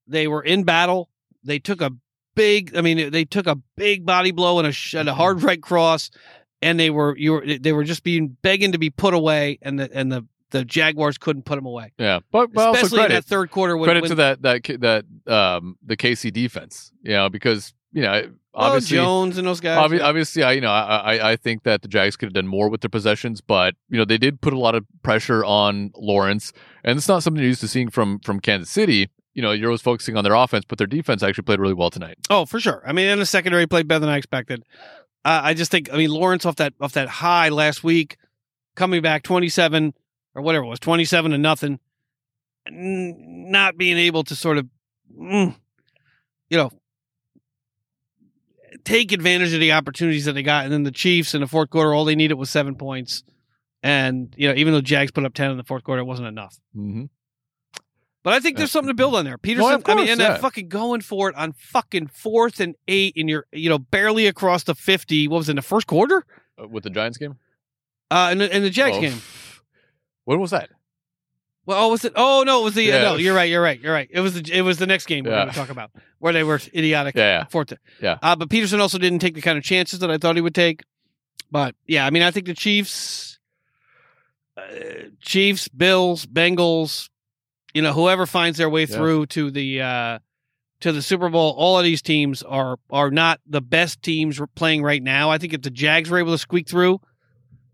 Speaker 2: They were in battle. They took a big. I mean, they took a big body blow and a and a hard right cross, and they were you were they were just being begging to be put away, and the and the the Jaguars couldn't put them away,
Speaker 1: Yeah, but, but
Speaker 2: especially in
Speaker 1: credit
Speaker 2: that third quarter. When,
Speaker 1: credit
Speaker 2: when,
Speaker 1: to that that that um the KC defense. You know, because you know
Speaker 2: oh,
Speaker 1: obviously.
Speaker 2: Jones and those guys.
Speaker 1: Obvi- obviously, I you know I, I I think that the Jags could have done more with their possessions, but you know they did put a lot of pressure on Lawrence, and it's not something you're used to seeing from from Kansas City. You know, you're always focusing on their offense, but their defense actually played really well tonight.
Speaker 2: Oh, for sure. I mean, and the secondary played better than I expected. Uh, I just think, I mean, Lawrence off that off that high last week, coming back twenty seven or whatever it was, twenty seven to nothing, not being able to sort of, mm, you know, take advantage of the opportunities that they got, and then the Chiefs in the fourth quarter, all they needed was seven points, and you know, even though Jags put up ten in the fourth quarter, it wasn't enough.
Speaker 1: Mm-hmm.
Speaker 2: But I think there's something to build on there. Pederson,
Speaker 1: Well, of
Speaker 2: I mean, and
Speaker 1: yeah.
Speaker 2: that fucking going for it on fucking fourth and eight, and you're, you know, barely across the 50. What was it, in the first quarter?
Speaker 1: Uh, with the Giants game.
Speaker 2: Uh, in the, in the Jags
Speaker 1: Oh,
Speaker 2: game.
Speaker 1: When was that?
Speaker 2: Well, oh, was it? Oh, no, it was the,
Speaker 1: Yeah.
Speaker 2: no, you're right, you're right, you're right. It was the, it was the next game we're
Speaker 1: Yeah.
Speaker 2: going to talk about where they were idiotic.
Speaker 1: Yeah, yeah.
Speaker 2: Fourth.
Speaker 1: Yeah.
Speaker 2: Uh, but Pederson also didn't take the kind of chances that I thought he would take. But yeah, I mean, I think the Chiefs, uh, Chiefs, Bills, Bengals, you know, whoever finds their way through to the uh, to the Super Bowl, all of these teams are are not the best teams playing right now. I think if the Jags were able to squeak through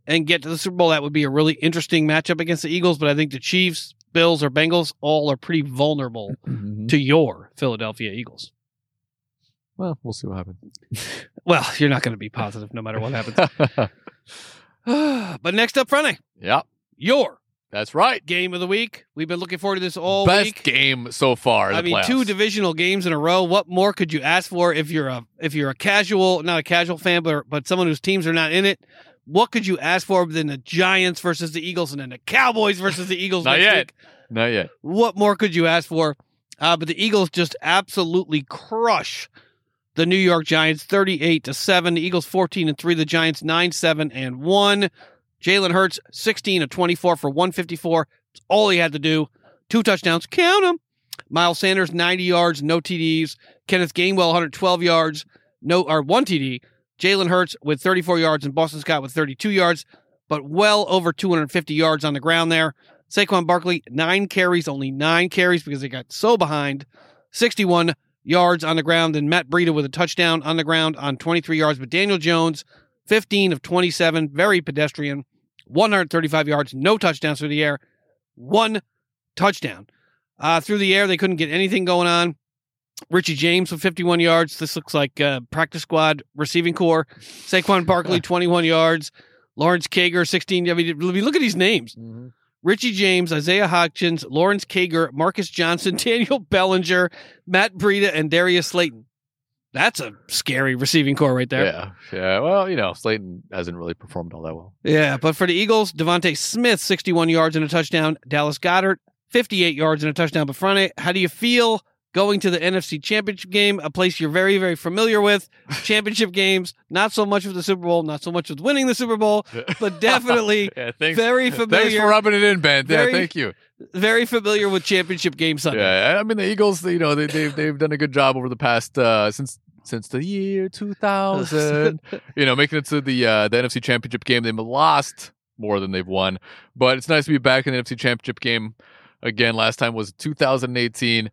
Speaker 2: and get to the Super Bowl, that would be a really interesting matchup against the Eagles. But I think the Chiefs, Bills, or Bengals all are pretty vulnerable *clears throat* mm-hmm. to your Philadelphia Eagles.
Speaker 1: Well, we'll see what happens. *laughs*
Speaker 2: Well, you're not going to be positive no matter what happens. *laughs* *sighs* but next up, Friday,
Speaker 1: yeah,
Speaker 2: your
Speaker 1: that's right.
Speaker 2: game of the week. We've been looking forward to this all
Speaker 1: Best
Speaker 2: week.
Speaker 1: game so far.
Speaker 2: I mean, two divisional games in a row. What more could you ask for if you're a if you're a casual, not a casual fan, but but someone whose teams are not in it? What could you ask for than the Giants versus the Eagles and then the Cowboys versus the Eagles
Speaker 1: Not
Speaker 2: next
Speaker 1: yet.
Speaker 2: week?
Speaker 1: Not yet.
Speaker 2: What more could you ask for? Uh, but the Eagles just absolutely crush the New York Giants 38 to 7. The Eagles 14 and 3. The Giants 9 7 and 1. Jalen Hurts 16 of 24 for 154. That's all he had to do. Two touchdowns. Count them. Miles Sanders 90 yards, no TDs. Kenneth Gainwell 112 yards, no or one TD. Jalen Hurts with 34 yards and Boston Scott with 32 yards, but well over 250 yards on the ground there. Saquon Barkley nine carries, only nine carries because they got so behind. 61 yards on the ground, Then Matt Breida with a touchdown on the ground on 23 yards. But Daniel Jones, 15 of 27, very pedestrian, 135 yards, no touchdowns through the air, one touchdown. Uh, through the air, they couldn't get anything going on. Richie James with 51 yards. This looks like uh, practice squad receiving core. Saquon Barkley, *laughs* 21 yards. Lawrence Cager, 16. I mean, look at these names. Richie James, Isaiah Hodgins, Lawrence Cager, Marcus Johnson, *laughs* Daniel Bellinger, Matt Breida, and Darius Slayton. That's a scary receiving core right there.
Speaker 1: Yeah, yeah. Well, you know, Slayton hasn't really performed all that well.
Speaker 2: Yeah, but for the Eagles, DeVonta Smith, 61 yards and a touchdown. Dallas Goedert, 58 yards and a touchdown. But Friday, how do you feel going to the NFC Championship game, a place you're very, very familiar with? *laughs* Championship games, not so much with the Super Bowl, not so much with winning the Super Bowl, but definitely *laughs*
Speaker 1: yeah, thanks.
Speaker 2: very familiar.
Speaker 1: Thanks for rubbing it in, Ben.
Speaker 2: Very-
Speaker 1: yeah, thank you.
Speaker 2: very familiar with Championship game Sunday.
Speaker 1: Yeah, I mean the Eagles. You know, they, they've they've done a good job over the past uh, since since the year *laughs* 2000. you know, making it to the uh, the NFC Championship game. They've lost more than they've won, but it's nice to be back in the NFC Championship game again. Last time was 2018.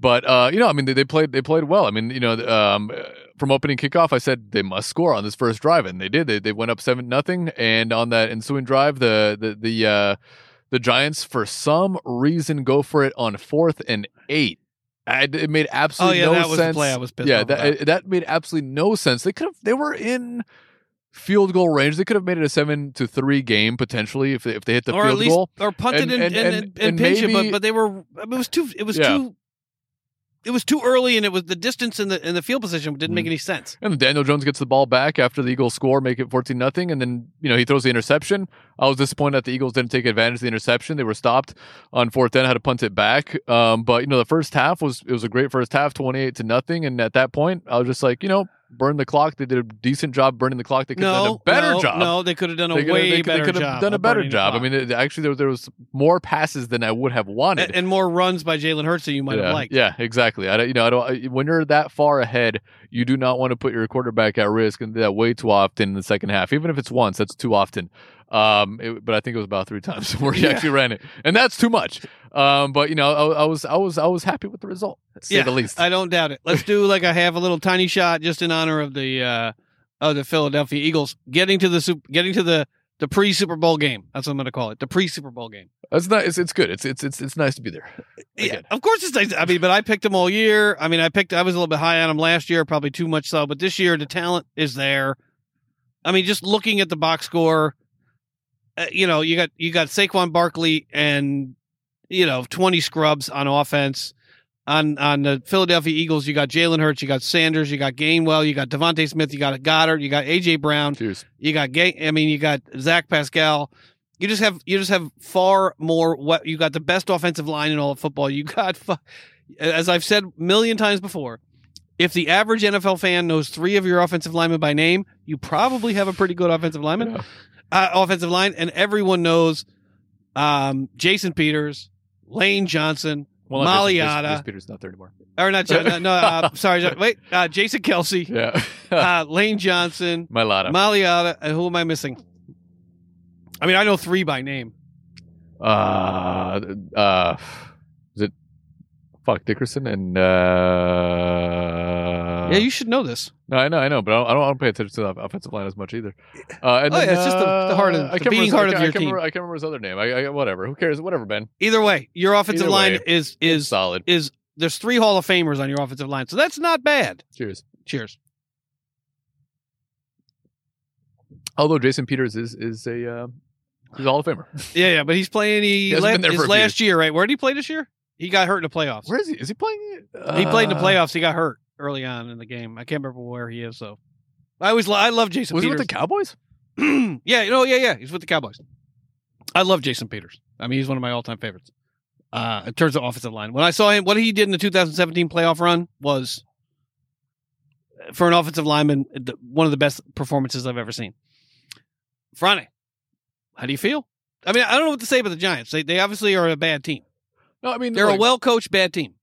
Speaker 1: But uh, you know, I mean, they, they played they played well. I mean, you know, um, from opening kickoff, I said they must score on this first drive, and they did. They, they went up seven nothing, and on that ensuing drive, the the the uh, the Giants, for some reason, go for it on fourth and eight. I, it made absolutely
Speaker 2: Oh
Speaker 1: absolutely
Speaker 2: yeah,
Speaker 1: no
Speaker 2: that was
Speaker 1: sense.
Speaker 2: play I was pissed
Speaker 1: yeah, that it- that made absolutely no sense. They could have. They were in field goal range. They could have made it a seven to three game potentially if they, if they hit the
Speaker 2: or at
Speaker 1: field
Speaker 2: least
Speaker 1: goal.
Speaker 2: or punted
Speaker 1: And-
Speaker 2: and,
Speaker 1: and-
Speaker 2: and,
Speaker 1: and-
Speaker 2: pinch it,
Speaker 1: maybe-
Speaker 2: but but they were. I mean, it was too. It was
Speaker 1: Yeah.
Speaker 2: too. It was too early, and it was the distance in the in the field position didn't make
Speaker 1: Mhm.
Speaker 2: any sense.
Speaker 1: And Daniel Jones gets the ball back after the Eagles score, make it 14 nothing, and then you know he throws the interception. I was disappointed that the Eagles didn't take advantage of the interception. They were stopped on fourth down, had to punt it back. Um, but you know the first half was it was a great first half, 28 to nothing, and at that point I was just like, you know, burn the clock. They did a decent job burning the clock. They could have done a better
Speaker 2: no,
Speaker 1: job.
Speaker 2: No, they could have done a
Speaker 1: They
Speaker 2: way
Speaker 1: they,
Speaker 2: better
Speaker 1: they could
Speaker 2: job.
Speaker 1: have done a better job. I mean, it, actually, there, there was more passes than I would have wanted.
Speaker 2: and, and more runs by Jalen Hurts than you might
Speaker 1: yeah,
Speaker 2: have liked.
Speaker 1: yeah, exactly. I don't, you know, I don't. I- When you're that far ahead, you do not want to put your quarterback at risk and do that way too often in the second half. Even if it's once, that's too often. Um, it- but I think it was about three *laughs* times where he
Speaker 2: Yeah.
Speaker 1: actually ran it, and that's too much. Um, but you know, I, I was, I was, I was happy with the result,
Speaker 2: Yeah,
Speaker 1: the least.
Speaker 2: I don't doubt it. Let's do *laughs* like I have a little tiny shot just in honor of the uh of the Philadelphia Eagles getting to the Sup- getting to the the pre Super Bowl game. That's what I'm going to call it. The pre Super Bowl game.
Speaker 1: That's not. It's, it's good. It's, it's, it's, it's nice to be there.
Speaker 2: Yeah, of course it's nice. I mean, but I picked them all year. I mean, I picked. I was a little bit high on them last year, probably too much so. But this year, the talent is there. I mean, just looking at the box score, uh, you know, you got you got Saquon Barkley and you know twenty scrubs on offense. On on the Philadelphia Eagles, you got Jalen Hurts, you got Sanders, you got Gainwell, you got DeVonta Smith, you got Goedert, you got AJ Brown,
Speaker 1: Cheers.
Speaker 2: you got Gay. I mean, you got Zach Pascal. You just have you just have far more. What you got the best offensive line in all of football. You got, as I've said a million times before, if the average NFL fan knows three of your offensive linemen by name, you probably have a pretty good offensive lineman,
Speaker 1: Yeah.
Speaker 2: Uh, offensive line, and everyone knows um, Jason Peters, Lane Johnson,
Speaker 1: Well, Mailata. Peters not there anymore.
Speaker 2: or not. Jo- no, no uh, *laughs* sorry, Jo- wait, uh, Jason Kelce,
Speaker 1: Yeah. *laughs*
Speaker 2: uh, Lane Johnson,
Speaker 1: My Lada.
Speaker 2: Mailata, and who am I missing? I mean, I know three by name.
Speaker 1: uh, uh, fuck Dickerson and uh,
Speaker 2: yeah, you should know this.
Speaker 1: no, I know, I know, but I don't, I don't, pay attention to the offensive line as much either. Uh, and
Speaker 2: Oh,
Speaker 1: then,
Speaker 2: yeah, it's just the- the heart of-
Speaker 1: uh,
Speaker 2: the
Speaker 1: I can't
Speaker 2: beating heart
Speaker 1: I
Speaker 2: of your
Speaker 1: I can't
Speaker 2: team.
Speaker 1: Remember, I can't remember his other name. I, I whatever. Who cares? Whatever, Ben.
Speaker 2: Either way, your offensive
Speaker 1: Either
Speaker 2: line is is
Speaker 1: Solid.
Speaker 2: is there's three Hall of Famers on your offensive line, so that's not bad.
Speaker 1: Cheers.
Speaker 2: Cheers.
Speaker 1: Although Jason Peters is is a uh, he's a Hall of Famer.
Speaker 2: Yeah, yeah, but he's playing. He,
Speaker 1: He
Speaker 2: la-
Speaker 1: been there
Speaker 2: his
Speaker 1: for a few
Speaker 2: last year, right? Where did he play this year? He got hurt in the playoffs.
Speaker 1: Where is he? Is he playing?
Speaker 2: he played in the
Speaker 1: Uh,
Speaker 2: playoffs. He got hurt early on in the game. I can't remember where he is. So I always lo- I love Jason.
Speaker 1: Was he with the Cowboys? *clears throat*
Speaker 2: yeah, you know, yeah, yeah. He's with the Cowboys. I love Jason Peters. I mean, he's one of my all-time favorites. Uh, in terms of offensive line, when I saw him, what he did in the 2017 playoff run was, for an offensive lineman, one of the best performances I've ever seen. Friday, how do you feel? I mean, I don't know what to say about the Giants. They they obviously are a bad team.
Speaker 1: No, I mean
Speaker 2: They're
Speaker 1: like-
Speaker 2: a well coached bad team.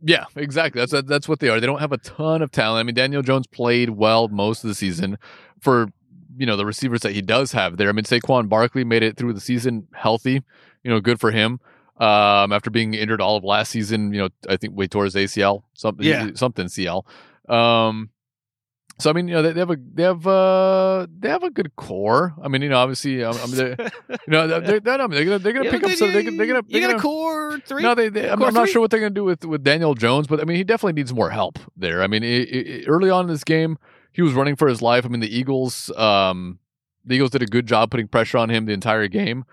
Speaker 1: Yeah, exactly. That's that's what they are. They don't have a ton of talent. I mean, Daniel Jones played well most of the season for you know the receivers that he does have there. I mean, Saquon Barkley made it through the season healthy. You know, good for him. Um, after being injured all of last season, you know, I think we tore his ACL, something,
Speaker 2: Yeah.
Speaker 1: something CL. Um, so I mean, you know, they, they have a they have uh they have a good core. I mean, you know, obviously, um, I mean, they're, *laughs* you know, they're, they're, they're gonna they're gonna pick up some. They're, gonna- they're gonna
Speaker 2: You got
Speaker 1: gonna,
Speaker 2: a core three?
Speaker 1: no, they. they I'm, I'm not sure what they're going to do with with Daniel Jones, but I mean, he definitely needs more help there. I mean, i i early on in this game, he was running for his life. I mean, the Eagles, um, the Eagles did a good job putting pressure on him the entire game,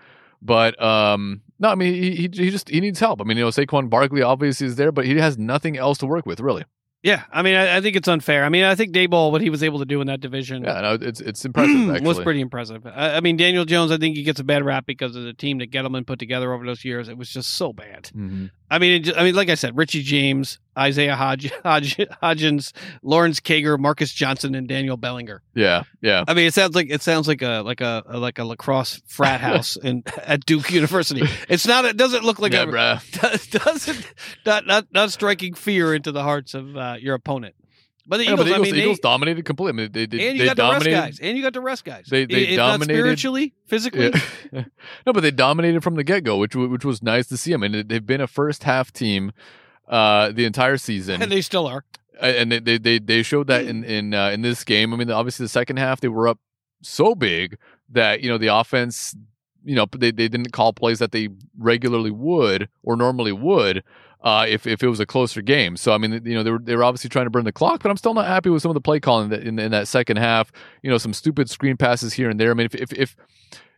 Speaker 1: but um, no, I mean, he, he he just he needs help. I mean, you know, Saquon Barkley obviously is there, but he has nothing else to work with, really.
Speaker 2: Yeah, I mean, I, I think it's unfair. I mean, I think Daboll, what he was able to do in that division
Speaker 1: Yeah, no, it's it's impressive. *clears throat* Actually,
Speaker 2: was pretty impressive. I, I mean, Daniel Jones, I think he gets a bad rap because of the team that Gettleman put together over those years. It was just so bad.
Speaker 1: Mhm.
Speaker 2: I mean, I mean, like I said, Richie James, Isaiah Hodge, *laughs* Hodge, Hodgins, Lawrence Cager, Marcus Johnson, and Daniel Bellinger.
Speaker 1: Yeah, yeah.
Speaker 2: I mean, it sounds like it sounds like a like a, like a lacrosse frat house in *laughs* at Duke University. It's not. It doesn't look like
Speaker 1: yeah,
Speaker 2: a
Speaker 1: bruh. *laughs*
Speaker 2: doesn't not not not striking fear into the hearts of uh, your opponent. But the
Speaker 1: Yeah,
Speaker 2: Eagles,
Speaker 1: but the
Speaker 2: I mean,
Speaker 1: the
Speaker 2: they,
Speaker 1: dominated completely. I mean, they, they,
Speaker 2: and you
Speaker 1: they
Speaker 2: got the rest guys, and you got the rest guys.
Speaker 1: They- they dominated-
Speaker 2: spiritually, physically.
Speaker 1: Yeah. *laughs* no, but they dominated from the get go, which which was nice to see. I mean, they've been a first half team uh, the entire season,
Speaker 2: and they still are.
Speaker 1: And they they they, they showed that in *clears throat* in uh, in this game. I mean, obviously the second half they were up so big that you know the offense, you know, they they didn't call plays that they regularly would or normally would. Uh, if if it was a closer game, so I mean, you know, they were they were obviously trying to burn the clock, but I'm still not happy with some of the play calling in, in that second half. You know, some stupid screen passes here and there. I mean, if if if,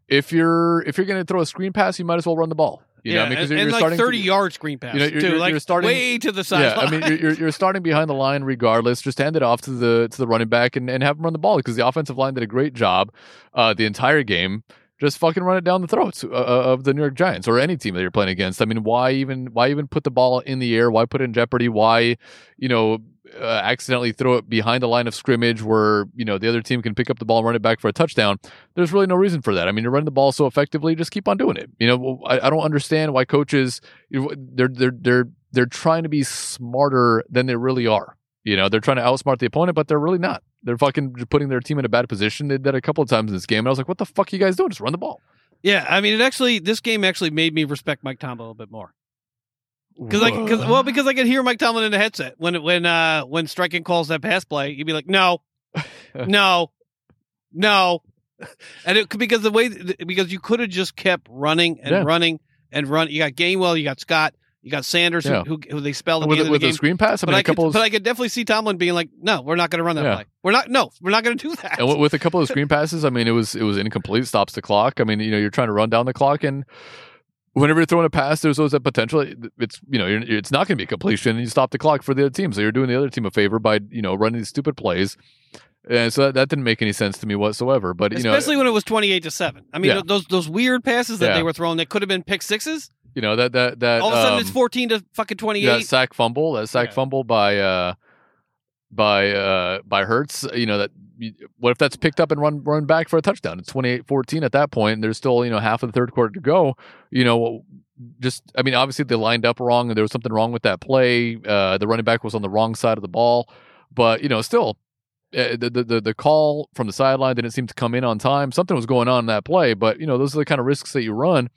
Speaker 1: if you're if you're going to throw a screen pass, you might as well run the ball. You know,
Speaker 2: yeah,
Speaker 1: I mean,
Speaker 2: and,
Speaker 1: you're,
Speaker 2: and
Speaker 1: you're
Speaker 2: like
Speaker 1: starting to-
Speaker 2: thirty yard screen pass
Speaker 1: You know, you're-
Speaker 2: too,
Speaker 1: you're-
Speaker 2: like
Speaker 1: you're starting-
Speaker 2: way to the side.
Speaker 1: yeah, I mean, you're, you're you're starting behind the line regardless. Just hand it off to the to the running back and, and have him run the ball because the offensive line did a great job uh, the entire game. Just fucking run it down the throats uh, of the New York Giants or any team that you're playing against. I mean, why even why even put the ball in the air? Why put it in jeopardy? Why you know uh, accidentally throw it behind the line of scrimmage where you know the other team can pick up the ball and run it back for a touchdown? There's really no reason for that. I mean, you're running the ball so effectively, just keep on doing it. You know, I, I don't understand why coaches they're they're they're they're trying to be smarter than they really are. You know, they're trying to outsmart the opponent, but they're really not. They're fucking putting their team in a bad position. They did that a couple of times in this game, and I was like, "What the fuck are you guys doing? Just run the ball."
Speaker 2: yeah, I mean, it actually this game actually made me respect Mike Tomlin a little bit more. Because like, cause, well, because I could hear Mike Tomlin in the headset when when uh when striking calls that pass play, he'd be like, "No, *laughs* no, no," and it could because the way because you could have just kept running and
Speaker 1: Yeah.
Speaker 2: running and run. You got Gainwell, you got Scott, you got Sanders,
Speaker 1: Yeah.
Speaker 2: who, who they spelled
Speaker 1: with
Speaker 2: the
Speaker 1: with
Speaker 2: the
Speaker 1: screen pass, I
Speaker 2: but
Speaker 1: mean,
Speaker 2: I
Speaker 1: a couple
Speaker 2: could,
Speaker 1: of
Speaker 2: but I could definitely see Tomlin being like, "No, we're not going to run that
Speaker 1: Yeah.
Speaker 2: play. We're not. No, we're not going to do that."
Speaker 1: and with, a couple of *laughs* screen passes, I mean, it was it was incomplete, stops the clock. I mean, you know, you're trying to run down the clock, and whenever you're throwing a pass, there's always that potential. It's you know, you're, it's not going to be a completion, and you stop the clock for the other team. So you're doing the other team a favor by you know running these stupid plays. And so that, that didn't make any sense to me whatsoever. But you know,
Speaker 2: Especially when it was twenty-eight to seven. I mean,
Speaker 1: Yeah.
Speaker 2: those those weird passes that they were throwing that could have been pick sixes.
Speaker 1: You know that that that
Speaker 2: All of a sudden,
Speaker 1: um,
Speaker 2: it's fourteen to fucking
Speaker 1: that
Speaker 2: twenty-eight.
Speaker 1: sack fumble, that sack
Speaker 2: Yeah.
Speaker 1: fumble by uh by uh by Hurts, you know that what if that's picked up and run run back for a touchdown? It's 28-14 at that point and there's still, you know, half of the third quarter to go. You know, just I mean, obviously they lined up wrong and there was something wrong with that play. Uh the running back was on the wrong side of the ball, but you know, still uh, the, the the the call from the sideline didn't seem to come in on time. Something was going on in that play, but you know those are the kind of risks that you run.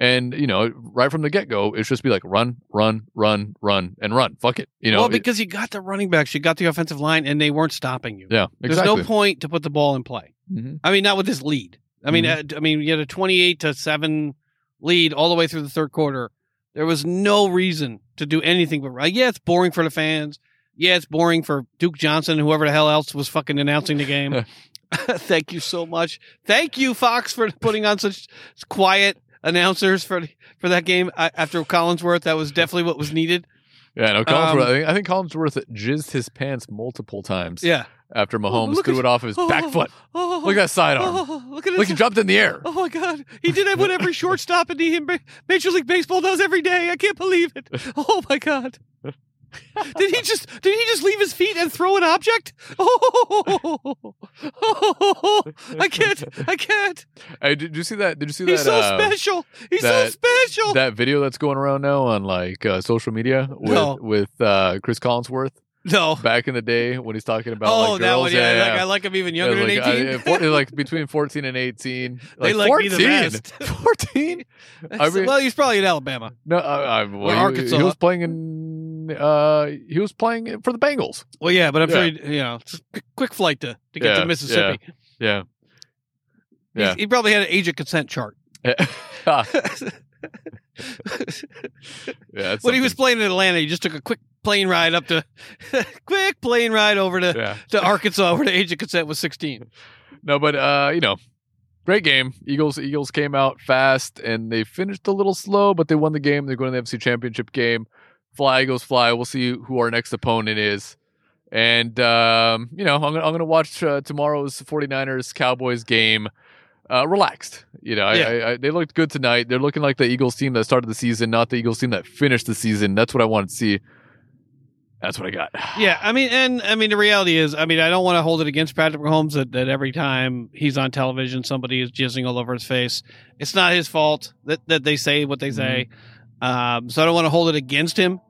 Speaker 1: And you know, right from the get go, it's just be like run, run, run, run, and run. Fuck it. You know,
Speaker 2: well,
Speaker 1: it-
Speaker 2: because you got the running backs, you got the offensive line, and they weren't stopping you.
Speaker 1: yeah,
Speaker 2: There's no point to put the ball in play.
Speaker 1: Mhm.
Speaker 2: I mean, not with this lead. I mean,
Speaker 1: Mm-hmm.
Speaker 2: uh, I mean, you had a twenty-eight to seven lead all the way through the third quarter. There was no reason to do anything but right. Yeah, it's boring for the fans. Yeah, it's boring for Duke Johnson and whoever the hell else was fucking announcing the game. *laughs* *laughs* Thank you so much. Thank you, Fox, for putting on such quiet announcers for for that game I, after Collinsworth. That was definitely what was needed.
Speaker 1: Yeah, no, Collinsworth.
Speaker 2: Um,
Speaker 1: I, think, I think Collinsworth jizzed his pants multiple times
Speaker 2: Yeah.
Speaker 1: after Mahomes threw it off his back
Speaker 2: oh,
Speaker 1: foot.
Speaker 2: Oh,
Speaker 1: Look at that sidearm.
Speaker 2: Oh, look at
Speaker 1: Like he jumped in the air.
Speaker 2: Oh my God! He did what every *laughs* shortstop in the Major League Baseball does every day. I can't believe it. Oh my God! *laughs* Did he just did he just leave his feet and throw an object? Oh, *laughs* I can't. I can't.
Speaker 1: Hey, did you see that? Did you see
Speaker 2: He's
Speaker 1: that?
Speaker 2: so
Speaker 1: uh,
Speaker 2: special. He's
Speaker 1: that-
Speaker 2: so special.
Speaker 1: that video that's going around now on like uh, social media with
Speaker 2: No.
Speaker 1: with uh, Chris Collinsworth
Speaker 2: no.
Speaker 1: back in the day when he's talking about
Speaker 2: Oh,
Speaker 1: like
Speaker 2: that
Speaker 1: girls.
Speaker 2: one. Yeah,
Speaker 1: yeah,
Speaker 2: Like, I like him even
Speaker 1: Yeah,
Speaker 2: younger
Speaker 1: like,
Speaker 2: than eighteen.
Speaker 1: uh, four- *laughs* like between 14 and 18
Speaker 2: They
Speaker 1: like
Speaker 2: like me the
Speaker 1: 14
Speaker 2: best.
Speaker 1: 14 I mean-
Speaker 2: well, he's probably in Alabama.
Speaker 1: no I, I, well, he-
Speaker 2: Arkansas.
Speaker 1: he was playing in uh he was playing for the Bengals
Speaker 2: Well, yeah, but I'm
Speaker 1: Yeah.
Speaker 2: sure he, you know, quick, quick flight to to get
Speaker 1: Yeah,
Speaker 2: to Mississippi.
Speaker 1: yeah
Speaker 2: He's-
Speaker 1: yeah
Speaker 2: He probably had an age of consent chart. *laughs*
Speaker 1: yeah
Speaker 2: when he was playing in Atlanta, he just took a quick plane ride up to *laughs* quick plane ride over to,
Speaker 1: yeah
Speaker 2: to Arkansas where the age of consent was 16.
Speaker 1: No, but uh, you know, great game. Eagles Eagles came out fast and they finished a little slow, but they won the game. They're going to the NFC Championship game. Fly Eagles fly. We'll see who our next opponent is. And um, you know, I'm gonna I'm gonna watch uh, tomorrow's 49ers Cowboys game. Uh, relaxed, you know.
Speaker 2: Yeah.
Speaker 1: I, I, they looked good tonight. They're looking like the Eagles team that started the season, not the Eagles team that finished the season. That's what I want to see. That's what I got. *sighs*
Speaker 2: Yeah, I mean, and I mean, the reality is, I mean, I don't want to hold it against Patrick Mahomes that, that every time he's on television, somebody is jizzing all over his face. It's not his fault that, that they say what they say. Um, so I don't want to hold it against him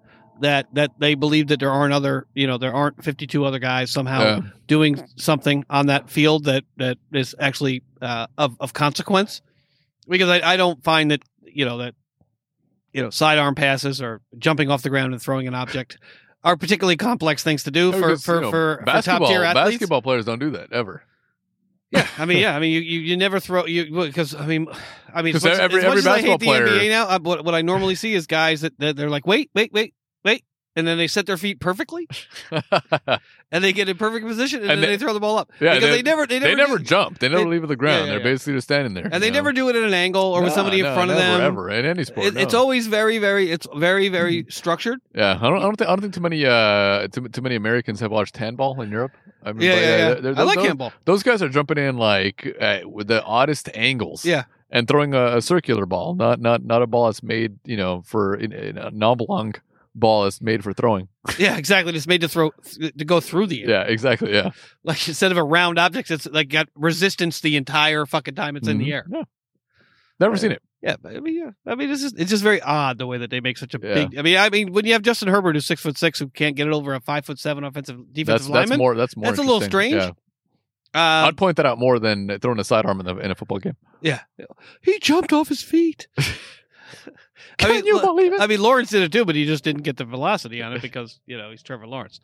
Speaker 2: that that they believe that there aren't other, you know, there aren't 52 other guys somehow
Speaker 1: Yeah.
Speaker 2: doing something on that field that that is actually uh, of of consequence. Because I, I don't find that you know that you know sidearm passes or jumping off the ground and throwing an object are particularly complex things to do for for,
Speaker 1: you know,
Speaker 2: for, for top tier athletes.
Speaker 1: basketball players don't do that ever.
Speaker 2: Yeah, I mean, yeah, I mean, you you, you never throw you because I mean, I mean, as much,
Speaker 1: every-
Speaker 2: as much
Speaker 1: every
Speaker 2: as I hate
Speaker 1: basketball
Speaker 2: the
Speaker 1: player-
Speaker 2: NBA now, I, what what I normally see is guys that, that they're like, wait, wait, wait, wait, and then they set their feet perfectly, *laughs* and they get in perfect position, and,
Speaker 1: And
Speaker 2: then
Speaker 1: they-
Speaker 2: they, throw the ball up.
Speaker 1: Yeah,
Speaker 2: because
Speaker 1: they-
Speaker 2: they, never, they never,
Speaker 1: they never jump. They never leave the ground.
Speaker 2: yeah,
Speaker 1: They're
Speaker 2: yeah.
Speaker 1: basically just standing there.
Speaker 2: and they
Speaker 1: you
Speaker 2: never do it at an angle or with
Speaker 1: No,
Speaker 2: somebody in
Speaker 1: no,
Speaker 2: front of
Speaker 1: never,
Speaker 2: them.
Speaker 1: Ever in any sport.
Speaker 2: It, It's
Speaker 1: no. Mm-hmm.
Speaker 2: always very, very. It's very, very structured.
Speaker 1: yeah. I don't. I don't think. I don't think too many. Uh, too, too many Americans have watched handball in Europe. I mean,
Speaker 2: Yeah, yeah, yeah.
Speaker 1: they're-
Speaker 2: I like
Speaker 1: those,
Speaker 2: handball.
Speaker 1: Those guys are jumping in like uh, with the oddest angles.
Speaker 2: Yeah.
Speaker 1: And throwing a, a circular ball, not not not a ball that's made, you know, for in, in a non-belong ball is made for throwing. *laughs*
Speaker 2: Yeah, exactly. It's made to throw to go through the air.
Speaker 1: Yeah, exactly. Yeah.
Speaker 2: Like instead of a round object, it's like got resistance the entire fucking time it's in the
Speaker 1: Mhm.
Speaker 2: air.
Speaker 1: Yeah. Never seen it.
Speaker 2: Yeah, I mean, yeah. I mean, it's just it's just very odd the way that they make such a
Speaker 1: Yeah.
Speaker 2: big. I mean, I mean, when you have Justin Herbert who's six foot six who can't get it over a five foot seven offensive defensive
Speaker 1: That's that's
Speaker 2: lineman,
Speaker 1: more. That's more.
Speaker 2: That's a little strange.
Speaker 1: Yeah.
Speaker 2: uh,
Speaker 1: I'd point that out more than throwing a sidearm in, the, in a football game.
Speaker 2: yeah, he jumped off his feet. *laughs* I mean,
Speaker 1: you believe it?
Speaker 2: I mean, Lawrence did it too, but he just didn't get the velocity on it *laughs* because you know he's Trevor Lawrence.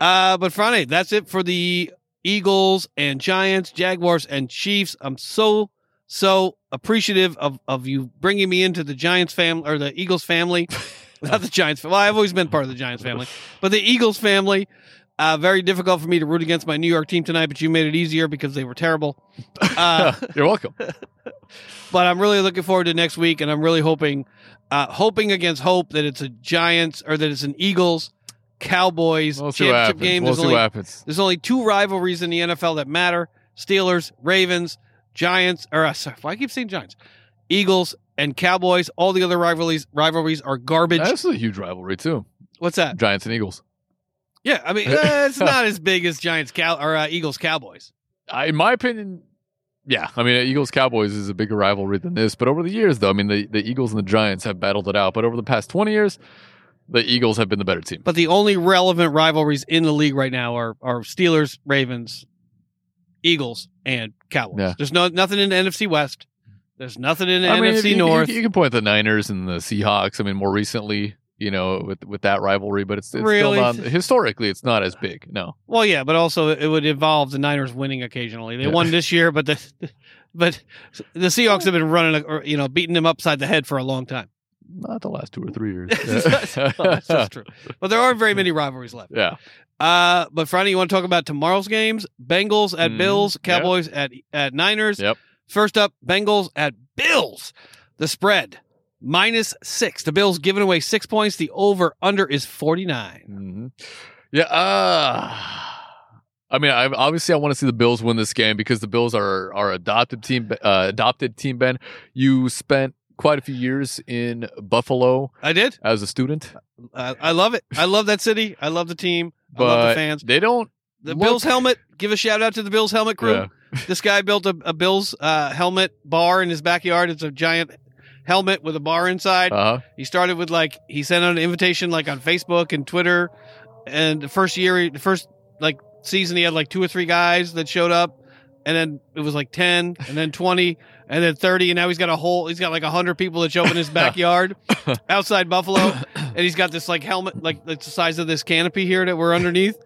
Speaker 2: Uh, but Friday, that's it for the Eagles and Giants, Jaguars and Chiefs. I'm so so appreciative of of you bringing me into the Giants family or the Eagles family, *laughs* not the Giants. Family. Well, I've always been part of the Giants family, but the Eagles family. Uh, very difficult for me to root against my New York team tonight, but you made it easier because they were terrible. Uh, *laughs*
Speaker 1: You're welcome. *laughs*
Speaker 2: but I'm really looking forward to next week, and I'm really hoping, uh, hoping against hope that it's a Giants or that it's an Eagles Cowboys
Speaker 1: We'll
Speaker 2: championship game.
Speaker 1: We'll
Speaker 2: There's only there's only two rivalries in the NFL that matter: Steelers, Ravens, Giants. Or uh, sorry, why I keep saying Giants, Eagles, and Cowboys. All the other rivalries rivalries are garbage.
Speaker 1: That's a huge rivalry too.
Speaker 2: What's that?
Speaker 1: Giants and Eagles.
Speaker 2: Yeah, I mean *laughs* eh, it's not as big as Giants Cow or uh, Eagles Cowboys.
Speaker 1: I, in my opinion, yeah. I mean, Eagles Cowboys is a bigger rivalry than this. But over the years, though, I mean, the, the Eagles and the Giants have battled it out. But over the past 20 years, the Eagles have been the better team.
Speaker 2: But the only relevant rivalries in the league right now are are Steelers, Ravens, Eagles, and Cowboys.
Speaker 1: Yeah.
Speaker 2: There's no nothing in the NFC West. There's nothing in the
Speaker 1: I mean,
Speaker 2: NFC
Speaker 1: you, you-
Speaker 2: North.
Speaker 1: You, can point the Niners and the Seahawks. I mean, more recently, you know, with with that rivalry, but it's, it's
Speaker 2: Really?
Speaker 1: still not historically, it's not as big. No,
Speaker 2: well, yeah, but also it would involve the Niners winning occasionally. They
Speaker 1: Yeah.
Speaker 2: won this year, but the *laughs* but the Seahawks have been running, or, you know, beating them upside the head for a long time.
Speaker 1: not the last two or three years. *laughs*
Speaker 2: that's, *laughs* that's true. But there aren't very many rivalries left.
Speaker 1: yeah,
Speaker 2: Uh, but Friday, you want to talk about tomorrow's games? Bengals at
Speaker 1: Mhm.
Speaker 2: Bills,
Speaker 1: Yep.
Speaker 2: Cowboys at at Niners.
Speaker 1: Yep.
Speaker 2: First up, Bengals at Bills. The spread minus six. The Bills giving away six points. The over under is forty nine.
Speaker 1: hmm yeah. Uh, I mean, I obviously I want to see the Bills win this game because the Bills are our adopted team. Uh, adopted team. Ben, you spent quite a few years in Buffalo
Speaker 2: I did.
Speaker 1: as a student,
Speaker 2: I, I love it. I love that city. I love the team. I love
Speaker 1: but
Speaker 2: the fans.
Speaker 1: they don't.
Speaker 2: The
Speaker 1: look-
Speaker 2: Bills helmet. Give a shout out to the Bills helmet crew.
Speaker 1: Yeah.
Speaker 2: this guy built a, a Bills uh, helmet bar in his backyard. It's a giant helmet with a bar inside.
Speaker 1: Uh huh.
Speaker 2: He started with like he sent out an invitation like on Facebook and Twitter, and the first year, the first like season, he had like two or three guys that showed up, and then it was like ten, and then twenty, and then thirty, and now he's got a whole he's got like hundred people that show up in his *laughs* backyard *laughs* outside Buffalo, and he's got this like helmet like that's the size of this canopy here that we're underneath.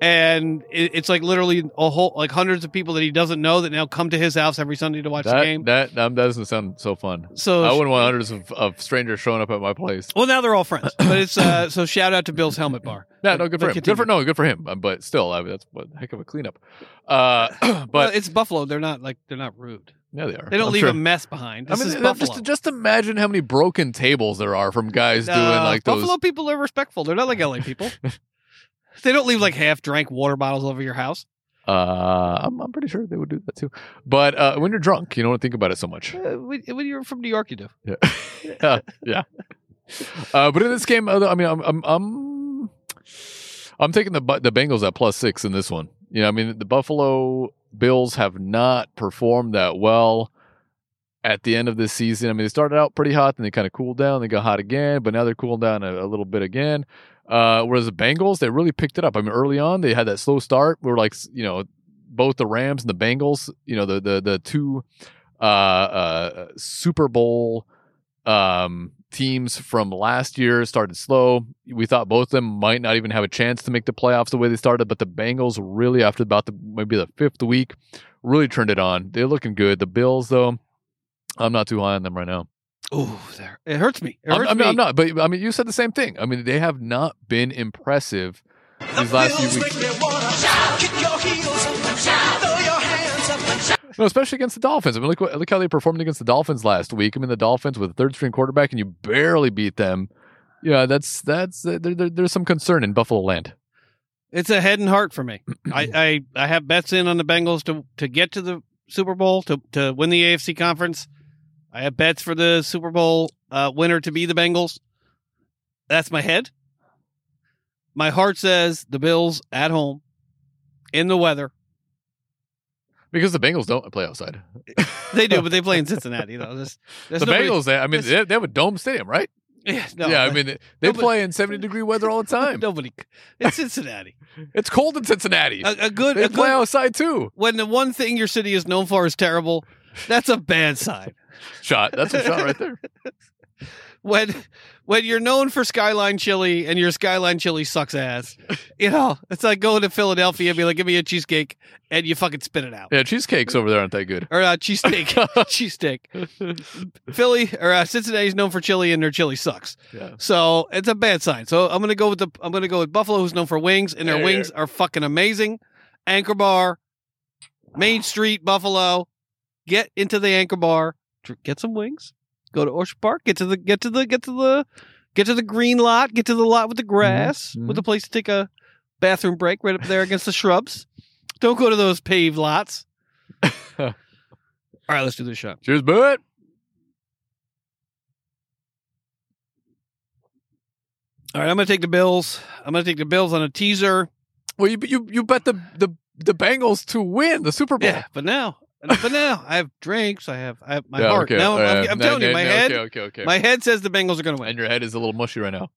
Speaker 2: And it, it's like literally a whole like hundreds of people that he doesn't know that now come to his house every Sunday to watch the
Speaker 1: That,
Speaker 2: game.
Speaker 1: that that doesn't sound so fun.
Speaker 2: So
Speaker 1: I wouldn't want hundreds of, of strangers showing up at my place.
Speaker 2: well, now they're all friends, *coughs* but it's uh so shout out to Bill's Helmet Bar.
Speaker 1: Yeah, no, good
Speaker 2: but
Speaker 1: for him. Good for no, good for him. Um, But still, I mean, that's what heck of a cleanup. Uh, *coughs*
Speaker 2: Well,
Speaker 1: but
Speaker 2: it's Buffalo. They're not like they're not rude.
Speaker 1: yeah, they are.
Speaker 2: They don't
Speaker 1: I'm
Speaker 2: leave
Speaker 1: sure.
Speaker 2: a mess behind.
Speaker 1: I mean,
Speaker 2: is Buffalo.
Speaker 1: just just imagine how many broken tables there are from guys doing
Speaker 2: Uh,
Speaker 1: like those.
Speaker 2: Buffalo people are respectful. They're not like LA people. *laughs* they don't leave like half drank water bottles over your house.
Speaker 1: Uh, I'm I'm pretty sure they would do that too. But uh, when you're drunk, you don't think about it so much.
Speaker 2: Uh, when when you're from New York, you do.
Speaker 1: Yeah, yeah, *laughs* yeah. Uh, but in this game, uh, I mean, I'm I'm I'm, I'm taking the the Bengals at plus six in this one. You know, I mean, the Buffalo Bills have not performed that well at the end of this season. I mean, they started out pretty hot, then they kind of cooled down. They got hot again, but now they're cooling down a, a little bit again. Uh, whereas the Bengals, they really picked it up. I mean, early on, they had that slow start. We were like, you know, both the Rams and the Bengals, you know, the the the two uh, uh, Super Bowl um, teams from last year started slow. We thought both of them might not even have a chance to make the playoffs the way they started, but the Bengals really, after about the maybe the fifth week, really turned it on. They're looking good. The Bills, though, I'm not too high on them right now.
Speaker 2: Oh, there. It hurts me. It
Speaker 1: I'm,
Speaker 2: hurts
Speaker 1: I'm,
Speaker 2: me.
Speaker 1: I'm not, but I mean, you said the same thing. I mean, they have not been impressive these last few weeks.
Speaker 3: make me wanna shout, kick your heels up and shout, throw your hands up and shout.
Speaker 1: No, especially against the Dolphins. I mean, look, look how they performed against the Dolphins last week. I mean, the Dolphins with a third string quarterback, and you barely beat them. Yeah, that's that's uh, there, there, there's some concern in Buffalo land.
Speaker 2: It's a head and heart for me. *clears throat* I, I I have bets in on the Bengals to to get to the Super Bowl to to win the AFC conference. I have bets for the Super Bowl uh, winner to be the Bengals. That's my head. My heart says the Bills at home in the weather.
Speaker 1: Because the Bengals don't play outside. *laughs*
Speaker 2: They do, but they play in *laughs* Cincinnati. Know, there's, there's
Speaker 1: the
Speaker 2: nobody-
Speaker 1: Bengals, they, I mean, they, they have a dome stadium, right? *laughs*
Speaker 2: Yeah, no,
Speaker 1: yeah, I mean, they,
Speaker 2: nobody-
Speaker 1: play in 70 degree weather all the time.
Speaker 2: nobody. It's Cincinnati.
Speaker 1: It's cold in Cincinnati.
Speaker 2: A, a good,
Speaker 1: they
Speaker 2: a
Speaker 1: play
Speaker 2: good
Speaker 1: outside too.
Speaker 2: when the one thing your city is known for is terrible. That's a bad sign. *laughs*
Speaker 1: Shot. That's a shot right there. *laughs*
Speaker 2: when when you're known for Skyline Chili and your Skyline Chili sucks ass, you know it's like going to Philadelphia and be like, "Give me a cheesecake," and you fucking spit it out.
Speaker 1: Yeah, cheesecakes over there aren't that good.
Speaker 2: Or uh, cheesesteak, *laughs* cheesesteak. Philly or uh, Cincinnati's known for chili, and their chili sucks.
Speaker 1: Yeah.
Speaker 2: So it's a bad sign. So I'm gonna go with the I'm gonna go with Buffalo, who's known for wings, and their wings are fucking amazing. Anchor Bar, Main Street, Buffalo. Get into the Anchor Bar, get some wings. Go to Orchard Park. Get to the get to the get to the get to the green lot. Get to the lot with the grass,
Speaker 1: mhm.
Speaker 2: with a place to take a bathroom break right up there against the shrubs. Don't go to those paved lots. *laughs* All right, let's do this shot.
Speaker 1: Cheers, bud.
Speaker 2: All right, I'm gonna take the Bills. I'm gonna take the Bills on a teaser.
Speaker 1: Well, you you you bet the the the Bengals to win the Super Bowl.
Speaker 2: Yeah, but now, but now I have drinks. I have I have my
Speaker 1: Yeah,
Speaker 2: heart.
Speaker 1: okay.
Speaker 2: Now I'm,
Speaker 1: Uh,
Speaker 2: I'm
Speaker 1: no,
Speaker 2: telling you, my
Speaker 1: no,
Speaker 2: head,
Speaker 1: Okay, okay, okay.
Speaker 2: my head says the Bengals are gonna win,
Speaker 1: and your head is a little mushy right now.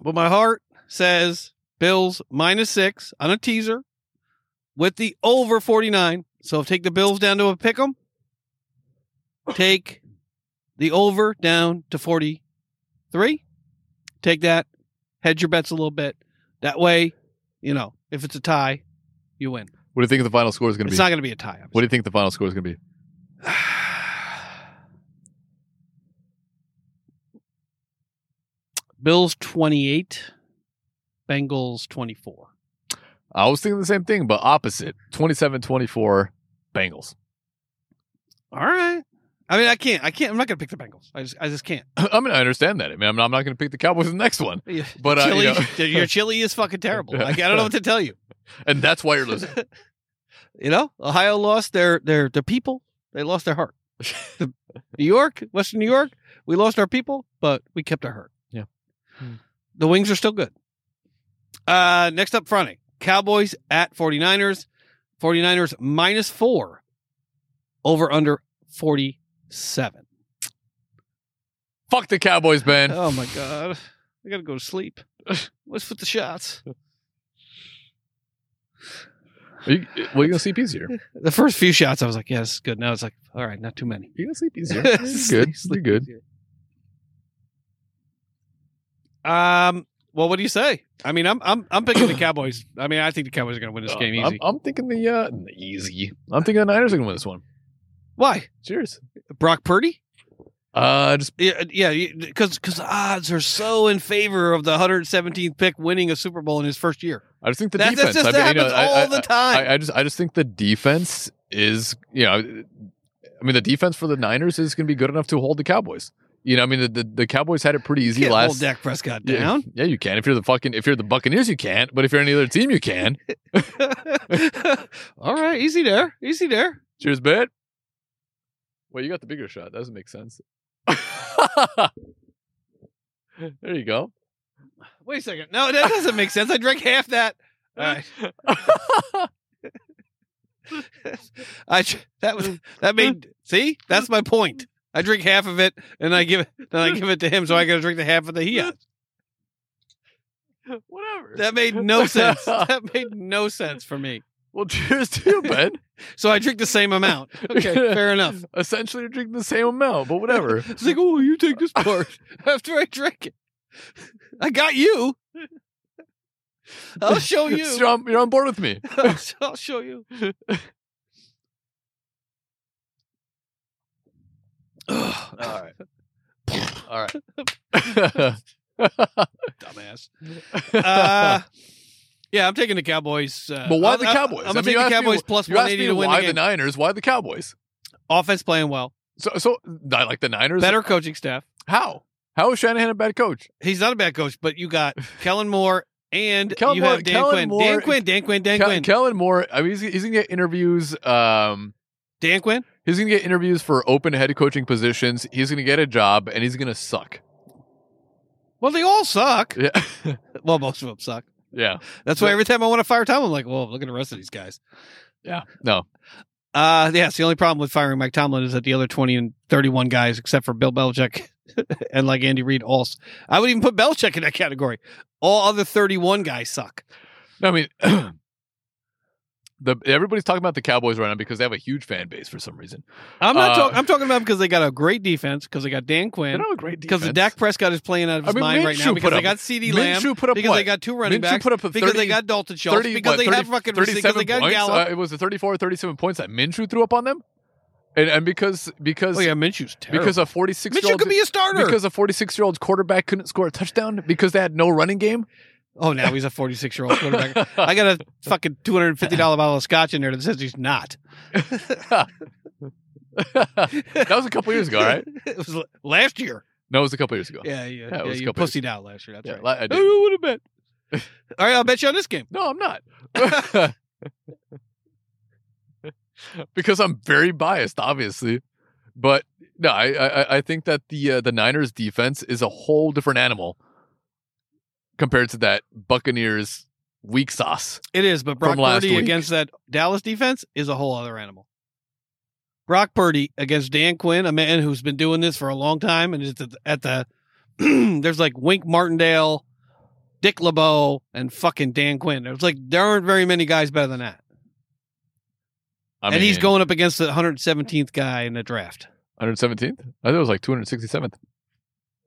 Speaker 2: but my heart says Bills minus six on a teaser with the over 49. So take the Bills down to a pick 'em. Take the over down to 43. Take that. Hedge your bets a little bit. That way, you know, if it's a tie, you win.
Speaker 1: What do you think the final score is going to be?
Speaker 2: It's not going to be a tie.
Speaker 1: what do you think the final score is going to be? *sighs*
Speaker 2: Bills 28, Bengals 24.
Speaker 1: I was thinking the same thing, but opposite. 27-24 Bengals.
Speaker 2: All right. I mean, I can't. I can't. I'm not going to pick the Bengals. I just, I just can't. *laughs*
Speaker 1: I mean, I understand that. I mean, I'm not, I'm not going to pick the Cowboys in the next one, but uh, you know, *laughs*
Speaker 2: your chili is fucking terrible. Like, I don't know what to tell you. *laughs*
Speaker 1: and that's why you're losing.
Speaker 2: You know, Ohio lost their their the people. They lost their heart. The, New York, Western New York, We lost our people, but we kept our heart.
Speaker 1: Yeah. Hmm.
Speaker 2: The wings are still good. Uh, next up, Friday. Cowboys at 49ers. 49ers minus four. Over under 47.
Speaker 1: Fuck the Cowboys, Ben.
Speaker 2: Oh my God. I got to go to sleep. *sighs* Let's put the shots.
Speaker 1: Are you, well, you're gonna sleep easier. *laughs*
Speaker 2: The first few shots, I was like, yeah, this is good. Now it's like, all right, not too many.
Speaker 1: You're gonna sleep easier. Good. *laughs* You're good.
Speaker 2: Um. Well, what do you say? I mean, I'm I'm I'm picking the *clears throat* Cowboys. I mean, I think the Cowboys are going to win this game
Speaker 1: Uh, I'm,
Speaker 2: easy.
Speaker 1: I'm thinking the uh, easy. I'm thinking the Niners are gonna win this one.
Speaker 2: Why?
Speaker 1: Cheers.
Speaker 2: Brock Purdy?
Speaker 1: Uh, just
Speaker 2: Yeah, yeah, because because odds are so in favor of the 117th pick winning a Super Bowl in his first year.
Speaker 1: I just think the
Speaker 2: That- that just
Speaker 1: I mean, you know,
Speaker 2: happens
Speaker 1: I-
Speaker 2: all
Speaker 1: I-
Speaker 2: the time.
Speaker 1: I, I just, I just think the defense is, you know, I mean, the defense for the Niners is going to be good enough to hold the Cowboys. You know, I mean, the the, the Cowboys had it pretty easy
Speaker 2: Can't hold. Dak Prescott
Speaker 1: Yeah,
Speaker 2: down.
Speaker 1: yeah, you can. If you're the fucking, if you're the Buccaneers, you can't. But if you're any other team, you can. *laughs* *laughs*
Speaker 2: All right, easy there, easy there.
Speaker 1: Cheers, Ben. Well, you got the bigger shot. That doesn't make sense. *laughs* there you go.
Speaker 2: Wait a second. No, that doesn't make sense. I drank half that. All right. *laughs* I that was that made see that's my point. I drink half of it and I give it then I give it to him, so I got to drink the half of the he has. *laughs*
Speaker 1: Whatever.
Speaker 2: That made no sense. That made no sense for me.
Speaker 1: Well, *laughs* cheers to you, Ben.
Speaker 2: So I drink the same amount. Okay, fair enough. *laughs*
Speaker 1: Essentially, you're drinking the same amount, but whatever. *laughs*
Speaker 2: It's like, oh, you take this part after I drink it. I got you. I'll show you.
Speaker 1: So you're, on, you're on board with me.
Speaker 2: I'll, I'll show you. *sighs*
Speaker 1: All right. All right.
Speaker 2: dumbass. Uh, yeah, I'm taking the Cowboys. Uh,
Speaker 1: but why
Speaker 2: I'm-
Speaker 1: the
Speaker 2: I'm-
Speaker 1: Cowboys?
Speaker 2: I'm
Speaker 1: I
Speaker 2: gonna
Speaker 1: mean,
Speaker 2: take the
Speaker 1: me
Speaker 2: Cowboys
Speaker 1: wh-
Speaker 2: plus
Speaker 1: you
Speaker 2: 180
Speaker 1: me
Speaker 2: to win
Speaker 1: why
Speaker 2: the
Speaker 1: the. Niners? Why the Cowboys?
Speaker 2: Offense playing well,
Speaker 1: So, so I like the Niners.
Speaker 2: better coaching staff.
Speaker 1: How? How is Shanahan a bad coach?
Speaker 2: He's not a bad coach, but you got *laughs* Kellen Moore and
Speaker 1: Kellen
Speaker 2: you
Speaker 1: Moore-
Speaker 2: have Dan
Speaker 1: Kellen
Speaker 2: Quinn.
Speaker 1: Moore-
Speaker 2: Dan Quinn. Dan Quinn. Dan Quinn.
Speaker 1: Kellen Moore. I mean, he's, he's gonna get interviews. Um,
Speaker 2: Dan Quinn.
Speaker 1: he's gonna get interviews for open head coaching positions. He's gonna get a job, and he's gonna suck.
Speaker 2: Well, they all suck.
Speaker 1: Yeah, *laughs*
Speaker 2: Well, most of them suck.
Speaker 1: Yeah,
Speaker 2: That's why every time I want to fire Tomlin, I'm like, well, look at the rest of these guys.
Speaker 1: yeah. No,
Speaker 2: Uh, yes, the only problem with firing Mike Tomlin is that the other 20 and 31 guys, except for Bill Belichick *laughs* and like Andy Reid, all I would even put Belichick in that category. All other 31 guys suck.
Speaker 1: no. I mean, *clears throat* the everybody's talking about the Cowboys right now because they have a huge fan base for some reason.
Speaker 2: I'm not
Speaker 1: Uh,
Speaker 2: talking. I'm talking about because they got a great defense, because they got Dan
Speaker 1: They
Speaker 2: Quinn,
Speaker 1: don't have a great defense because.
Speaker 2: Dak Prescott is playing out of
Speaker 1: I
Speaker 2: his
Speaker 1: mean,
Speaker 2: mind right now, because they
Speaker 1: up-
Speaker 2: got CeeDee Lamb,
Speaker 1: Minshew put up
Speaker 2: because
Speaker 1: what?
Speaker 2: they got two running
Speaker 1: Minshew
Speaker 2: backs,
Speaker 1: put up a
Speaker 2: because they got Dalton Schultz,
Speaker 1: 30,
Speaker 2: because
Speaker 1: what,
Speaker 2: they
Speaker 1: 30
Speaker 2: have fucking because they got
Speaker 1: points.
Speaker 2: Gallup.
Speaker 1: Uh, it was the 34 37 points that Minshew threw up on them. And and because because
Speaker 2: oh yeah, Minshew's terrible.
Speaker 1: because a 46 year
Speaker 2: Minshew
Speaker 1: old
Speaker 2: could be a starter.
Speaker 1: because a 46 year old quarterback couldn't score a touchdown because they had no running game.
Speaker 2: Oh, now he's a 46 year old quarterback. I got a *laughs* fucking two hundred and fifty dollar bottle of scotch in there that says he's not.
Speaker 1: that was a couple years ago, right? *laughs*
Speaker 2: it was last year.
Speaker 1: No, it was a couple years ago.
Speaker 2: Yeah, yeah,
Speaker 1: it
Speaker 2: yeah.
Speaker 1: was a
Speaker 2: you
Speaker 1: couple years
Speaker 2: pussied out last year. That's
Speaker 1: Yeah,
Speaker 2: right.
Speaker 1: li- I *laughs* did.
Speaker 2: I would have bet. All right, I'll bet you on this game.
Speaker 1: No, I'm not. because I'm very biased, obviously. But no, I I, I think that the uh, the Niners defense is a whole different animal compared to that Buccaneers weak sauce.
Speaker 2: It is, but Brock Purdy
Speaker 1: week.
Speaker 2: against that Dallas defense is a whole other animal. Brock Purdy against Dan Quinn, a man who's been doing this for a long time, and is at the, at the *clears throat* there's like Wink Martindale, Dick LeBeau, and fucking Dan Quinn. There's like there aren't very many guys better than that,
Speaker 1: I
Speaker 2: and he's going up against the 117th guy in the draft,
Speaker 1: 117th. I thought it was like 267th.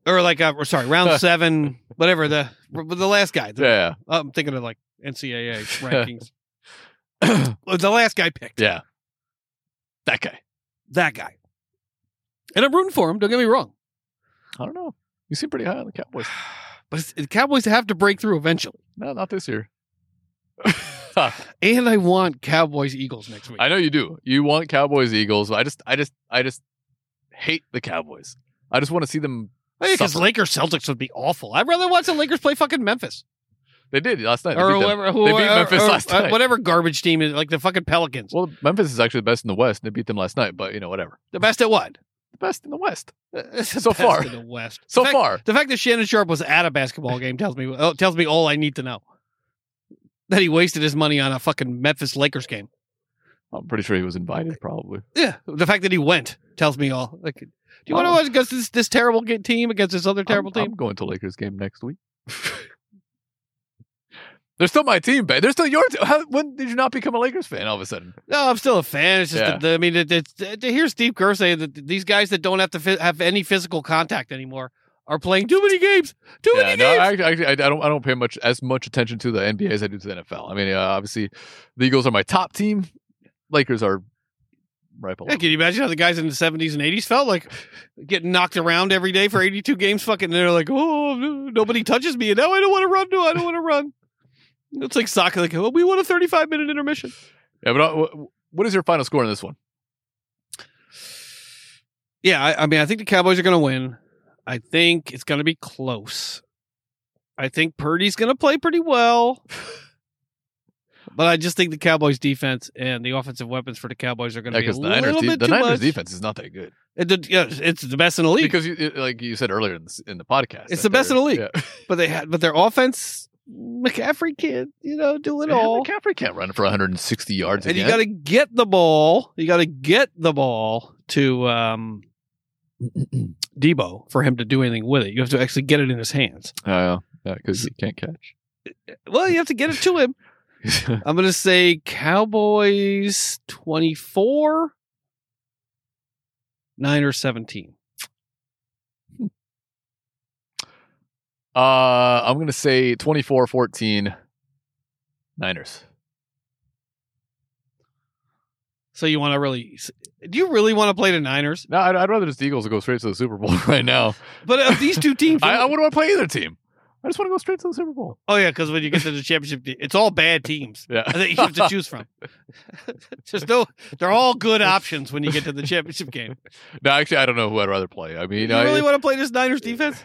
Speaker 2: Or like uh, or sorry, round *laughs* seven, whatever the the last guy. The-
Speaker 1: Yeah,
Speaker 2: I'm thinking of like NCAA *laughs* rankings. *clears throat* the last guy picked.
Speaker 1: yeah. That guy.
Speaker 2: that guy. And I'm rooting for him. Don't get me wrong.
Speaker 1: I don't know. You seem pretty high on the Cowboys. *sighs*
Speaker 2: But the Cowboys have to break through eventually.
Speaker 1: No, not this year.
Speaker 2: And I want Cowboys Eagles next *laughs* week.
Speaker 1: I know you do. You want Cowboys Eagles. I just I just I just hate the Cowboys. I just want to see them
Speaker 2: Because. Lakers Celtics would be awful. I'd rather watch the Lakers play fucking Memphis
Speaker 1: They did last night. They
Speaker 2: or whoever, who,
Speaker 1: They beat Memphis
Speaker 2: or-
Speaker 1: last
Speaker 2: uh,
Speaker 1: night.
Speaker 2: whatever garbage team is like the fucking Pelicans.
Speaker 1: Well, Memphis is actually the best in the West, and they beat them last night. But you know, whatever.
Speaker 2: the best at what?
Speaker 1: the best in the West *laughs*
Speaker 2: the
Speaker 1: So
Speaker 2: best
Speaker 1: far.
Speaker 2: in the West.
Speaker 1: so
Speaker 2: the fact,
Speaker 1: far.
Speaker 2: the fact that Shannon Sharpe was at a basketball game tells me oh, tells me all I need to know. That he wasted his money on a fucking Memphis Lakers game.
Speaker 1: I'm pretty sure he was invited, probably.
Speaker 2: Yeah, the fact that he went tells me all. Like, you want to watch against this, this terrible team against this other terrible
Speaker 1: I'm,
Speaker 2: team?
Speaker 1: I'm going to Lakers game next week. *laughs* They're still my team, babe. They're still your team. How, when did you not become a Lakers fan all of a sudden?
Speaker 2: No, I'm still a fan. It's just,
Speaker 1: Yeah.
Speaker 2: that, I mean, it, it's, to hear Steve Kerr say that these guys that don't have to fi- have any physical contact anymore are playing too many games. Too
Speaker 1: Yeah,
Speaker 2: many
Speaker 1: no,
Speaker 2: games.
Speaker 1: actually, I, I don't. I don't pay much as much attention to the NBA as I do to the NFL. I mean, uh, obviously, the Eagles are my top team. Lakers are right below.
Speaker 2: Yeah, can you imagine how the guys in the 70s and 80s felt like getting knocked around every day for 82 games? Fucking, they're like, oh, nobody touches me. And now I don't want to run. No, I don't want to run. It's like soccer. Like, well, we want a 35 minute intermission.
Speaker 1: Yeah, but uh, what is your final score in this one?
Speaker 2: Yeah, I, I mean, I think the Cowboys are going to win. I think it's going to be close. I think Purdy's going to play pretty well. *laughs* But I just think the Cowboys' defense and the offensive weapons for the Cowboys are going to
Speaker 1: Yeah,
Speaker 2: be a
Speaker 1: the Niners,
Speaker 2: little
Speaker 1: de-
Speaker 2: bit
Speaker 1: the
Speaker 2: too
Speaker 1: Niners
Speaker 2: much.
Speaker 1: defense is not that good.
Speaker 2: It did- yeah, it's the best in the league.
Speaker 1: Because, you, it- like you said earlier in the, in the podcast,
Speaker 2: It's the best in the league.
Speaker 1: Yeah. *laughs*
Speaker 2: but they had, but their offense, McCaffrey can't, you know, do it
Speaker 1: Yeah,
Speaker 2: all.
Speaker 1: McCaffrey can't run for 160 yards
Speaker 2: And you got to get the ball. You got to get the ball to um, Deebo for him to do anything with it. You have to actually get it in his hands.
Speaker 1: Oh, yeah, yeah, because he can't catch.
Speaker 2: Well, you have to get it to him. *laughs* I'm going to say Cowboys 24, Niners 17.
Speaker 1: uh, I'm gonna say 24-14 Niners.
Speaker 2: So you want to really? Do you really want to play the Niners?
Speaker 1: No, I'd, I'd rather just the Eagles go straight to the Super Bowl *laughs* right now.
Speaker 2: But of these two teams, *laughs*
Speaker 1: I, I wouldn't want to play either team. I just want to go straight to the Super Bowl.
Speaker 2: oh yeah, because when you get to the championship, it's all bad teams.
Speaker 1: Yeah,
Speaker 2: that you have to choose from. *laughs* There's no, they're all good options when you get to the championship game. *laughs*
Speaker 1: no, actually, I don't know who I'd rather play. I mean,
Speaker 2: You
Speaker 1: I,
Speaker 2: really want to play this Niners defense?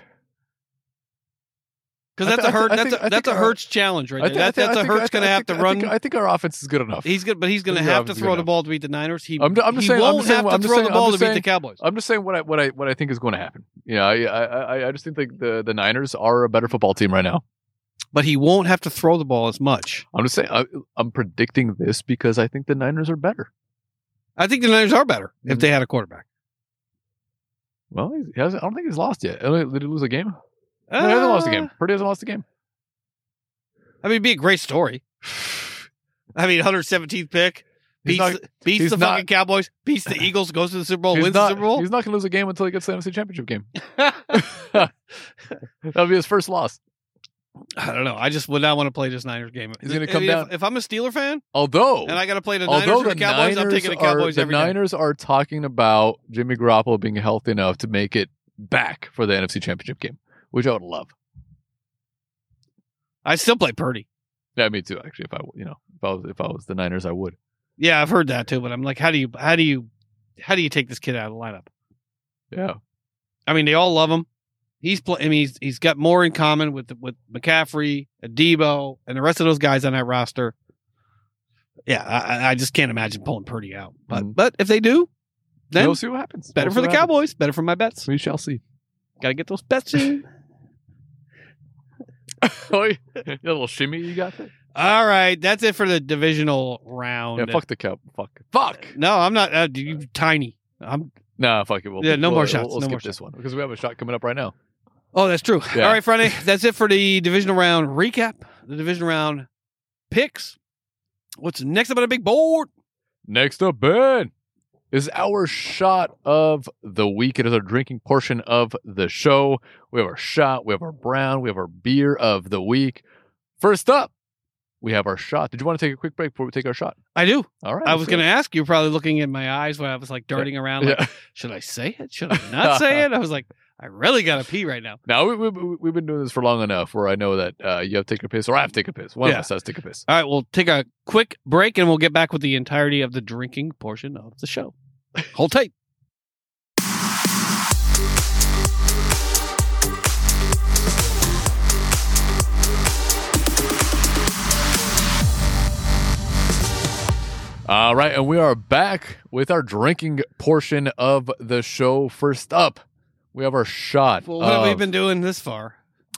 Speaker 2: Because that's
Speaker 1: thi-
Speaker 2: a
Speaker 1: I
Speaker 2: hurt.
Speaker 1: thi-
Speaker 2: That's a, that's a Hurts challenge right there.
Speaker 1: thi- I
Speaker 2: That,
Speaker 1: thi-
Speaker 2: that's a Hurts going to have to run.
Speaker 1: I think our offense is good enough.
Speaker 2: He's good, but he's going to have to throw the ball to beat the Niners. He,
Speaker 1: I'm I'm just
Speaker 2: he
Speaker 1: saying- I'm
Speaker 2: won't
Speaker 1: saying-
Speaker 2: have
Speaker 1: I'm
Speaker 2: to throw
Speaker 1: saying-
Speaker 2: the ball to beat the Cowboys.
Speaker 1: I'm just saying what I what I what I think is going to happen. Yeah, I I I, I just think like the the Niners are a better football team right now.
Speaker 2: But he won't have to throw the ball as much.
Speaker 1: I'm just saying I, I'm predicting this because I think the Niners are better.
Speaker 2: I think the Niners are better
Speaker 1: Mm-hmm.
Speaker 2: if they had a quarterback.
Speaker 1: Well, he he hasn't, I don't think he's lost yet. Did he lose a game? No, he hasn't lost a game.
Speaker 2: Uh,
Speaker 1: Purdy hasn't lost a game.
Speaker 2: I mean, it'd be a great story. I mean, 117th pick. Beats,
Speaker 1: not-
Speaker 2: the, beats the
Speaker 1: not-
Speaker 2: fucking Cowboys, beats the *laughs* Eagles, goes to the Super Bowl, wins
Speaker 1: not,
Speaker 2: the Super Bowl.
Speaker 1: He's not going to lose a game until he gets the NFC Championship game. *laughs* That'll be his first loss.
Speaker 2: I don't know. I just would not want to play this Niners game.
Speaker 1: He's gonna
Speaker 2: If-
Speaker 1: come
Speaker 2: if,
Speaker 1: down-
Speaker 2: If I'm a Steeler fan
Speaker 1: Although,
Speaker 2: and I got to play the Niners or
Speaker 1: the
Speaker 2: the Cowboys, I'm taking the Cowboys.
Speaker 1: are
Speaker 2: the day.
Speaker 1: Niners are talking about Jimmy Garoppolo being healthy enough to make it back for the NFC Championship game, which I would love.
Speaker 2: I still play Purdy.
Speaker 1: Yeah, me too. Actually, if I you know if I was if I was the Niners, I would.
Speaker 2: Yeah, I've heard that too. But I'm like, how do you, how do you, how do you take this kid out of the lineup?
Speaker 1: Yeah,
Speaker 2: I mean, they all love him. He's play, I mean, he's he's got more in common with with McCaffrey, Deebo, and the rest of those guys on that roster. Yeah, I, I- just can't imagine pulling Purdy out. But
Speaker 1: Mhm.
Speaker 2: but if they do, then
Speaker 1: we'll see what happens.
Speaker 2: better
Speaker 1: We'll
Speaker 2: for the
Speaker 1: happens.
Speaker 2: Cowboys. Better for my bets.
Speaker 1: We shall see.
Speaker 2: Got to get those bets in. *laughs*
Speaker 1: oh, yeah. *laughs* Little shimmy you got there.
Speaker 2: All right, that's it for the divisional round.
Speaker 1: Yeah, fuck the cow. Fuck. Fuck.
Speaker 2: No, I'm not. Uh, you tiny. I'm.
Speaker 1: Nah, fuck it. We'll,
Speaker 2: Yeah, no
Speaker 1: we'll-
Speaker 2: more
Speaker 1: we'll-
Speaker 2: shots,
Speaker 1: We'll,
Speaker 2: no
Speaker 1: skip
Speaker 2: more
Speaker 1: this one because we have a shot coming up right now.
Speaker 2: Oh, that's true.
Speaker 1: Yeah.
Speaker 2: All right, Friday. That's it for the divisional round recap. The divisional round picks. What's next up on the big board?
Speaker 1: Next up, Ben, is our shot of the week. It is our drinking portion of the show. We have our shot, we have our brown, we have our beer of the week. First up, we have our shot. Did you want to take a quick break before we take our shot?
Speaker 2: I do.
Speaker 1: All right.
Speaker 2: I was going to ask you, probably looking in my eyes when I was like darting around. Like,
Speaker 1: Yeah.
Speaker 2: Should I say it? Should I not say it? I was like, I really got to pee right now.
Speaker 1: Now, we, we- we've been doing this for long enough where I know that uh, you have to take a piss or I have to take a piss. One
Speaker 2: Yeah.
Speaker 1: of us has to take a piss.
Speaker 2: All right, we'll take a quick break and we'll get back with the entirety of the drinking portion of the show. Hold tight.
Speaker 1: All right, and we are back with our drinking portion of the show. First up, we have our shot
Speaker 2: Well, what have we been doing this far?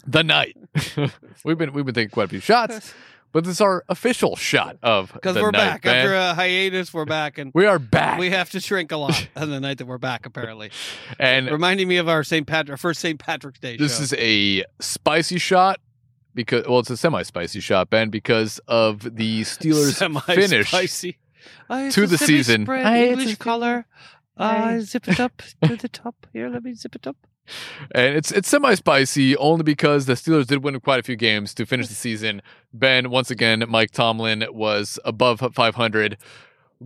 Speaker 1: the night. *laughs* we've been we've been taking quite a few shots, *laughs* but this is our official shot of
Speaker 2: Because we're
Speaker 1: night,
Speaker 2: back
Speaker 1: man.
Speaker 2: after a hiatus. We're back, and
Speaker 1: we are back,
Speaker 2: we have to drink a lot *laughs* on the night that we're back. Apparently, *laughs*
Speaker 1: and
Speaker 2: reminding me of our St. Patrick, our first St. Patrick's Day.
Speaker 1: This
Speaker 2: show.
Speaker 1: is a spicy shot because well, it's a semi-spicy shot, Ben, because of the Steelers' *laughs* finish.
Speaker 2: Semi-spicy. I
Speaker 1: to the season.
Speaker 2: Spread
Speaker 1: I-
Speaker 2: English color. I zip it up to the top. Here, let me zip it up.
Speaker 1: And it's it's semi-spicy only because the Steelers did win quite a few games to finish the *laughs* season. Ben, once again, Mike Tomlin was above 500.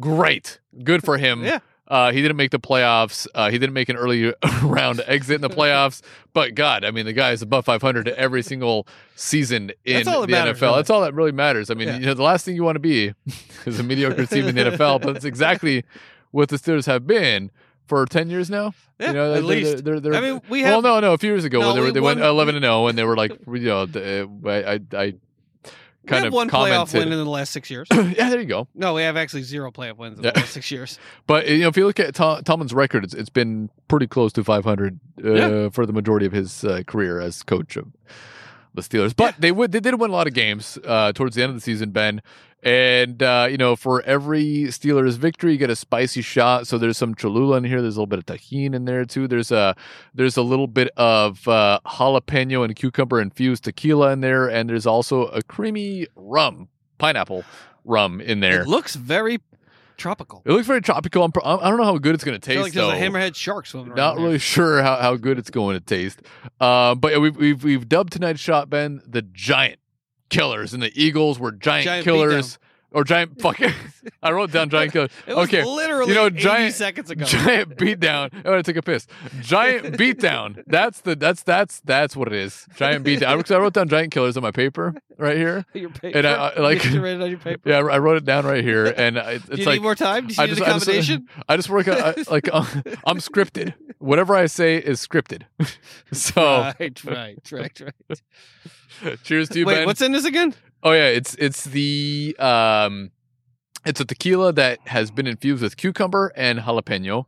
Speaker 1: Great, good for him.
Speaker 2: Yeah.
Speaker 1: Uh, he didn't make the playoffs. Uh, he didn't make an early *laughs* round exit in the playoffs. But God, I mean, the guy is above 500 every single season in
Speaker 2: That's all that
Speaker 1: the
Speaker 2: matters,
Speaker 1: NFL.
Speaker 2: really.
Speaker 1: That's all that really matters. I mean,
Speaker 2: Yeah.
Speaker 1: you know, the last thing you want to be *laughs* is a mediocre team in the NFL. But it's exactly what the Steelers have been for 10 years now.
Speaker 2: Yeah,
Speaker 1: you know,
Speaker 2: at
Speaker 1: they're-
Speaker 2: least.
Speaker 1: They're, they're,
Speaker 2: I mean, we have, well,
Speaker 1: no, no. A few years ago,
Speaker 2: No,
Speaker 1: when they, were,
Speaker 2: we
Speaker 1: they went 11 and 0, and they were like, *laughs* you know, I, I, I
Speaker 2: we
Speaker 1: kind
Speaker 2: have
Speaker 1: of
Speaker 2: one playoff win in the last six years. *coughs*
Speaker 1: yeah, there you go.
Speaker 2: No, we have actually zero playoff wins in
Speaker 1: Yeah.
Speaker 2: the last six years. *laughs*
Speaker 1: But you know, if you look at Tom, Tomlin's record, it's, it's been pretty close to 500 uh,
Speaker 2: Yeah.
Speaker 1: for the majority of his uh, career as coach of the Steelers. But they would they did win a lot of games uh, towards the end of the season, Ben. And uh, you know, for every Steelers victory, you get a spicy shot. So there's some Cholula in here. There's a little bit of Tajín in there too. There's a there's a little bit of uh, jalapeno and cucumber infused tequila in there, and there's also a creamy rum, pineapple rum in there.
Speaker 2: It looks very tropical.
Speaker 1: It looks very tropical. I'm, I don't know how good it's going to taste.
Speaker 2: like there's
Speaker 1: though.
Speaker 2: a hammerhead shark swimming around
Speaker 1: Not
Speaker 2: there.
Speaker 1: really sure how, how good it's going to taste. Um, but yeah, we've, we've we've dubbed tonight's shot Ben the giant killers, and the Eagles were giant,
Speaker 2: Giant
Speaker 1: killers or giant *laughs* fucking. I wrote down giant killers.
Speaker 2: It was
Speaker 1: okay,
Speaker 2: literally
Speaker 1: you know,
Speaker 2: 80
Speaker 1: giant-
Speaker 2: seconds ago.
Speaker 1: giant beatdown. I'm gonna take a piss. Giant *laughs* beatdown. That's the that's that's that's what it is. Giant beatdown. Because I wrote down giant killers on my paper right here. *laughs*
Speaker 2: your paper.
Speaker 1: And I- I- like-
Speaker 2: you write it on your paper.
Speaker 1: Yeah, I I wrote it down right here, and I, it's
Speaker 2: Do you
Speaker 1: like
Speaker 2: need more time? Do you
Speaker 1: I
Speaker 2: need
Speaker 1: just-
Speaker 2: an
Speaker 1: I just- I just work uh, like uh, I'm scripted. Whatever I say is scripted. so
Speaker 2: Right, right, right, right.
Speaker 1: cheers to you,
Speaker 2: Wait,
Speaker 1: Ben.
Speaker 2: what's in this again?
Speaker 1: Oh yeah, it's it's the um, it's a tequila that has been infused with cucumber and jalapeno,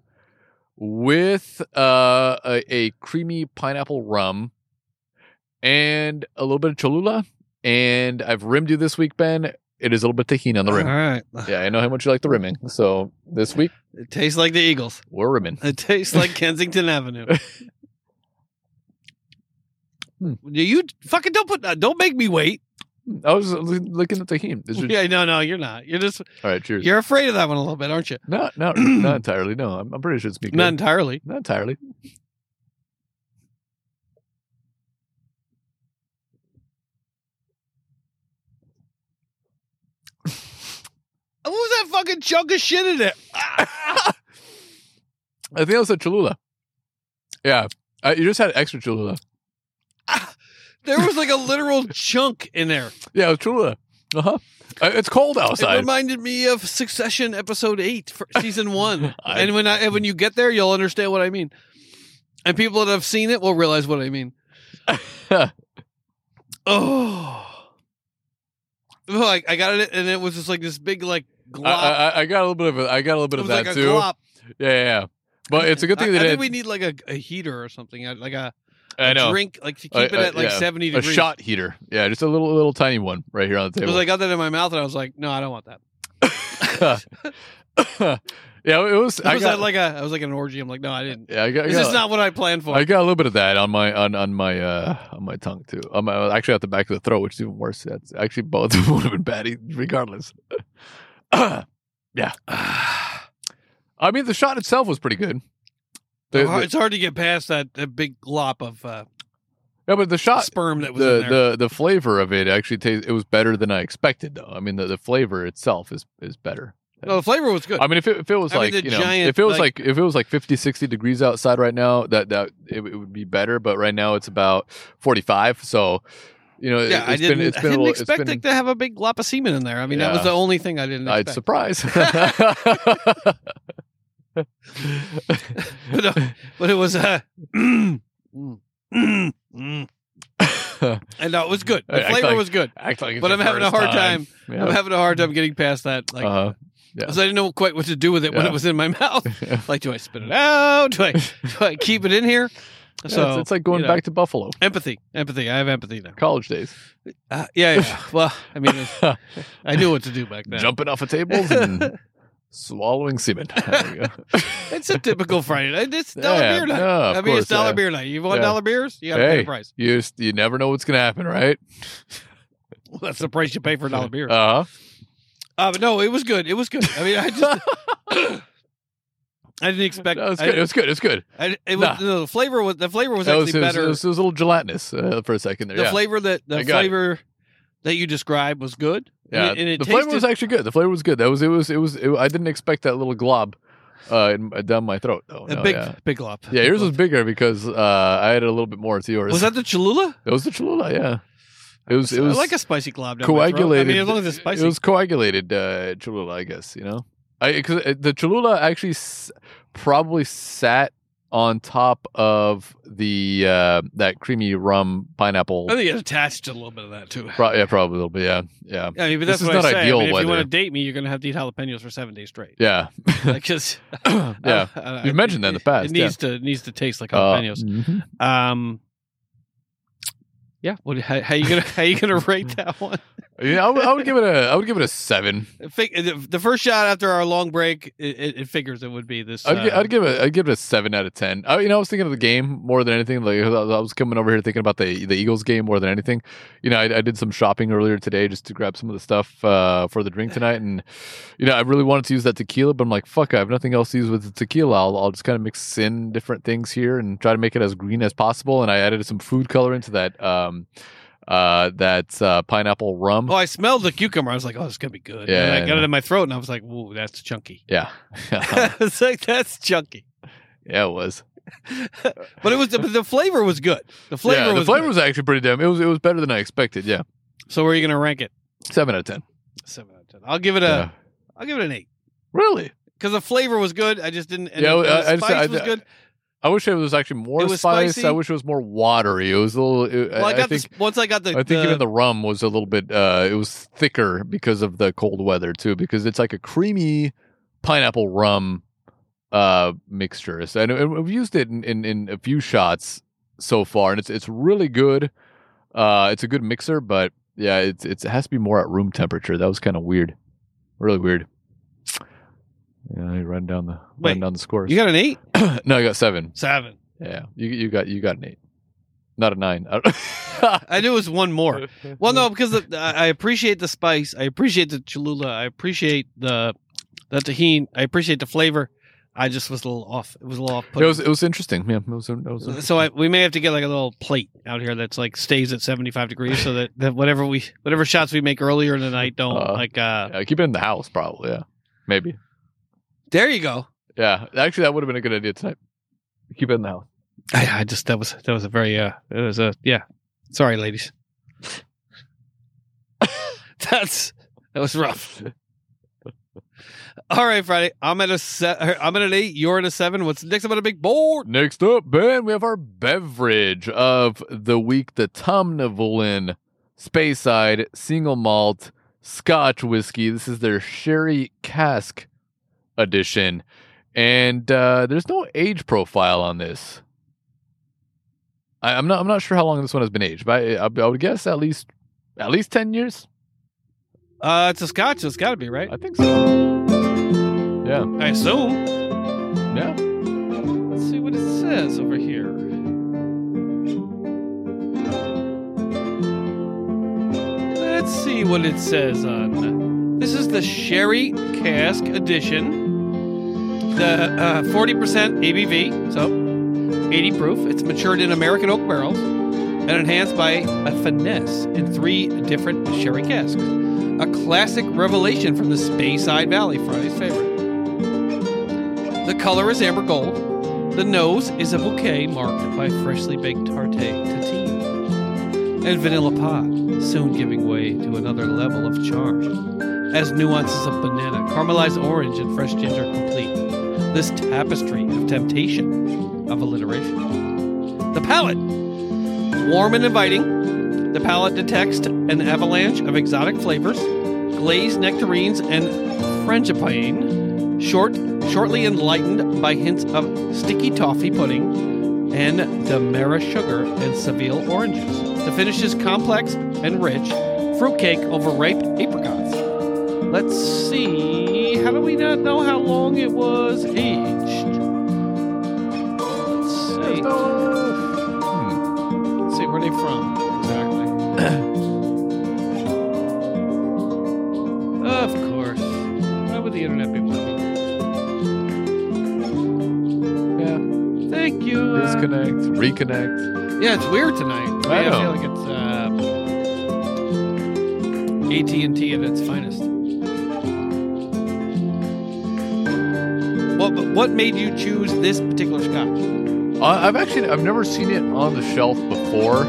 Speaker 1: with uh a, a creamy pineapple rum, and a little bit of Cholula. And I've rimmed you this week, Ben. It is a little bit Tajín on the rim.
Speaker 2: right.
Speaker 1: Yeah, I know how much you like the rimming. So this week
Speaker 2: It tastes like the Eagles.
Speaker 1: we're rimming.
Speaker 2: It tastes like Kensington Avenue. *laughs*
Speaker 1: Hmm.
Speaker 2: You fucking don't put don't make me wait.
Speaker 1: I was looking at Tajín. It's *laughs* just-
Speaker 2: Yeah, no, no, you're not. You're just
Speaker 1: All right, cheers.
Speaker 2: you're afraid of that one a little bit, aren't you?
Speaker 1: Not, not, *clears throat* not entirely. No, I'm, I'm pretty sure it's me.
Speaker 2: Not entirely.
Speaker 1: not entirely. *laughs*
Speaker 2: What was that fucking chunk of shit in there? *laughs*
Speaker 1: I think that was a Cholula. Yeah, uh, you just had extra Cholula.
Speaker 2: There was like a literal chunk in there.
Speaker 1: Yeah, it was Cholula. Uh huh. Uh, it's cold
Speaker 2: It
Speaker 1: outside.
Speaker 2: reminded me of Succession episode eight, for season one. *laughs*
Speaker 1: I-
Speaker 2: and when I, and when you get there, you'll understand what I mean. And people that have seen it will realize what I mean. *laughs* oh, Oh, I, I got it, and it was just like this big like glop.
Speaker 1: I, I, got a little bit of it. I got a little bit
Speaker 2: it
Speaker 1: of that
Speaker 2: like
Speaker 1: too. Yeah, yeah, yeah. But it's a good thing they
Speaker 2: I think we need like a, a heater or something, like a,
Speaker 1: I know
Speaker 2: drink, like to keep it at like
Speaker 1: yeah.
Speaker 2: seventy
Speaker 1: a shot heater. Yeah, just a little, little tiny one right here on the table.
Speaker 2: Because I got that in my mouth, and I was like, no, I don't want that. *laughs*
Speaker 1: yeah, it was. *laughs*
Speaker 2: I
Speaker 1: I
Speaker 2: was
Speaker 1: got
Speaker 2: like a, I was like an orgy. I'm like, no, I didn't.
Speaker 1: Yeah, I got. I
Speaker 2: This
Speaker 1: got-
Speaker 2: is not what I planned for.
Speaker 1: I got a little bit of that on my on on my uh on my tongue too. On my actually at the back of the throat, which is even worse. That's actually both *laughs* would have been bad regardless. *coughs* yeah, *sighs* I mean the shot itself was pretty good. The- the-
Speaker 2: it's hard to get past that, that big glop of uh,
Speaker 1: yeah, but the shot,
Speaker 2: sperm that was in
Speaker 1: the
Speaker 2: there.
Speaker 1: the the flavor of it actually tastes. It was better than I expected, though. I mean, the, the flavor itself is is better.
Speaker 2: no, the flavor was good.
Speaker 1: I mean, if it, if it was
Speaker 2: I
Speaker 1: like
Speaker 2: the
Speaker 1: you know,
Speaker 2: giant,
Speaker 1: if it was
Speaker 2: like-
Speaker 1: like, if it was like 50, 60 degrees outside right now, that that it, it would be better. But right now it's about forty five. So you know,
Speaker 2: yeah,
Speaker 1: it,
Speaker 2: I didn't,
Speaker 1: been it's
Speaker 2: I didn't
Speaker 1: little.
Speaker 2: expect
Speaker 1: been,
Speaker 2: to have a big glop of semen in there. I mean, that was the only thing I didn't
Speaker 1: I'd
Speaker 2: expect.
Speaker 1: surprise. *laughs* *laughs* *laughs* *laughs*
Speaker 2: but, uh, but it was uh, *clears throat* and no, it was good. The flavor
Speaker 1: like-
Speaker 2: was good.
Speaker 1: Act like
Speaker 2: But I'm having a hard time.
Speaker 1: Yeah.
Speaker 2: I'm having a hard time getting past that. Like,
Speaker 1: uh-huh. Yeah.
Speaker 2: So I didn't know quite what to do with it when it was in my *laughs* mouth. like, do I spit it out? Do I do I keep it in here?
Speaker 1: Yeah,
Speaker 2: So
Speaker 1: it's, it's like going
Speaker 2: you know,
Speaker 1: back to Buffalo,
Speaker 2: empathy, empathy. I have empathy now.
Speaker 1: college days,
Speaker 2: Uh, yeah, yeah. Well, I mean, *laughs* I knew what to do back then.
Speaker 1: jumping off of tables and swallowing semen. *laughs* There you go. *laughs*
Speaker 2: It's a typical Friday night. It's *laughs* dollar
Speaker 1: Yeah,
Speaker 2: beer night.
Speaker 1: no,
Speaker 2: I mean, it's
Speaker 1: course,
Speaker 2: dollar
Speaker 1: yeah.
Speaker 2: beer night. You want
Speaker 1: Yeah.
Speaker 2: dollar beers? You got to pay the price.
Speaker 1: you you never know what's gonna happen, right?
Speaker 2: Well, that's the price you pay for a dollar beer.
Speaker 1: Uh huh.
Speaker 2: Uh, but no, it was good. It was good. I mean, I just I didn't expect.
Speaker 1: No, it's
Speaker 2: I,
Speaker 1: good. It's good. It's good.
Speaker 2: I, it was,
Speaker 1: Nah.
Speaker 2: no, the flavor was the flavor was
Speaker 1: That
Speaker 2: actually
Speaker 1: it was,
Speaker 2: better.
Speaker 1: it was, it was a little gelatinous uh, for a second there.
Speaker 2: the
Speaker 1: yeah.
Speaker 2: flavor that the
Speaker 1: I got it.
Speaker 2: flavor that you described was good.
Speaker 1: Yeah,
Speaker 2: and it, and it
Speaker 1: the
Speaker 2: tasted,
Speaker 1: flavor was actually good. The flavor was good. That was it. Was it was? It, I didn't expect that little glob uh, in, down my throat. though.
Speaker 2: a
Speaker 1: No,
Speaker 2: big
Speaker 1: yeah.
Speaker 2: big lump.
Speaker 1: Yeah, yours was bigger because uh, I had a little bit more to yours.
Speaker 2: Was that the Cholula?
Speaker 1: It was the Cholula. Yeah, it was. It was
Speaker 2: I like a spicy glob.
Speaker 1: coagulated.
Speaker 2: I mean, as long as it's spicy.
Speaker 1: It was coagulated uh, Cholula, I guess. You know, I because the Cholula actually s- probably sat on top of the uh, that creamy rum pineapple.
Speaker 2: I think it attached to a little bit of that too.
Speaker 1: Pro- yeah, probably a little bit. Yeah, yeah,
Speaker 2: I mean, but
Speaker 1: This
Speaker 2: that's
Speaker 1: is
Speaker 2: what
Speaker 1: not
Speaker 2: I say.
Speaker 1: ideal
Speaker 2: I mean, if you want to date me, you're going to have to eat jalapenos for seven days straight.
Speaker 1: yeah, *laughs*
Speaker 2: Because *coughs* *coughs*
Speaker 1: yeah.
Speaker 2: uh,
Speaker 1: You've mentioned that in the past,
Speaker 2: It needs to it needs to taste like
Speaker 1: Uh,
Speaker 2: jalapenos.
Speaker 1: mhm.
Speaker 2: Um, yeah. What? How, how you gonna how you gonna *laughs* rate that one?
Speaker 1: Yeah, I would, I would give it a I would give it a seven.
Speaker 2: The, the first shot after our long break, it, it, it figures it would be this.
Speaker 1: I'd,
Speaker 2: uh,
Speaker 1: I'd give it I'd give it a seven out of ten. I, you know, I was thinking of the game more than anything. Like I was I was coming over here thinking about the the Eagles game more than anything. You know, I, I did some shopping earlier today just to grab some of the stuff uh, for the drink tonight, and you know, I really wanted to use that tequila, but I'm like, fuck, I have nothing else to use with the tequila. I'll, I'll just kind of mix in different things here and try to make it as green as possible. And I added some food color into that. Um, uh, that uh, pineapple rum.
Speaker 2: Oh, I smelled the cucumber. I was like, "Oh, it's gonna be good."
Speaker 1: Yeah,
Speaker 2: and I got it in my throat, and I was like, "Whoa, that's chunky."
Speaker 1: Yeah, *laughs* *laughs*
Speaker 2: it's like that's chunky,
Speaker 1: yeah, it was. *laughs*
Speaker 2: but it was the, the flavor was good. The flavor
Speaker 1: yeah,
Speaker 2: was
Speaker 1: the flavor
Speaker 2: good.
Speaker 1: was actually pretty damn. It was it was better than I expected. Yeah,
Speaker 2: So where are you gonna rank it?
Speaker 1: seven out of ten.
Speaker 2: Seven out of ten. I'll give it a.
Speaker 1: Yeah.
Speaker 2: will give it an eight
Speaker 1: Really?
Speaker 2: because the flavor was good. I just didn't. And
Speaker 1: Yeah, I-
Speaker 2: the
Speaker 1: I
Speaker 2: spice
Speaker 1: I-
Speaker 2: was good.
Speaker 1: I wish it was actually more
Speaker 2: was
Speaker 1: spice.
Speaker 2: spicy.
Speaker 1: I wish it was more watery. It was a little. It,
Speaker 2: Well, I,
Speaker 1: I,
Speaker 2: got
Speaker 1: think.
Speaker 2: this once I got the.
Speaker 1: I think
Speaker 2: the-
Speaker 1: even the rum was a little bit. Uh, it was thicker because of the cold weather too. Because it's like a creamy pineapple rum uh, mixture. So, and, and we've used it in, in, in a few shots so far, and it's it's really good. Uh, it's a good mixer, but yeah, it's, it's it has to be more at room temperature. That was kind of weird, really weird. Yeah, you run down the
Speaker 2: Wait,
Speaker 1: running down the scores.
Speaker 2: you got an eight, *coughs*
Speaker 1: no, I got seven.
Speaker 2: seven.
Speaker 1: Yeah, you you got you got an eight, not a nine.
Speaker 2: I *laughs* knew it was one more. Well, no, because the, I I appreciate the spice. I appreciate the Cholula. I appreciate the the Tajín. I appreciate the flavor. I just was a little off. It was a little off.
Speaker 1: It was it was interesting. Yeah, it was, it was
Speaker 2: so I, we may have to get like a little plate out here that's like stays at seventy five degrees, so that, that whatever we whatever shots we make earlier in the night don't
Speaker 1: Uh,
Speaker 2: like. uh
Speaker 1: Yeah, keep it in the house, probably. Yeah, maybe.
Speaker 2: There you go.
Speaker 1: Yeah, actually, that would have been a good idea tonight. Keep it in the house.
Speaker 2: I, I just that was that was a very uh it was a yeah. Sorry, ladies. *laughs* That's that was rough. *laughs* All right, Friday. I'm at a se- I'm at an eight. You're at a seven. What's next? I'm at a big board.
Speaker 1: Next up, Ben, we have our beverage of the week: the Tamnavulin Speyside Single Malt Scotch Whiskey. This is their sherry cask edition, and uh, there's no age profile on this. I, I'm not. I'm not sure how long this one has been aged, but I, I, I would guess at least at least ten years.
Speaker 2: Uh, it's a Scotch. So it's got to be right.
Speaker 1: I think so. Yeah,
Speaker 2: I assume.
Speaker 1: yeah.
Speaker 2: Let's see what it says over here. Let's see what it says on. This is the Sherry Cask Edition. The uh, 40% ABV, so 80 proof. It's matured in American oak barrels and enhanced by a finesse in three different sherry casks. A classic revelation from the Speyside Valley, Friday's favorite. The color is amber gold. The nose is a bouquet marked by freshly baked tarte tatine and vanilla pod, soon giving way to another level of charm. As nuances of banana, caramelized orange, and fresh ginger complete this tapestry of temptation, of alliteration. The palate, warm and inviting. The palate detects an avalanche of exotic flavors, glazed nectarines and frangipane, short, shortly enlightened by hints of sticky toffee pudding and Demerara sugar and Seville oranges. The finish is complex and rich, fruitcake over ripe apricots. Let's see. How do we not know how long it was aged? Let's see.
Speaker 1: Hmm.
Speaker 2: Let's see where they from exactly. of course. Why would the internet be working?
Speaker 1: Yeah.
Speaker 2: Thank you. uh,
Speaker 1: Disconnect, reconnect.
Speaker 2: yeah, it's weird tonight.
Speaker 1: I
Speaker 2: I, feel like it's uh, AT and T at its finest. What made you choose this particular scotch?
Speaker 1: I- I've actually I've never seen it on the shelf before,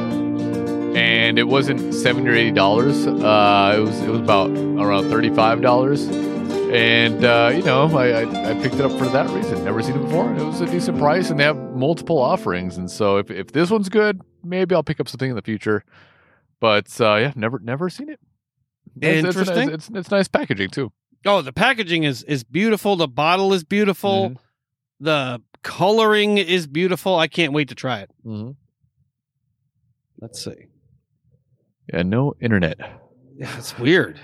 Speaker 1: and it wasn't seventy or eighty dollars. Uh, it was it was about around thirty five dollars, and uh, you know I, I I picked it up for that reason. Never seen it before. It was a decent price, and they have multiple offerings. And so if if this one's good, maybe I'll pick up something in the future. But uh, yeah, never never seen it. It's- it's-
Speaker 2: Interesting.
Speaker 1: It's, it's, it's nice packaging too.
Speaker 2: Oh, the packaging is is beautiful. The bottle is beautiful.
Speaker 1: Mhm.
Speaker 2: The coloring is beautiful. I can't wait to try it. Let's see.
Speaker 1: Yeah, no internet,
Speaker 2: Yeah, it's weird.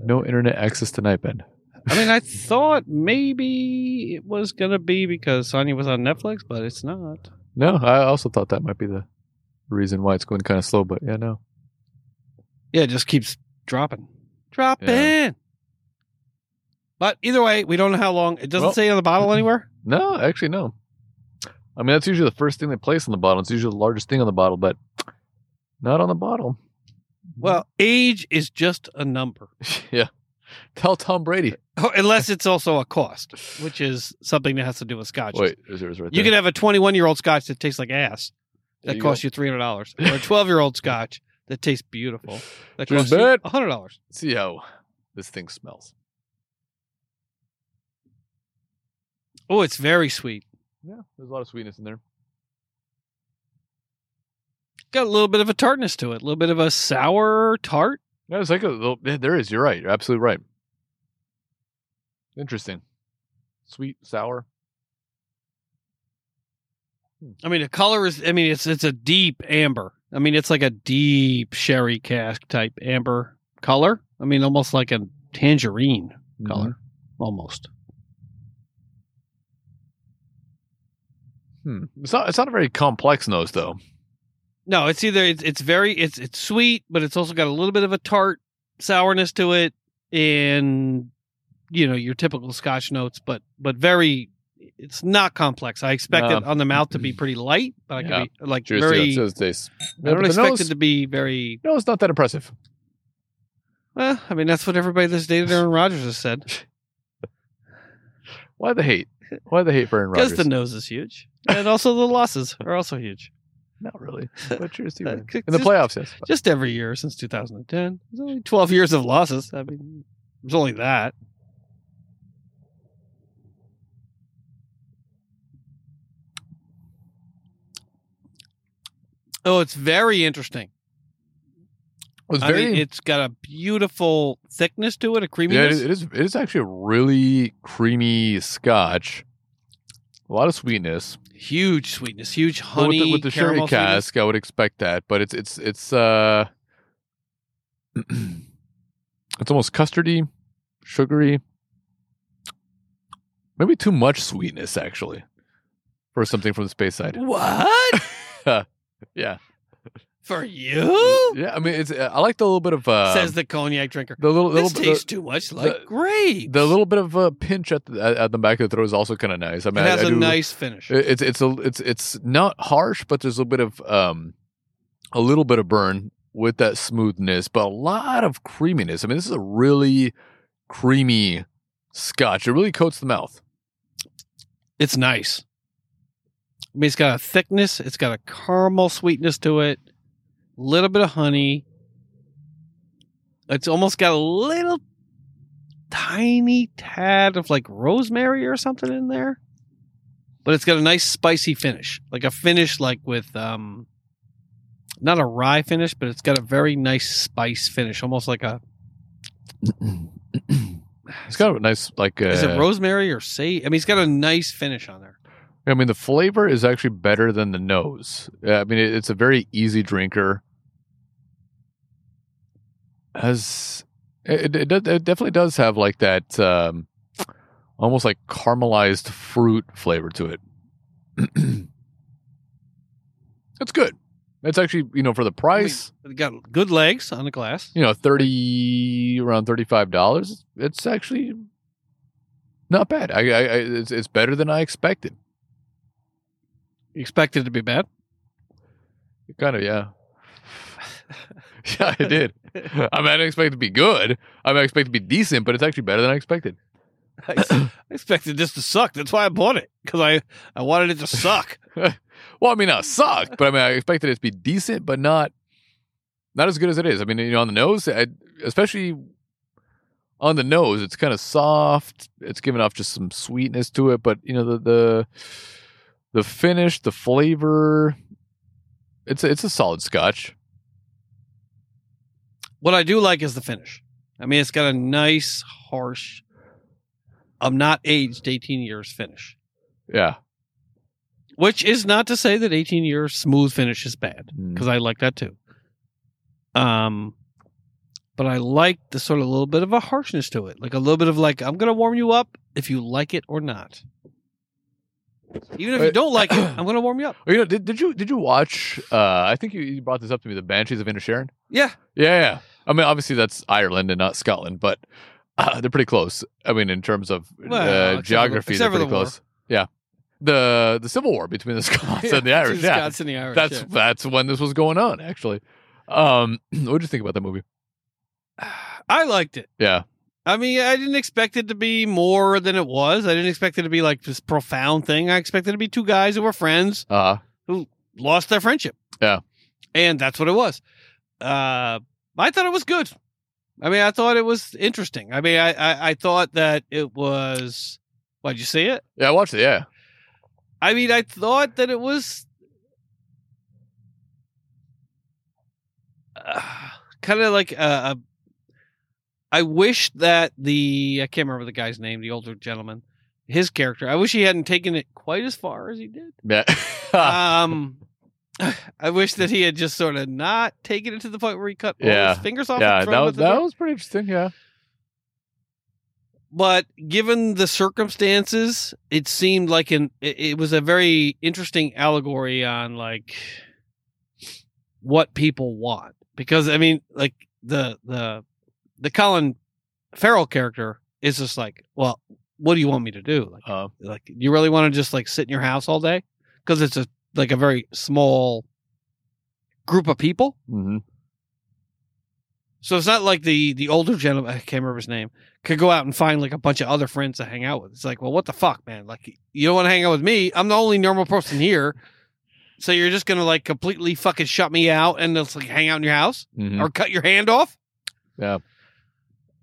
Speaker 1: no internet access tonight, Ben.
Speaker 2: I mean, I thought maybe it was gonna be because Sonya was on Netflix, but it's not.
Speaker 1: No, I also thought that might be the reason why it's going kind of slow. But yeah, no.
Speaker 2: Yeah, it just keeps dropping, dropping.
Speaker 1: Yeah.
Speaker 2: But either way, we don't know how long. It doesn't
Speaker 1: Well-
Speaker 2: say on the bottle *laughs* anywhere.
Speaker 1: No, actually, no. I mean, that's usually the first thing they place on the bottle. It's usually the largest thing on the bottle, but not on the bottle.
Speaker 2: Well, age is just a number, *laughs*
Speaker 1: yeah. Tell Tom Brady.
Speaker 2: oh, unless *laughs* it's also a cost, which is something that has to do with scotch.
Speaker 1: Wait, is right
Speaker 2: You can have a 21 year old scotch that tastes like ass. That
Speaker 1: you
Speaker 2: costs you three hundred dollars, or a 12 year old scotch that tastes beautiful. That costs you
Speaker 1: bud.
Speaker 2: hundred dollars.
Speaker 1: See how this thing smells.
Speaker 2: Oh, it's very sweet.
Speaker 1: Yeah, there's a lot of sweetness in there.
Speaker 2: Got a little bit of a tartness to it. A little bit of a sour tart.
Speaker 1: Yeah, it's like a little. Yeah, there is. You're right. You're absolutely right. Interesting. Sweet, sour. Hmm.
Speaker 2: I mean, the color is. I mean, it's it's a deep amber. I mean, it's like a deep sherry cask type amber color. I mean, almost like a tangerine mm-hmm. color, almost.
Speaker 1: Hmm. It's not. It's not a very complex nose, though.
Speaker 2: No, it's either it's it's very it's it's sweet, but it's also got a little bit of a tart sourness to it, and you know your typical Scotch notes, but but very. It's not complex. I expect
Speaker 1: No.
Speaker 2: it on the mouth to be *laughs* pretty light, but I
Speaker 1: Yeah.
Speaker 2: can be like
Speaker 1: Cheers
Speaker 2: very.
Speaker 1: to. Says.
Speaker 2: I don't expect
Speaker 1: nose-
Speaker 2: it to be very.
Speaker 1: No, it's not that impressive.
Speaker 2: Well, I mean that's what everybody that's dated Aaron Rodgers has said. *laughs*
Speaker 1: Why the hate? *laughs* Why the hate for Aaron
Speaker 2: Because the nose is huge, and also the losses are also huge.
Speaker 1: Not really. *laughs* But you.
Speaker 2: Uh,
Speaker 1: In the
Speaker 2: just-
Speaker 1: playoffs, yes.
Speaker 2: Just every year since 2010. There's only 12 years of losses. I mean, there's only that. Oh, it's very interesting.
Speaker 1: It was
Speaker 2: I
Speaker 1: very.
Speaker 2: mean, it's got a beautiful thickness to it, a
Speaker 1: yeah,
Speaker 2: creaminess.
Speaker 1: is, it is. It is actually a really creamy Scotch. A lot of sweetness.
Speaker 2: huge sweetness, huge
Speaker 1: Well,
Speaker 2: honey.
Speaker 1: with the, with the sherry
Speaker 2: caramel sweetness.
Speaker 1: cask, I would expect that, but it's it's it's uh, *clears throat* it's almost custardy, sugary. Maybe too much sweetness, actually, for something from the Speyside.
Speaker 2: What? *laughs*
Speaker 1: Yeah,
Speaker 2: For you?
Speaker 1: yeah. I mean, it's. I like the little bit of uh,
Speaker 2: Says the cognac drinker.
Speaker 1: the little little
Speaker 2: This
Speaker 1: bit-
Speaker 2: tastes too much like
Speaker 1: the-
Speaker 2: grapes.
Speaker 1: The little bit of a pinch at the, at, at the back of the throat is also kind of nice. I mean, it
Speaker 2: has
Speaker 1: I, I
Speaker 2: a
Speaker 1: do-
Speaker 2: nice finish.
Speaker 1: it- It's it's a it's it's not harsh, but there's a little bit of um a little bit of burn with that smoothness, but a lot of creaminess. I mean, this is a really creamy Scotch. It really coats the mouth.
Speaker 2: It's nice. I mean, it's got a thickness. It's got a caramel sweetness to it. Little bit of honey. It's almost got a little tiny tad of like rosemary or something in there. But it's got a nice spicy finish. Like a finish like with um not a rye finish, but it's got a very nice spice finish, almost like a *clears throat*
Speaker 1: It's got a nice like. Uh,
Speaker 2: Is it rosemary or sage? I mean, it's got a nice finish on there.
Speaker 1: I mean, the flavor is actually better than the nose. Uh, I mean, it's a very easy drinker. Has it, it, it it definitely does have like that um, almost like caramelized fruit flavor to it. *clears throat* it's good. It's actually you know for the price,
Speaker 2: It got good legs on the glass.
Speaker 1: you know, thirty around thirty five dollars. It's actually not bad. I, I, I it's, it's better than I expected.
Speaker 2: You expect it to be bad?
Speaker 1: Kind of, yeah. *laughs* yeah, I did. I mean, I didn't expect it to be good. I mean, I expect it to be decent, but it's actually better than I expected. *laughs*
Speaker 2: I ex- I expected this to suck. That's why I bought it because I I wanted it to suck. *laughs*
Speaker 1: Well, I mean, not suck, but I mean, I expected it to be decent, but not not as good as it is. I mean, you know, on the nose, I, especially on the nose, it's kind of soft. It's giving off just some sweetness to it, but you know, the the the finish, the flavor, it's a, it's a solid Scotch.
Speaker 2: What I do like is the finish. I mean, it's got a nice, harsh, I'm not aged 18 years finish.
Speaker 1: Yeah,
Speaker 2: Which is not to say that 18 years smooth finish is bad,
Speaker 1: Mm.
Speaker 2: because I like that too. Um, but I like the sort of little bit of a harshness to it, like a little bit of like I'm gonna warm you up if you like it or not. Even if you don't like it, *coughs* I'm gonna warm you up.
Speaker 1: Oh, you know, did, did you did you watch? Uh, I think you, you brought this up to me, the Banshees of Inisherin.
Speaker 2: Yeah,
Speaker 1: Yeah, yeah. I mean, obviously that's Ireland and not Scotland, but uh, they're pretty close. I mean, in terms of
Speaker 2: Well,
Speaker 1: uh,
Speaker 2: except for the-
Speaker 1: geography, they're pretty
Speaker 2: the
Speaker 1: close. Yeah, the the Civil War between the *laughs* Scots and the Irish.
Speaker 2: the
Speaker 1: Yeah,
Speaker 2: Scots and the Irish.
Speaker 1: that's
Speaker 2: yeah.
Speaker 1: that's when this was going on. Actually, um, *clears throat* what did you think about that movie? *sighs*
Speaker 2: I liked it.
Speaker 1: Yeah,
Speaker 2: I mean, I didn't expect it to be more than it was. I didn't expect it to be like this profound thing. I expected it to be two guys who were friends
Speaker 1: uh,
Speaker 2: lost their friendship.
Speaker 1: Yeah.
Speaker 2: And that's what it was. Uh, I thought it was good. I mean, I thought it was interesting. I mean, I, I, I thought that it was. Why'd you see it?
Speaker 1: yeah. I watched it. Yeah,
Speaker 2: I mean, I thought that it was uh, kind of like a, a. I wish that the I can't remember the guy's name, the older gentleman, his character. I wish he hadn't taken it quite as far as he did.
Speaker 1: yeah. *laughs*
Speaker 2: um, *sighs* I wish that he had just sort of not taken it to the point where he cut all
Speaker 1: Yeah.
Speaker 2: his fingers off.
Speaker 1: yeah, that was that
Speaker 2: door.
Speaker 1: was pretty interesting. Yeah,
Speaker 2: but given the circumstances, it seemed like an it, it was a very interesting allegory on like what people want. Because I mean, like the the the Colin Farrell character is just like, well, what do you want me to do? Like,
Speaker 1: uh,
Speaker 2: like you really want to just like sit in your house all day? Because it's a like a very small group of people.
Speaker 1: hmm
Speaker 2: So it's not like the the older gentleman, I can't remember his name, could go out and find like a bunch of other friends to hang out with. It's like, well, what the fuck, man? Like, you don't want to hang out with me. I'm the only normal person here. So you're just gonna like completely fucking shut me out and just like hang out in your house
Speaker 1: hmm
Speaker 2: or cut your hand off?
Speaker 1: Yeah.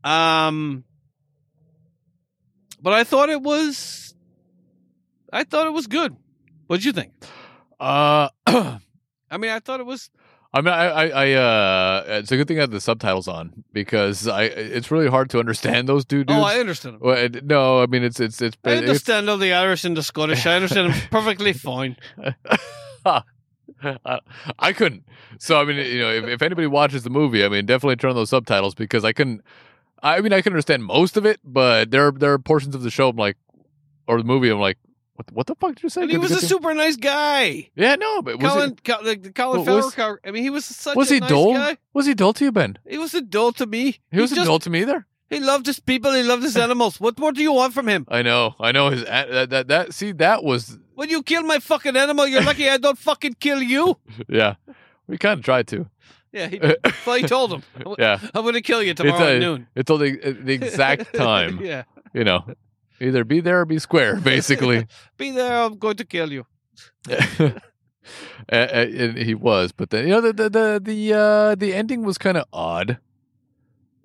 Speaker 2: Um. But I thought it was, I thought it was good. What'd you think?
Speaker 1: Uh, *clears throat* I
Speaker 2: mean, I thought it was.
Speaker 1: I mean, I, I, I, uh, it's a good thing I have the subtitles on because I, it's really hard to understand those two dudes.
Speaker 2: Oh, I understand.
Speaker 1: Well, it- no, I mean it's it's it's.
Speaker 2: I
Speaker 1: it's
Speaker 2: understand all the Irish and the Scottish. I understand them *laughs* perfectly fine. *laughs*
Speaker 1: I, I couldn't. So I mean, you know, if, if anybody watches the movie, I mean, definitely turn on those subtitles because I couldn't. I mean, I can understand most of it, but there are there are portions of the show I'm like, or the movie I'm like, what what the fuck did you say?
Speaker 2: And he was a super nice guy.
Speaker 1: Yeah, no, but was
Speaker 2: Colin,
Speaker 1: he
Speaker 2: Col- the, Colin Farrell.
Speaker 1: was-
Speaker 2: car- I mean, he was such
Speaker 1: was
Speaker 2: a
Speaker 1: he
Speaker 2: nice
Speaker 1: dull?
Speaker 2: guy.
Speaker 1: Was he dull to you, Ben?
Speaker 2: He was a dull to me.
Speaker 1: He wasn't
Speaker 2: just,
Speaker 1: dull to me either.
Speaker 2: He loved his people. He loved his *laughs* animals. What more do you want from him?
Speaker 1: I know, I know. His a- that that, that see that was
Speaker 2: When you kill my fucking animal, you're lucky I don't fucking kill you. *laughs*
Speaker 1: yeah. We kind of tried to.
Speaker 2: Yeah, he, *laughs* well, he told him.
Speaker 1: Yeah,
Speaker 2: I'm going to kill you tomorrow
Speaker 1: a-
Speaker 2: at noon.
Speaker 1: it's all the the exact *laughs* time.
Speaker 2: yeah.
Speaker 1: You know, either be there or be square, *laughs* basically.
Speaker 2: Be there. I'm going to kill you.
Speaker 1: and, and he was, but then you know the the the the, uh, the ending was kind of odd.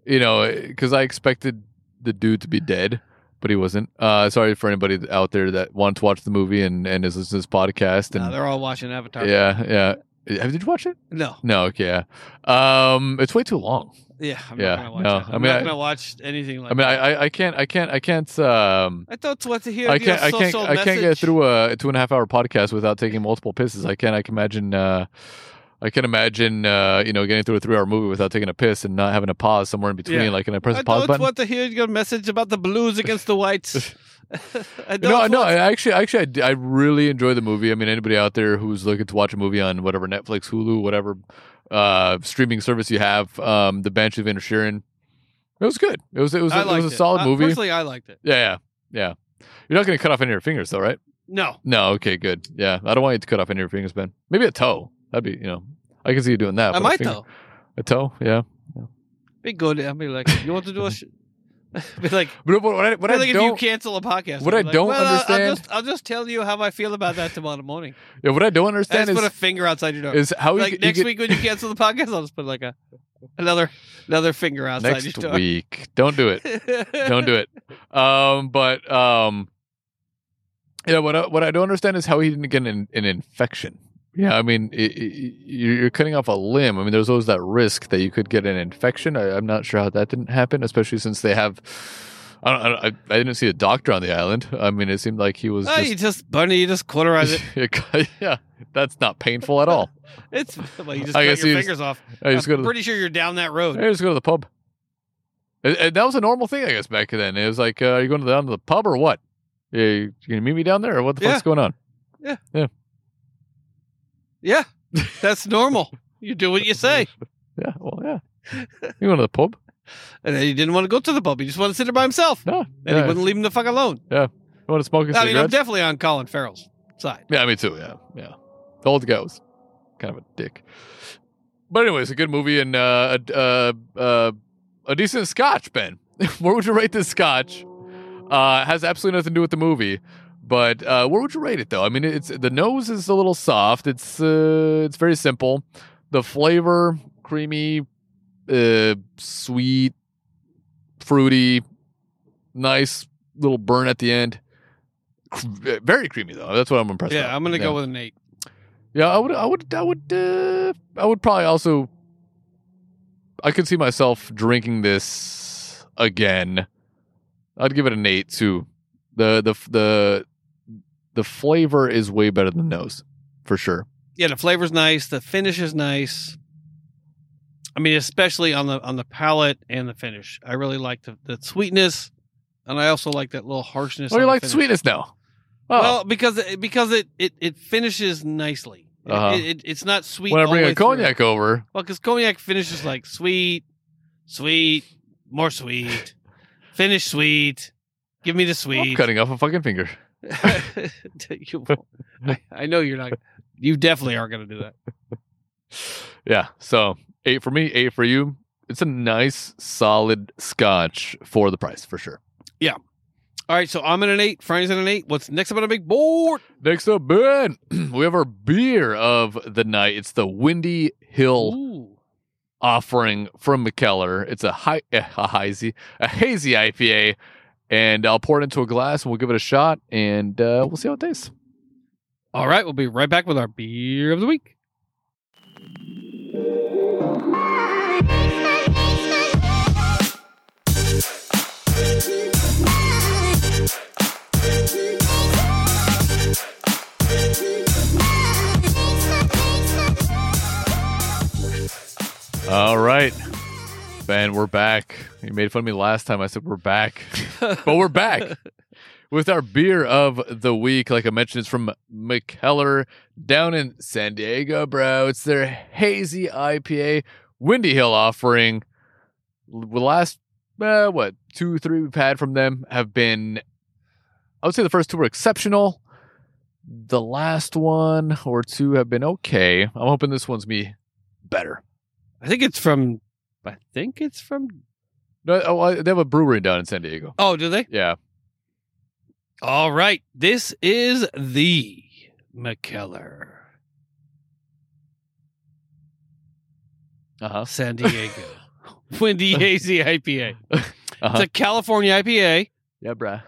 Speaker 1: You know, because I expected the dude to be dead, but he wasn't. Uh, sorry for anybody out there that wanted to watch the movie and and is listening to this podcast.
Speaker 2: No,
Speaker 1: And
Speaker 2: they're all watching Avatar.
Speaker 1: yeah, yeah. Have- Did you watch it?
Speaker 2: No.
Speaker 1: No. Okay. Yeah. Um, it's way too long.
Speaker 2: Yeah, I'm
Speaker 1: Yeah,
Speaker 2: not gonna watch
Speaker 1: no,
Speaker 2: it.
Speaker 1: I
Speaker 2: I'm
Speaker 1: mean,
Speaker 2: not
Speaker 1: I-
Speaker 2: gonna watch anything like.
Speaker 1: I mean, I,
Speaker 2: that.
Speaker 1: I I can't I can't I can't um
Speaker 2: I thought what to hear.
Speaker 1: I can't I can't I can't get through a two and a half hour podcast without taking multiple pisses. I can't I can imagine uh I can imagine uh you know getting through a three hour movie without taking a piss and not having a pause somewhere in between.
Speaker 2: Yeah.
Speaker 1: Like can I press
Speaker 2: I
Speaker 1: pause
Speaker 2: don't want to hear your message about the Blues against the Whites. *laughs* *laughs*
Speaker 1: No, no. actually, actually, I, I really enjoy the movie. I mean, anybody out there who's looking to watch a movie on whatever Netflix, Hulu, whatever uh, streaming service you have, um, The Banshee of Inisherin, it was good. It was, it was, it was a solid
Speaker 2: Uh,
Speaker 1: movie.
Speaker 2: Personally, I liked it.
Speaker 1: Yeah, yeah, yeah. You're not going to cut off any of your fingers, though, right?
Speaker 2: No,
Speaker 1: No. Okay, good. Yeah, I don't want you to cut off any of your fingers, Ben. Maybe a toe. That'd be, you know, I can see you doing that.
Speaker 2: I
Speaker 1: a
Speaker 2: might
Speaker 1: finger-
Speaker 2: though.
Speaker 1: A toe, yeah. yeah.
Speaker 2: Be good. I'll be like, you want to do a? *laughs* Sh-? *laughs* be like,
Speaker 1: But what I, what I
Speaker 2: like if you cancel a podcast.
Speaker 1: what I
Speaker 2: like,
Speaker 1: don't
Speaker 2: well, I'll- I'll,
Speaker 1: understand-
Speaker 2: just, I'll just tell you how I feel about that tomorrow morning.
Speaker 1: yeah, what I don't
Speaker 2: I
Speaker 1: understand
Speaker 2: just
Speaker 1: is,
Speaker 2: put a finger outside your door.
Speaker 1: is how
Speaker 2: like
Speaker 1: you
Speaker 2: next
Speaker 1: get-
Speaker 2: week when you cancel the podcast, I'll just put like a another another finger outside
Speaker 1: next
Speaker 2: your door.
Speaker 1: Next week. Don't do it. don't do it. *laughs* Um, but um, yeah, what I, what I don't understand is how he didn't get an, an infection. Yeah, I mean, it, it, you're you're cutting off a limb. I mean, there's always that risk that you could get an infection. I, I'm not sure how that didn't happen, especially since they have. I don't, I, don't, I didn't see a doctor on the island. I mean, it seemed like he was
Speaker 2: Oh, you
Speaker 1: just.
Speaker 2: just Bunny, you just cauterize it. *laughs* *laughs*
Speaker 1: yeah, that's not painful at all. *laughs*
Speaker 2: It's well, you just
Speaker 1: I
Speaker 2: cut your
Speaker 1: you just-
Speaker 2: fingers off.
Speaker 1: I just the-
Speaker 2: pretty sure you're down that road.
Speaker 1: I just go to the pub. And, and that was a normal thing, I guess, back then. It was like, uh, are you going down to the pub or what? Yeah, you gonna meet me down there, or what the
Speaker 2: Yeah.
Speaker 1: fuck's going on?
Speaker 2: Yeah, yeah, that's normal. You do what you say. *laughs*
Speaker 1: Yeah, well, yeah. You went to the pub? *laughs*
Speaker 2: And then he didn't want to go to the pub. He just wanted to sit there by himself.
Speaker 1: No.
Speaker 2: And
Speaker 1: yeah.
Speaker 2: he wouldn't leave him the fuck alone. Yeah.
Speaker 1: You want to smoke a
Speaker 2: I mean, I'm definitely on Colin Farrell's side.
Speaker 1: yeah, me too. Yeah, yeah. The old guy was kind of a dick, but anyways, a good movie and uh, a uh, uh, a decent Scotch. Ben, *laughs* where would you rate this Scotch? Uh, has absolutely nothing to do with the movie. But uh, where would you rate it though? I mean, it's the nose is a little soft. It's uh, it's very simple. The flavor, creamy, uh, sweet, fruity, nice little burn at the end. Very creamy though. That's what I'm impressed.
Speaker 2: Yeah,
Speaker 1: with.
Speaker 2: I'm gonna
Speaker 1: yeah.
Speaker 2: go with an eight.
Speaker 1: Yeah, I would, I would, I would, uh, I would probably also. I could see myself drinking this again. I'd give it an eight too. The the the the flavor is way better than the nose, for sure.
Speaker 2: Yeah, the flavor's nice. The finish is nice. I mean, especially on the on the palate and the finish. I really like the, the sweetness, and I also like that little harshness.
Speaker 1: Oh, you like the sweetness now? Oh,
Speaker 2: Well, because it, because it, it, it finishes nicely.
Speaker 1: Uh-huh.
Speaker 2: It, it, it's not sweet.
Speaker 1: when I bring a
Speaker 2: through.
Speaker 1: cognac over,
Speaker 2: Well, because cognac finishes like sweet, sweet, more sweet, *laughs* finish sweet. Give me the
Speaker 1: I'm
Speaker 2: sweet.
Speaker 1: cutting off a fucking finger. *laughs*
Speaker 2: I, *laughs* I know you're not. You definitely aren't going to do that. *laughs*
Speaker 1: Yeah, so eight for me, eight for you. It's a nice, solid Scotch for the price, for sure. Yeah.
Speaker 2: All right, so I'm at an eight. Franny's at an eight. What's next up on the big board?
Speaker 1: Next up, Ben, *clears throat* we have our beer of the night. It's the Windy Hill
Speaker 2: Ooh.
Speaker 1: offering from Mikkeller. It's a high, eh, a hazy, a hazy IPA, and I'll pour it into a glass and we'll give it a shot, and uh, we'll see how it tastes.
Speaker 2: All right, we'll be right back with our beer of the week.
Speaker 1: All right, Ben, we're back. You made fun of me last time. I said we're back, but we're back *laughs* with our beer of the week. Like I mentioned, it's from Mikkeller down in San Diego, bro. It's their hazy IPA, Windy Hill offering. The last, uh, what, two, three we've had from them have been, I would say the first two were exceptional. The last one or two have been okay. I'm hoping this one's me better.
Speaker 2: I think it's from. I think it's from.
Speaker 1: No, oh, they have a brewery down in San Diego.
Speaker 2: Oh, do they?
Speaker 1: Yeah.
Speaker 2: All right. This is the Mikkeller
Speaker 1: Uh huh.
Speaker 2: San Diego Windy Hazy IPA. It's
Speaker 1: Uh-huh.
Speaker 2: a California IPA.
Speaker 1: Yeah, bruh.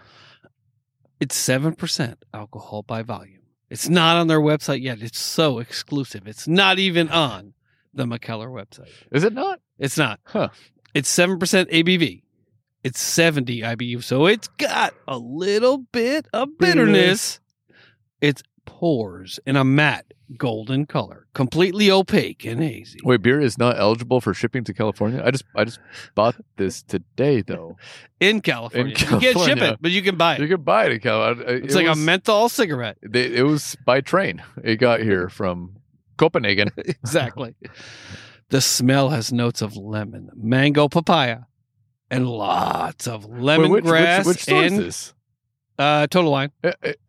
Speaker 2: It's 7% alcohol by volume. It's not on their website yet. It's so exclusive. It's not even on the Mikkeller website.
Speaker 1: Is it not?
Speaker 2: It's not.
Speaker 1: Huh.
Speaker 2: It's seven percent ABV. It's seventy IBU, so it's got a little bit of bitterness. It pours in a matte golden color, completely opaque and hazy.
Speaker 1: Wait, beer is not eligible for shipping to California. I just I just bought this today though. *laughs*
Speaker 2: In California, you can't ship it, but you can buy it.
Speaker 1: You can buy it in California.
Speaker 2: Uh, it's like a menthol cigarette.
Speaker 1: They, it was by train. It got here from Copenhagen. *laughs*
Speaker 2: exactly. *laughs* The smell has notes of lemon, mango, papaya, and lots of
Speaker 1: Wait,
Speaker 2: lemongrass
Speaker 1: which, which, which store is this?
Speaker 2: uh, Total Wine.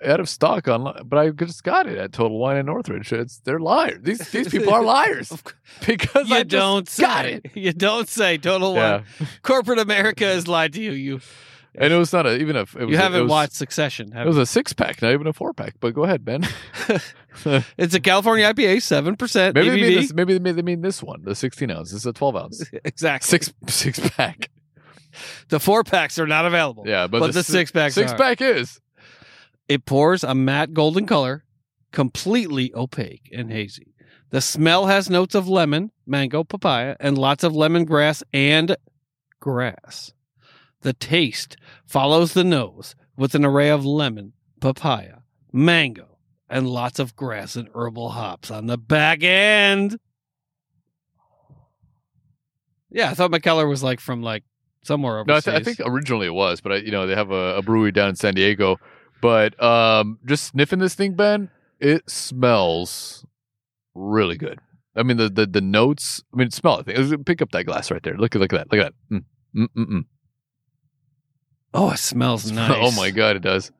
Speaker 1: Out of stock online, but I just got it at Total Wine in Northridge. It's they're liars. These these people are *laughs* liars *laughs* because
Speaker 2: You
Speaker 1: I
Speaker 2: don't say.
Speaker 1: got it.
Speaker 2: You don't say Total
Speaker 1: Yeah,
Speaker 2: Wine. Corporate America has lied to you. You
Speaker 1: and it was not a, even a. It was
Speaker 2: you haven't
Speaker 1: it was,
Speaker 2: watched Succession.
Speaker 1: It was
Speaker 2: you?
Speaker 1: a six pack, not even a four pack. But go ahead, Ben. *laughs*
Speaker 2: It's a California IPA, seven percent
Speaker 1: maybe they mean this. Maybe they mean, they mean this one, the sixteen ounce. This is a twelve ounce, *laughs*
Speaker 2: exactly.
Speaker 1: six six pack.
Speaker 2: The four packs are not available.
Speaker 1: Yeah, but,
Speaker 2: but the
Speaker 1: si-
Speaker 2: six packs.
Speaker 1: six
Speaker 2: are.
Speaker 1: pack is.
Speaker 2: It pours a matte golden color, completely opaque and hazy. The smell has notes of lemon, mango, papaya, and lots of lemongrass and grass. The taste follows the nose with an array of lemon, papaya, mango, and lots of grass and herbal hops on the back end. Yeah, I thought Mikkeller was like from like somewhere
Speaker 1: No, I,
Speaker 2: overseas.
Speaker 1: th- I think originally it was, but I, you know they have a, a brewery down in San Diego. But um, just sniffing this thing, Ben, it smells really good. I mean the the, the notes. I mean, smell it. Pick up that glass right there. Look at look at that. Look at that. Mm. Mm, mm, mm.
Speaker 2: Oh, it smells *laughs* oh nice.
Speaker 1: Oh my god, it does.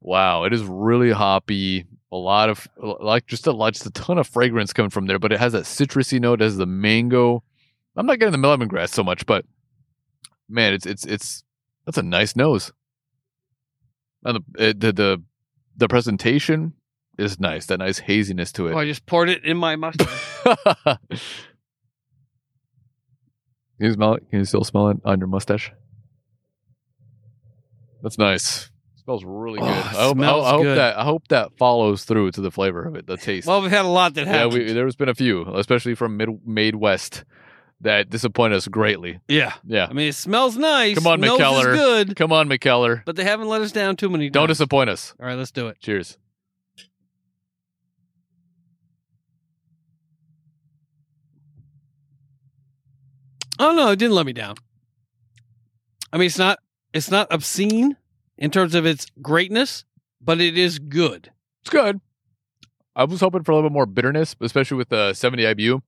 Speaker 1: Wow, it is really hoppy. A lot of like just a lot, just a ton of fragrance coming from there, but it has that citrusy note. It has the mango. I'm not getting the lemongrass so much, but man, it's it's it's that's a nice nose. And the it, the the the presentation is nice. That nice haziness to
Speaker 2: Oh,
Speaker 1: it.
Speaker 2: I just poured it in my *laughs* mustache.
Speaker 1: Can you smell it? Can you still smell it on your mustache? That's nice. smells really oh, good.
Speaker 2: Oh,
Speaker 1: I hope, I,
Speaker 2: smells
Speaker 1: I hope
Speaker 2: good.
Speaker 1: that I hope that follows through to the flavor of it, the taste.
Speaker 2: well, we've had a lot that
Speaker 1: yeah,
Speaker 2: happened.
Speaker 1: we, there's been a few, especially from mid made west, that disappoint us greatly.
Speaker 2: yeah.
Speaker 1: Yeah,
Speaker 2: I mean, it smells nice.
Speaker 1: Come on,
Speaker 2: Nose is
Speaker 1: Mikkeller.
Speaker 2: good,
Speaker 1: come on, Mikkeller,
Speaker 2: but they haven't let us down too many times.
Speaker 1: don't disappoint us.
Speaker 2: All right, let's do it.
Speaker 1: Cheers.
Speaker 2: Oh no, it didn't let me down. I mean, it's not it's not obscene in terms of its greatness, but it is good.
Speaker 1: It's good. I was hoping for a little bit more bitterness, especially with the 70 IBU.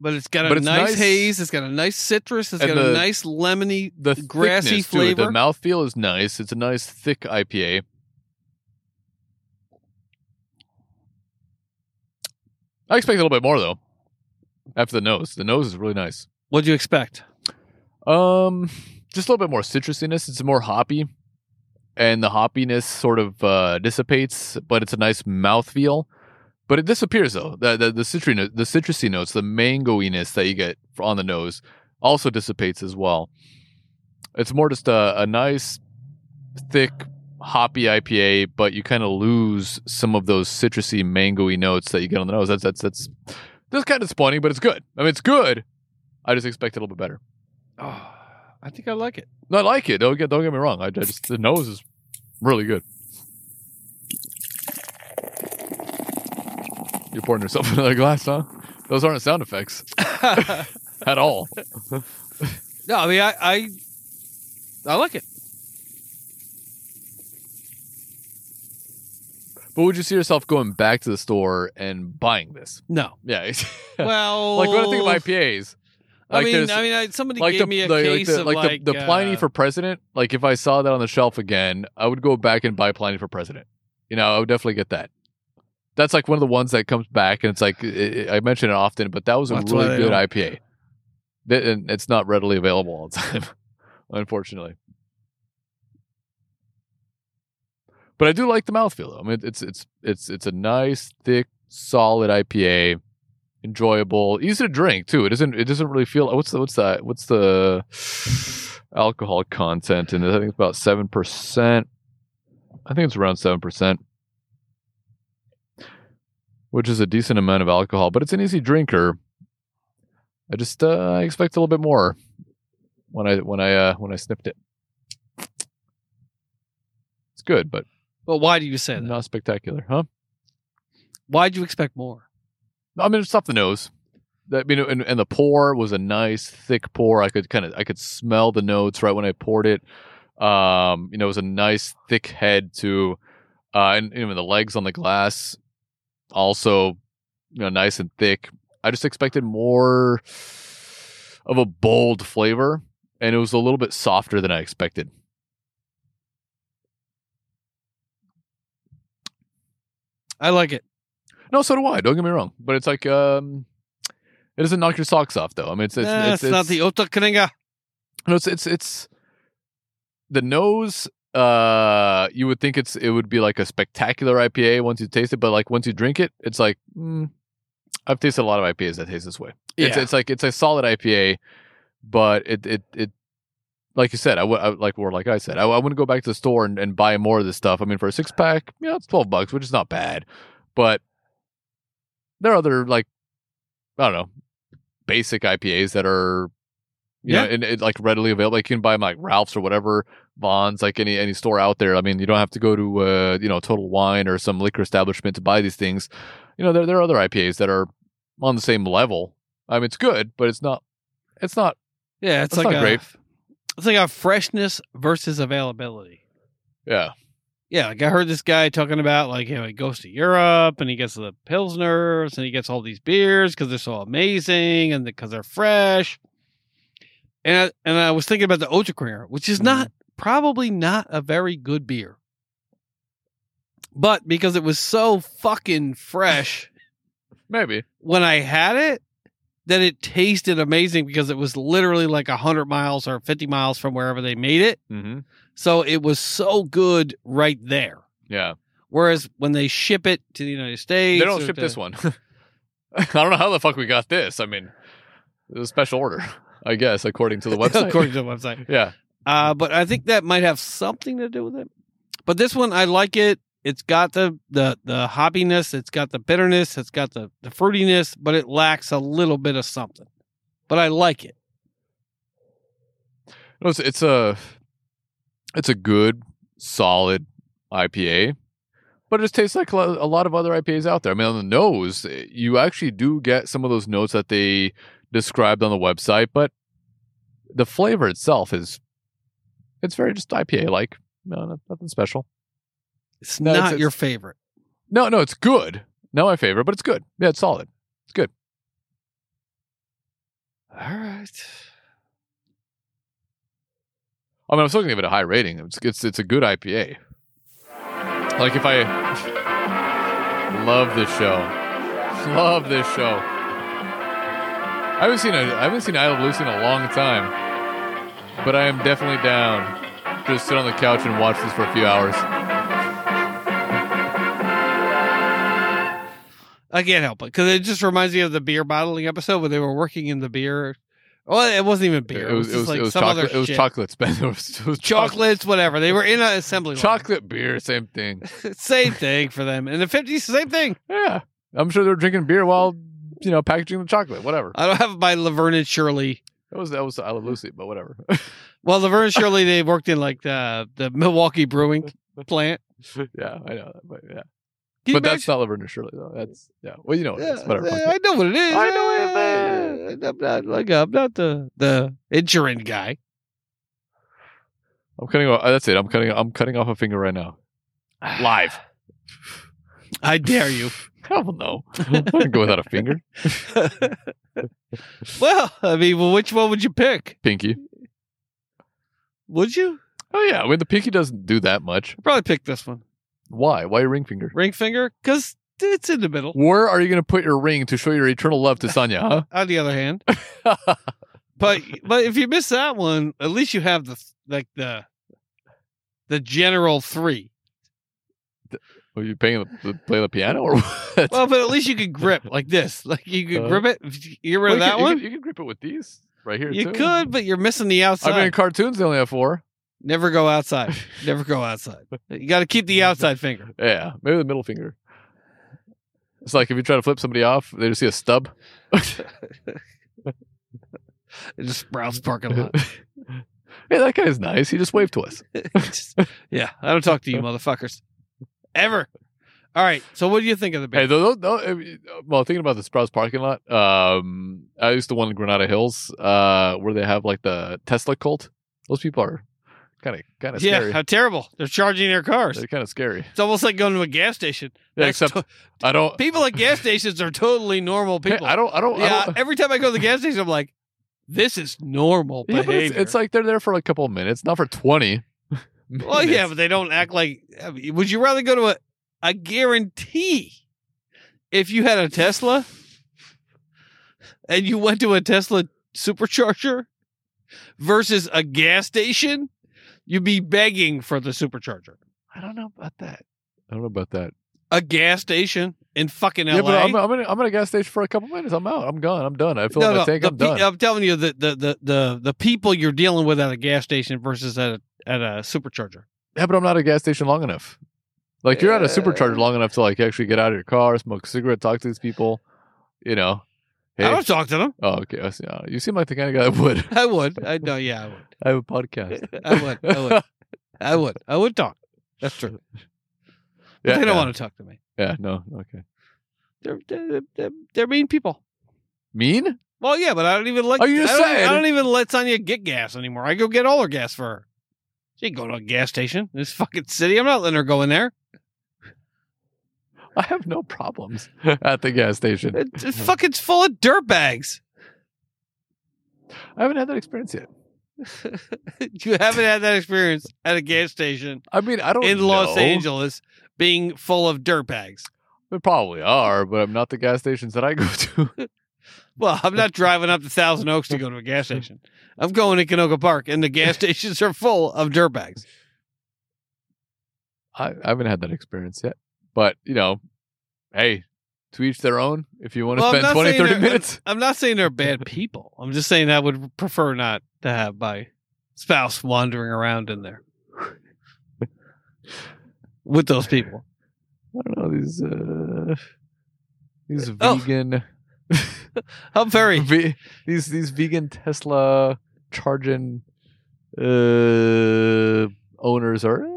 Speaker 2: But it's got a nice,
Speaker 1: nice.
Speaker 2: haze. It's got a nice citrus. It's got a nice lemony.
Speaker 1: The
Speaker 2: Grassy
Speaker 1: it,
Speaker 2: flavor.
Speaker 1: The mouthfeel is nice. It's a nice thick IPA. I expect a little bit more though. After the nose, the nose is really nice.
Speaker 2: What'd you expect?
Speaker 1: Um, just a little bit more citrusiness. It's more hoppy, and the hoppiness sort of uh, dissipates, but it's a nice mouthfeel. But it disappears though. The the the citrusy the citrusy notes, the mangoiness that you get on the nose, also dissipates as well. It's more just a, a nice, thick, hoppy IPA, but you kind of lose some of those citrusy, mangoey notes that you get on the nose. That's that's that's that's kind of disappointing, but it's good. I mean, it's good. I just expect it a little bit better.
Speaker 2: Oh, I think I like it.
Speaker 1: No, I like it. Don't get don't get me wrong. I, I just the nose is really good. You're pouring yourself *laughs* another glass, huh? Those aren't sound effects *laughs* at all.
Speaker 2: No, I mean, I, I, I like it.
Speaker 1: But would you see yourself going back to the store and buying this?
Speaker 2: No.
Speaker 1: Yeah. *laughs*
Speaker 2: Well,
Speaker 1: like when I think of IPAs,
Speaker 2: I mean, I mean, I, somebody
Speaker 1: like
Speaker 2: gave
Speaker 1: the
Speaker 2: me a
Speaker 1: like,
Speaker 2: case
Speaker 1: the,
Speaker 2: of
Speaker 1: like,
Speaker 2: like
Speaker 1: the, the Pliny
Speaker 2: uh,
Speaker 1: for president. Like if I saw that on the shelf again, I would go back and buy Pliny for president. You know, I would definitely get that. That's like one of the ones that comes back, and it's like i I mention it often, but that was a really good IPA. Th- And it's not readily available all the *laughs* time, unfortunately. But I do like the mouthfeel. Though. I mean, it's it's it's it's a nice, thick, solid IPA, enjoyable, easy to drink too. It doesn't it doesn't really feel. What's the what's that? What's the *sighs* alcohol content in? I think it's about seven percent. I think it's around seven percent, which is a decent amount of alcohol. But it's an easy drinker. I just uh, I expect a little bit more when I when I uh, when I snipped it. It's good, but
Speaker 2: Well, why do you say that?
Speaker 1: not spectacular, huh?
Speaker 2: Why'd you expect more?
Speaker 1: I mean, it's off the nose. That you know, and, and the pour was a nice thick pour. I could kind of I could smell the notes right when I poured it. Um, you know, it was a nice thick head too, uh, and even the legs on the glass also, you know, nice and thick. I just expected more of a bold flavor, and it was a little bit softer than I expected.
Speaker 2: I like it.
Speaker 1: No, so do I. Don't get me wrong, but it's like um, it doesn't knock your socks off though. I mean, it's it's, it's,
Speaker 2: it's, not the Ottakringer.
Speaker 1: No, it's it's it's the nose. Uh, you would think it's it would be like a spectacular IPA once you taste it, but like once you drink it, it's like mm, I've tasted a lot of IPAs that taste this way. It's
Speaker 2: Yeah.
Speaker 1: it's like it's a solid IPA, but it it it like you said, I would I, like or like I said, I, I wouldn't go back to the store and, and buy more of this stuff. I mean, for a six pack, yeah, you know, it's twelve bucks, which is not bad, but there are other like I don't know basic IPAs that are you
Speaker 2: Yeah.
Speaker 1: know and, and like readily available. Like you can buy them like Ralph's or whatever, Vons, like any any store out there. I mean, you don't have to go to uh you know Total Wine or some liquor establishment to buy these things. You know, there there are other IPAs that are on the same level. I mean, it's good, but it's not. It's not.
Speaker 2: Yeah, it's
Speaker 1: That's
Speaker 2: like
Speaker 1: not
Speaker 2: a,
Speaker 1: great.
Speaker 2: It's like a freshness versus availability.
Speaker 1: Yeah.
Speaker 2: Yeah, like I heard this guy talking about like you know he goes to Europe and he gets the pilsners and he gets all these beers because they're so amazing and because they're fresh. And I, and I was thinking about the Ottakringer, which is not mm-hmm. probably not a very good beer, but because it was so fucking fresh *laughs*
Speaker 1: Maybe.
Speaker 2: when I had it, that it tasted amazing because it was literally like hundred miles or fifty miles from wherever they made it.
Speaker 1: Mm-hmm.
Speaker 2: So it was so good right there.
Speaker 1: Yeah.
Speaker 2: Whereas when they ship it to the United States,
Speaker 1: They don't ship
Speaker 2: to-
Speaker 1: this one. *laughs* I don't know how the fuck we got this. I mean, it was a special order, I guess, according to the *laughs* website.
Speaker 2: according to the website. *laughs*
Speaker 1: yeah.
Speaker 2: Uh, but I think that might have something to do with it. But this one, I like it. It's got the the the hoppiness. It's got the bitterness. It's got the the fruitiness, but it lacks a little bit of something. But I like it.
Speaker 1: It's, it's a it's a good, solid IPA, but it just tastes like a lot of other IPAs out there. I mean, on the nose, eh, you actually do get some of those notes that they described on the website, but the flavor itself is it's very just IPA like. No- nothing special.
Speaker 2: It's
Speaker 1: No,
Speaker 2: not
Speaker 1: it's-
Speaker 2: your favorite.
Speaker 1: No, no, it's good. Not my favorite, but it's good. Yeah, it's solid. It's good.
Speaker 2: All right.
Speaker 1: I mean, I was still gonna give it a high rating. It's it's it's a good IPA. Like if I love this show, love this show. I haven't seen a I haven't seen I Love Lucy in a long time, but I am definitely down to just sit on the couch and watch this for a few hours.
Speaker 2: I can't help it because it just reminds me of the beer bottling episode where they were working in the beer. Well, it wasn't even beer.
Speaker 1: It was it was,
Speaker 2: like
Speaker 1: it was
Speaker 2: some
Speaker 1: chocolate.
Speaker 2: other
Speaker 1: It was
Speaker 2: shit.
Speaker 1: chocolates, *laughs* Ben. It was, it was chocolate.
Speaker 2: chocolates, whatever. They were in an assembly line.
Speaker 1: Chocolate beer, same thing. *laughs*
Speaker 2: same thing for them. In the fifties, same thing.
Speaker 1: Yeah, I'm sure they were drinking beer while you know packaging the chocolate. Whatever.
Speaker 2: I don't have my Laverne and Shirley.
Speaker 1: That was that was I Love Lucy, but whatever. *laughs*
Speaker 2: Well, Laverne and Shirley, they worked in like the the Milwaukee brewing plant.
Speaker 1: yeah, I know that, but yeah.
Speaker 2: Can
Speaker 1: but that's
Speaker 2: imagine-
Speaker 1: not Laverne and Shirley though. That's yeah. Well, you know, what it is.
Speaker 2: Yeah,
Speaker 1: whatever.
Speaker 2: yeah, I know what it is.
Speaker 1: I know what it
Speaker 2: Yeah, I'm not like I'm not the the insurance guy.
Speaker 1: I'm cutting. Off, uh, that's it. I'm cutting. I'm cutting off a finger right now. Live. *sighs* *laughs*
Speaker 2: I dare you.
Speaker 1: Hell no. I don't go without a finger. *laughs*
Speaker 2: well, I mean, well, which one would you pick?
Speaker 1: Pinky.
Speaker 2: Would you
Speaker 1: Oh yeah. I mean, the pinky doesn't do that much.
Speaker 2: I'd probably pick this one?
Speaker 1: Why? Why your ring finger?
Speaker 2: Ring finger, because it's in the middle.
Speaker 1: Where are you going to put your ring to show your eternal love to Sonya? Huh? *laughs*
Speaker 2: On the other hand, *laughs* but but if you miss that one, at least you have the like the the general three.
Speaker 1: Are you paying the, play the piano or *laughs* what?
Speaker 2: Well, but at least you can grip like this. Like you could
Speaker 1: Uh,
Speaker 2: grip it. You get rid
Speaker 1: Well,
Speaker 2: of
Speaker 1: you
Speaker 2: that
Speaker 1: can- you
Speaker 2: one.
Speaker 1: can- You can grip it with these right here.
Speaker 2: You
Speaker 1: too.
Speaker 2: could, but you're missing the outside.
Speaker 1: I mean, in cartoons they only have four.
Speaker 2: Never go outside. Never go outside. *laughs* You got to keep the outside finger.
Speaker 1: Yeah, maybe the middle finger. It's like if you try to flip somebody off, they just see a stub. *laughs*
Speaker 2: in the Sprouts parking lot. *laughs*
Speaker 1: hey, that guy's nice. He just waved to us.
Speaker 2: Just- yeah, I don't talk to you, motherfuckers, ever. All right. So, what do you think of the
Speaker 1: Hey,
Speaker 2: band?
Speaker 1: though, though, though, well, thinking about the Sprouts parking lot, um, I used to one in Granada Hills, uh, where they have like the Tesla cult. Those people are kind of kind of
Speaker 2: yeah,
Speaker 1: scary.
Speaker 2: how terrible! They're charging their cars.
Speaker 1: They're kind of scary.
Speaker 2: It's almost like going to a gas station.
Speaker 1: Yeah,
Speaker 2: That's
Speaker 1: except
Speaker 2: to-
Speaker 1: I don't.
Speaker 2: people at gas stations are totally normal people.
Speaker 1: I don't. I don't. I
Speaker 2: yeah,
Speaker 1: don't
Speaker 2: every time I go to the gas station, I'm like, this is normal
Speaker 1: yeah,
Speaker 2: behavior.
Speaker 1: it's, it's like they're there for a couple of minutes, not for twenty. *laughs*
Speaker 2: well, yeah, but they don't act like. I mean, would you rather go to a? I guarantee, if you had a Tesla, and you went to a Tesla supercharger versus a gas station, you'd be begging for the supercharger.
Speaker 1: I don't know about that. I don't know about that.
Speaker 2: A gas station in fucking LA.
Speaker 1: Yeah, but I'm, I'm, in, I'm in a gas station for a couple minutes. I'm out. I'm gone. I'm done. I fill
Speaker 2: no,
Speaker 1: up my
Speaker 2: no,
Speaker 1: tank. I'm
Speaker 2: pe-
Speaker 1: done.
Speaker 2: I'm telling you the, the the the the people you're dealing with at a gas station versus at a at a supercharger.
Speaker 1: Yeah, but I'm not at a gas station long enough. Like you're at a supercharger long enough to like actually get out of your car, smoke a cigarette, talk to these people. You know.
Speaker 2: I
Speaker 1: Hey.
Speaker 2: don't talk to them.
Speaker 1: Oh, okay. I see. Uh, You seem like the kind of guy that would. *laughs*
Speaker 2: I would. I *laughs* know. Yeah, I would.
Speaker 1: I have a podcast. *laughs*
Speaker 2: I would. I would. I would. I would talk. That's true. But
Speaker 1: yeah,
Speaker 2: they don't
Speaker 1: yeah.
Speaker 2: want to talk to me.
Speaker 1: Yeah, no. Okay.
Speaker 2: They're they're, they're, they're mean people.
Speaker 1: Mean?
Speaker 2: Well, yeah, but I don't even let.
Speaker 1: Oh, you just
Speaker 2: I don't,
Speaker 1: said.
Speaker 2: I don't even let Sonya get gas anymore. I go get all her gas for her. She ain't going to a gas station. This fucking city. I'm not letting her go in there.
Speaker 1: I have no problems at the gas station.
Speaker 2: It's, *laughs* it's fucking full of dirt bags.
Speaker 1: I haven't had that experience yet. *laughs*
Speaker 2: you haven't had that experience at a gas station
Speaker 1: I mean, I don't
Speaker 2: in Los. Angeles being full of dirt bags.
Speaker 1: They probably are, but I'm not the gas stations that I go to. *laughs*
Speaker 2: Well, I'm not driving up to Thousand Oaks to go to a gas station. I'm going to Canoga Park, and the gas stations are full of dirt bags.
Speaker 1: I, I haven't had that experience yet. But, you know, hey, to each their own. If you want to
Speaker 2: Well,
Speaker 1: spend
Speaker 2: not
Speaker 1: 20, 30
Speaker 2: they're-
Speaker 1: minutes.
Speaker 2: I'm not saying they're bad *laughs* people. I'm just saying I would prefer not to have my spouse wandering around in there *laughs* with those people.
Speaker 1: I don't know, these, uh, these
Speaker 2: Oh.
Speaker 1: vegan, *laughs*
Speaker 2: I'm very
Speaker 1: ve- these, these vegan Tesla charging, uh, owners are little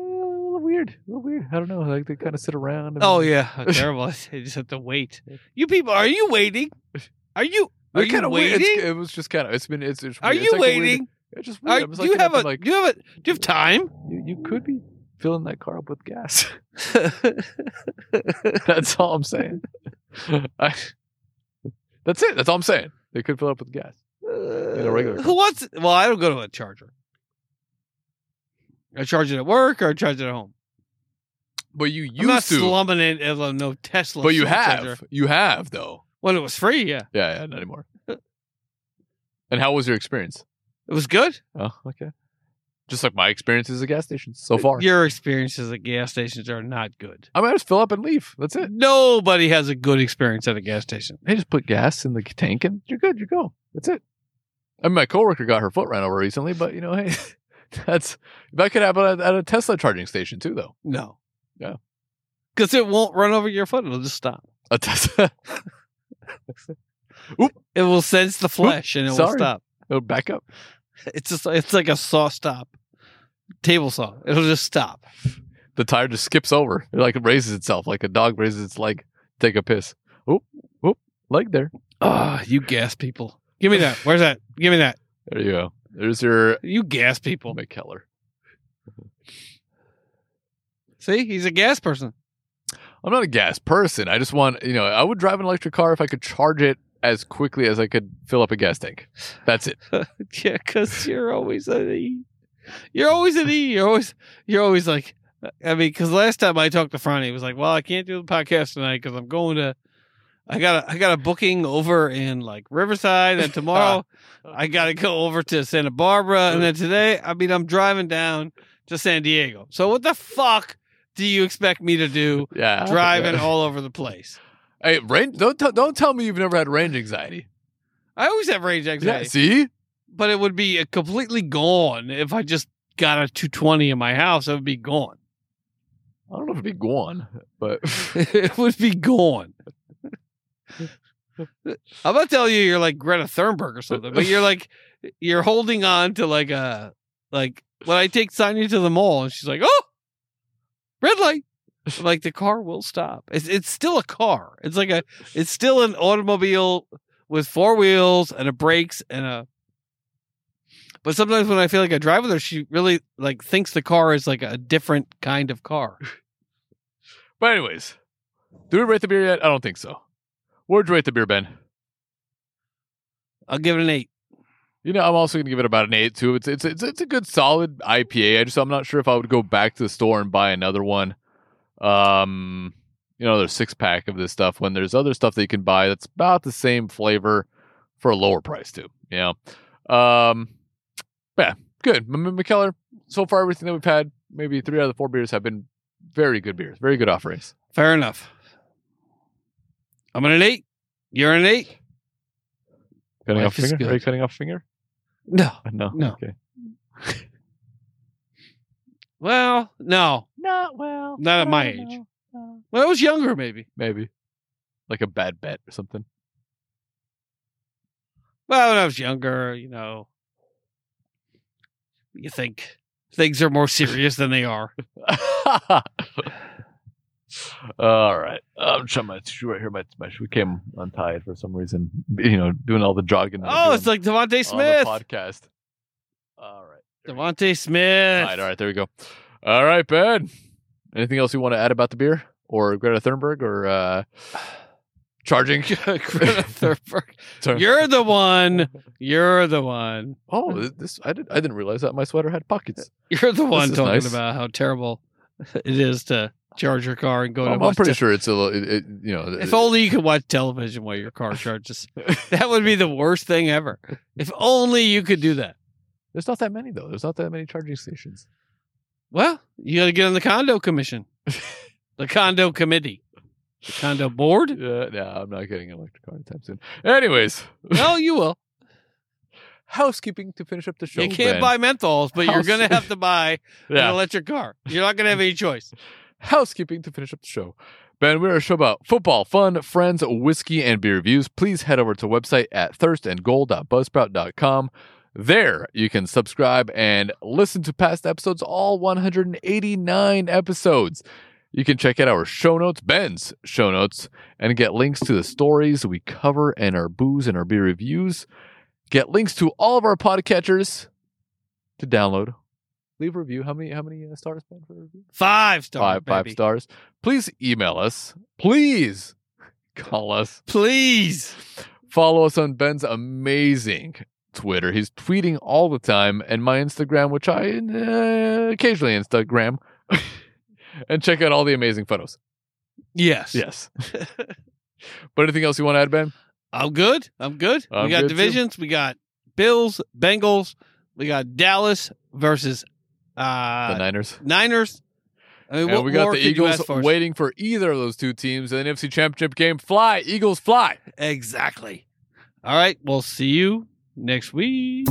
Speaker 1: weird. A little weird. I don't know. Like they kind of sit around. And
Speaker 2: Oh yeah, *laughs* terrible. *laughs* They just have to wait. You people, are you waiting? Are you are you
Speaker 1: weird.
Speaker 2: waiting?
Speaker 1: It's, it was just kind of. It's been. It's. it's
Speaker 2: Are you
Speaker 1: It's weird-
Speaker 2: waiting?
Speaker 1: it's just weird.
Speaker 2: Are, do
Speaker 1: like
Speaker 2: you have a
Speaker 1: like
Speaker 2: do you have a do you have time?
Speaker 1: you, you could be filling that car up with gas. *laughs* That's all I'm saying. I, that's it. That's all I'm saying. They could fill up with gas. In a regular uh, car.
Speaker 2: Who wants? Well, I don't go to a charger. I charge it at work or I charge it at home.
Speaker 1: But you used
Speaker 2: I'm not
Speaker 1: to.
Speaker 2: slumming it as a no Tesla.
Speaker 1: but you have. You have though.
Speaker 2: when it was free. Yeah,
Speaker 1: Yeah, yeah, not anymore. *laughs* and how was your experience?
Speaker 2: it was good.
Speaker 1: Oh, okay. Just like my experiences at gas stations so far.
Speaker 2: Your experiences at gas stations are not good.
Speaker 1: I mean, I just fill up and leave. That's it.
Speaker 2: Nobody has a good experience at a gas station.
Speaker 1: They just put gas in the tank and you're good. You go. That's it. I mean, my coworker got her foot ran over recently, but you know, hey, *laughs* that's that could happen at, at a Tesla charging station too, though.
Speaker 2: No.
Speaker 1: Yeah.
Speaker 2: Because it won't run over your foot. It'll just stop.
Speaker 1: Tesla. *laughs*
Speaker 2: It will sense the flesh and it will stop.
Speaker 1: It'll back up.
Speaker 2: It's just it's like a SawStop. Table saw. It'll just stop.
Speaker 1: The tire just skips over. It like raises itself, like a dog raises its leg. Take a piss. Oop, oop, leg there.
Speaker 2: Ah, you gas people. Give me that. Where's that? Give me that.
Speaker 1: There you go. There's your
Speaker 2: You gas people.
Speaker 1: Mikkeller.
Speaker 2: See, he's a gas person.
Speaker 1: I'm not a gas person. I just want, you know, I would drive an electric car if I could charge it as quickly as I could fill up a gas tank. That's it. *laughs*
Speaker 2: yeah, because you're always an E. You're always an E. You're always you're always like. I mean, because last time I talked to Franny, he was like, "Well, I can't do the podcast tonight because I'm going to." I got a I got a booking over in like Riverside, and tomorrow *laughs* I got to go over to Santa Barbara, and then today, I mean, I'm driving down to San Diego. So what the fuck do you expect me to do *laughs*
Speaker 1: Yeah.
Speaker 2: driving
Speaker 1: Yeah. *laughs*
Speaker 2: all over the place?
Speaker 1: Hey, range. Don't t- don't tell me you've never had range anxiety.
Speaker 2: I always have range
Speaker 1: Yeah.
Speaker 2: anxiety.
Speaker 1: See.
Speaker 2: but it would be uh, completely gone if I just got a 220 in my house. It would be gone.
Speaker 1: I don't know if it'd be gone, but *laughs*
Speaker 2: it would be gone. I'm about to tell you you're like Greta Thunberg or something, but you're like you're holding on to like a like when I take Sonya to the mall and she's like, "Oh, red light." Like the car will stop. It's it's still a car. It's like a it's still an automobile with four wheels and a brakes and a. But sometimes when I feel like I drive with her, she really like thinks the car is like a different kind of car. *laughs*
Speaker 1: But anyways, do we rate the beer yet? I don't think so. Where'd you rate the beer, Ben?
Speaker 2: I'll give it an eight.
Speaker 1: You know, I'm also gonna give it about an eight too. It's it's it's it's a good solid IPA. I just I'm not sure if I would go back to the store and buy another one. Um, you know, there's six pack of this stuff when there's other stuff that you can buy that's about the same flavor for a lower price too. You know, um, yeah, good. M- Mikkeller. So far, everything that we've had, maybe three out of the four beers have been very good beers, very good offerings.
Speaker 2: Fair enough. I'm an eight. You're an eight.
Speaker 1: Cutting
Speaker 2: Life
Speaker 1: off finger? Are you cutting off finger?
Speaker 2: No. *laughs*
Speaker 1: No,
Speaker 2: No.
Speaker 1: Okay.
Speaker 2: Well, no.
Speaker 1: Not well.
Speaker 2: Not at my age. When I was younger, maybe.
Speaker 1: Maybe like a bad bet or something.
Speaker 2: Well, when I was younger, you know, you think things are more serious than they are. *laughs*
Speaker 1: all right. I'm trying my shoe right here. My, my shoe came untied for some reason. You know, doing all the jogging.
Speaker 2: Oh, it's like DeVonta
Speaker 1: on the
Speaker 2: Smith.
Speaker 1: podcast. All right.
Speaker 2: DeVonta Smith.
Speaker 1: All right. All right. There we go. All right, Ben. Anything else you want to add about the beer or Greta Thunberg or uh, *sighs* charging? *laughs*
Speaker 2: Greta Thunberg. *laughs*
Speaker 1: Sorry.
Speaker 2: You're the one. You're the one.
Speaker 1: oh, this I did. I didn't realize that my sweater had pockets.
Speaker 2: You're the one talking
Speaker 1: nice.
Speaker 2: about how terrible *laughs* it is to charge your car and go to.
Speaker 1: I'm, pretty
Speaker 2: te-
Speaker 1: sure it's a little. It, it, you know,
Speaker 2: If only you could watch television while your car *laughs* charges. that would be the worst thing ever. If only you could do that.
Speaker 1: there's not that many though. There's not that many charging stations.
Speaker 2: Well, you got to get on the condo commission, *laughs* the condo committee, the condo board.
Speaker 1: Yeah, no, I'm not getting an electric car anytime soon. Anyways,
Speaker 2: No, you will. *laughs*
Speaker 1: housekeeping to finish up the show.
Speaker 2: You can't
Speaker 1: Ben.
Speaker 2: buy menthols, but you're going to have to buy an electric car. You're not going to have any choice.
Speaker 1: Housekeeping to finish up the show. Ben, we're a show about football, fun, friends, whiskey, and beer reviews. Please head over to the website at thirstandgold.buzzsprout.com. There, you can subscribe and listen to past episodes, all 189 episodes. You can check out our show notes, Ben's show notes, and get links to the stories we cover and our booze and our beer reviews. Get links to all of our podcatchers to download. Leave a review. How many? How many uh, stars, Ben, for a review?
Speaker 2: Five stars,
Speaker 1: five five stars. Please email us. Please *laughs* call us.
Speaker 2: Please.
Speaker 1: Follow us on Ben's amazing Twitter. He's tweeting all the time, and my Instagram, which I uh, occasionally Instagram, *laughs* and check out all the amazing photos.
Speaker 2: Yes.
Speaker 1: Yes. *laughs* but anything else you want to add, Ben?
Speaker 2: I'm good. I'm good.
Speaker 1: I'm
Speaker 2: we got
Speaker 1: good, too.
Speaker 2: divisions. We got Bills, Bengals. We got Dallas versus
Speaker 1: The
Speaker 2: uh,
Speaker 1: Niners.
Speaker 2: Niners. I mean,
Speaker 1: And we got the Eagles waiting for either of those two teams in the NFC Championship game. Fly, Eagles, fly.
Speaker 2: Exactly. All right. We'll see you next week.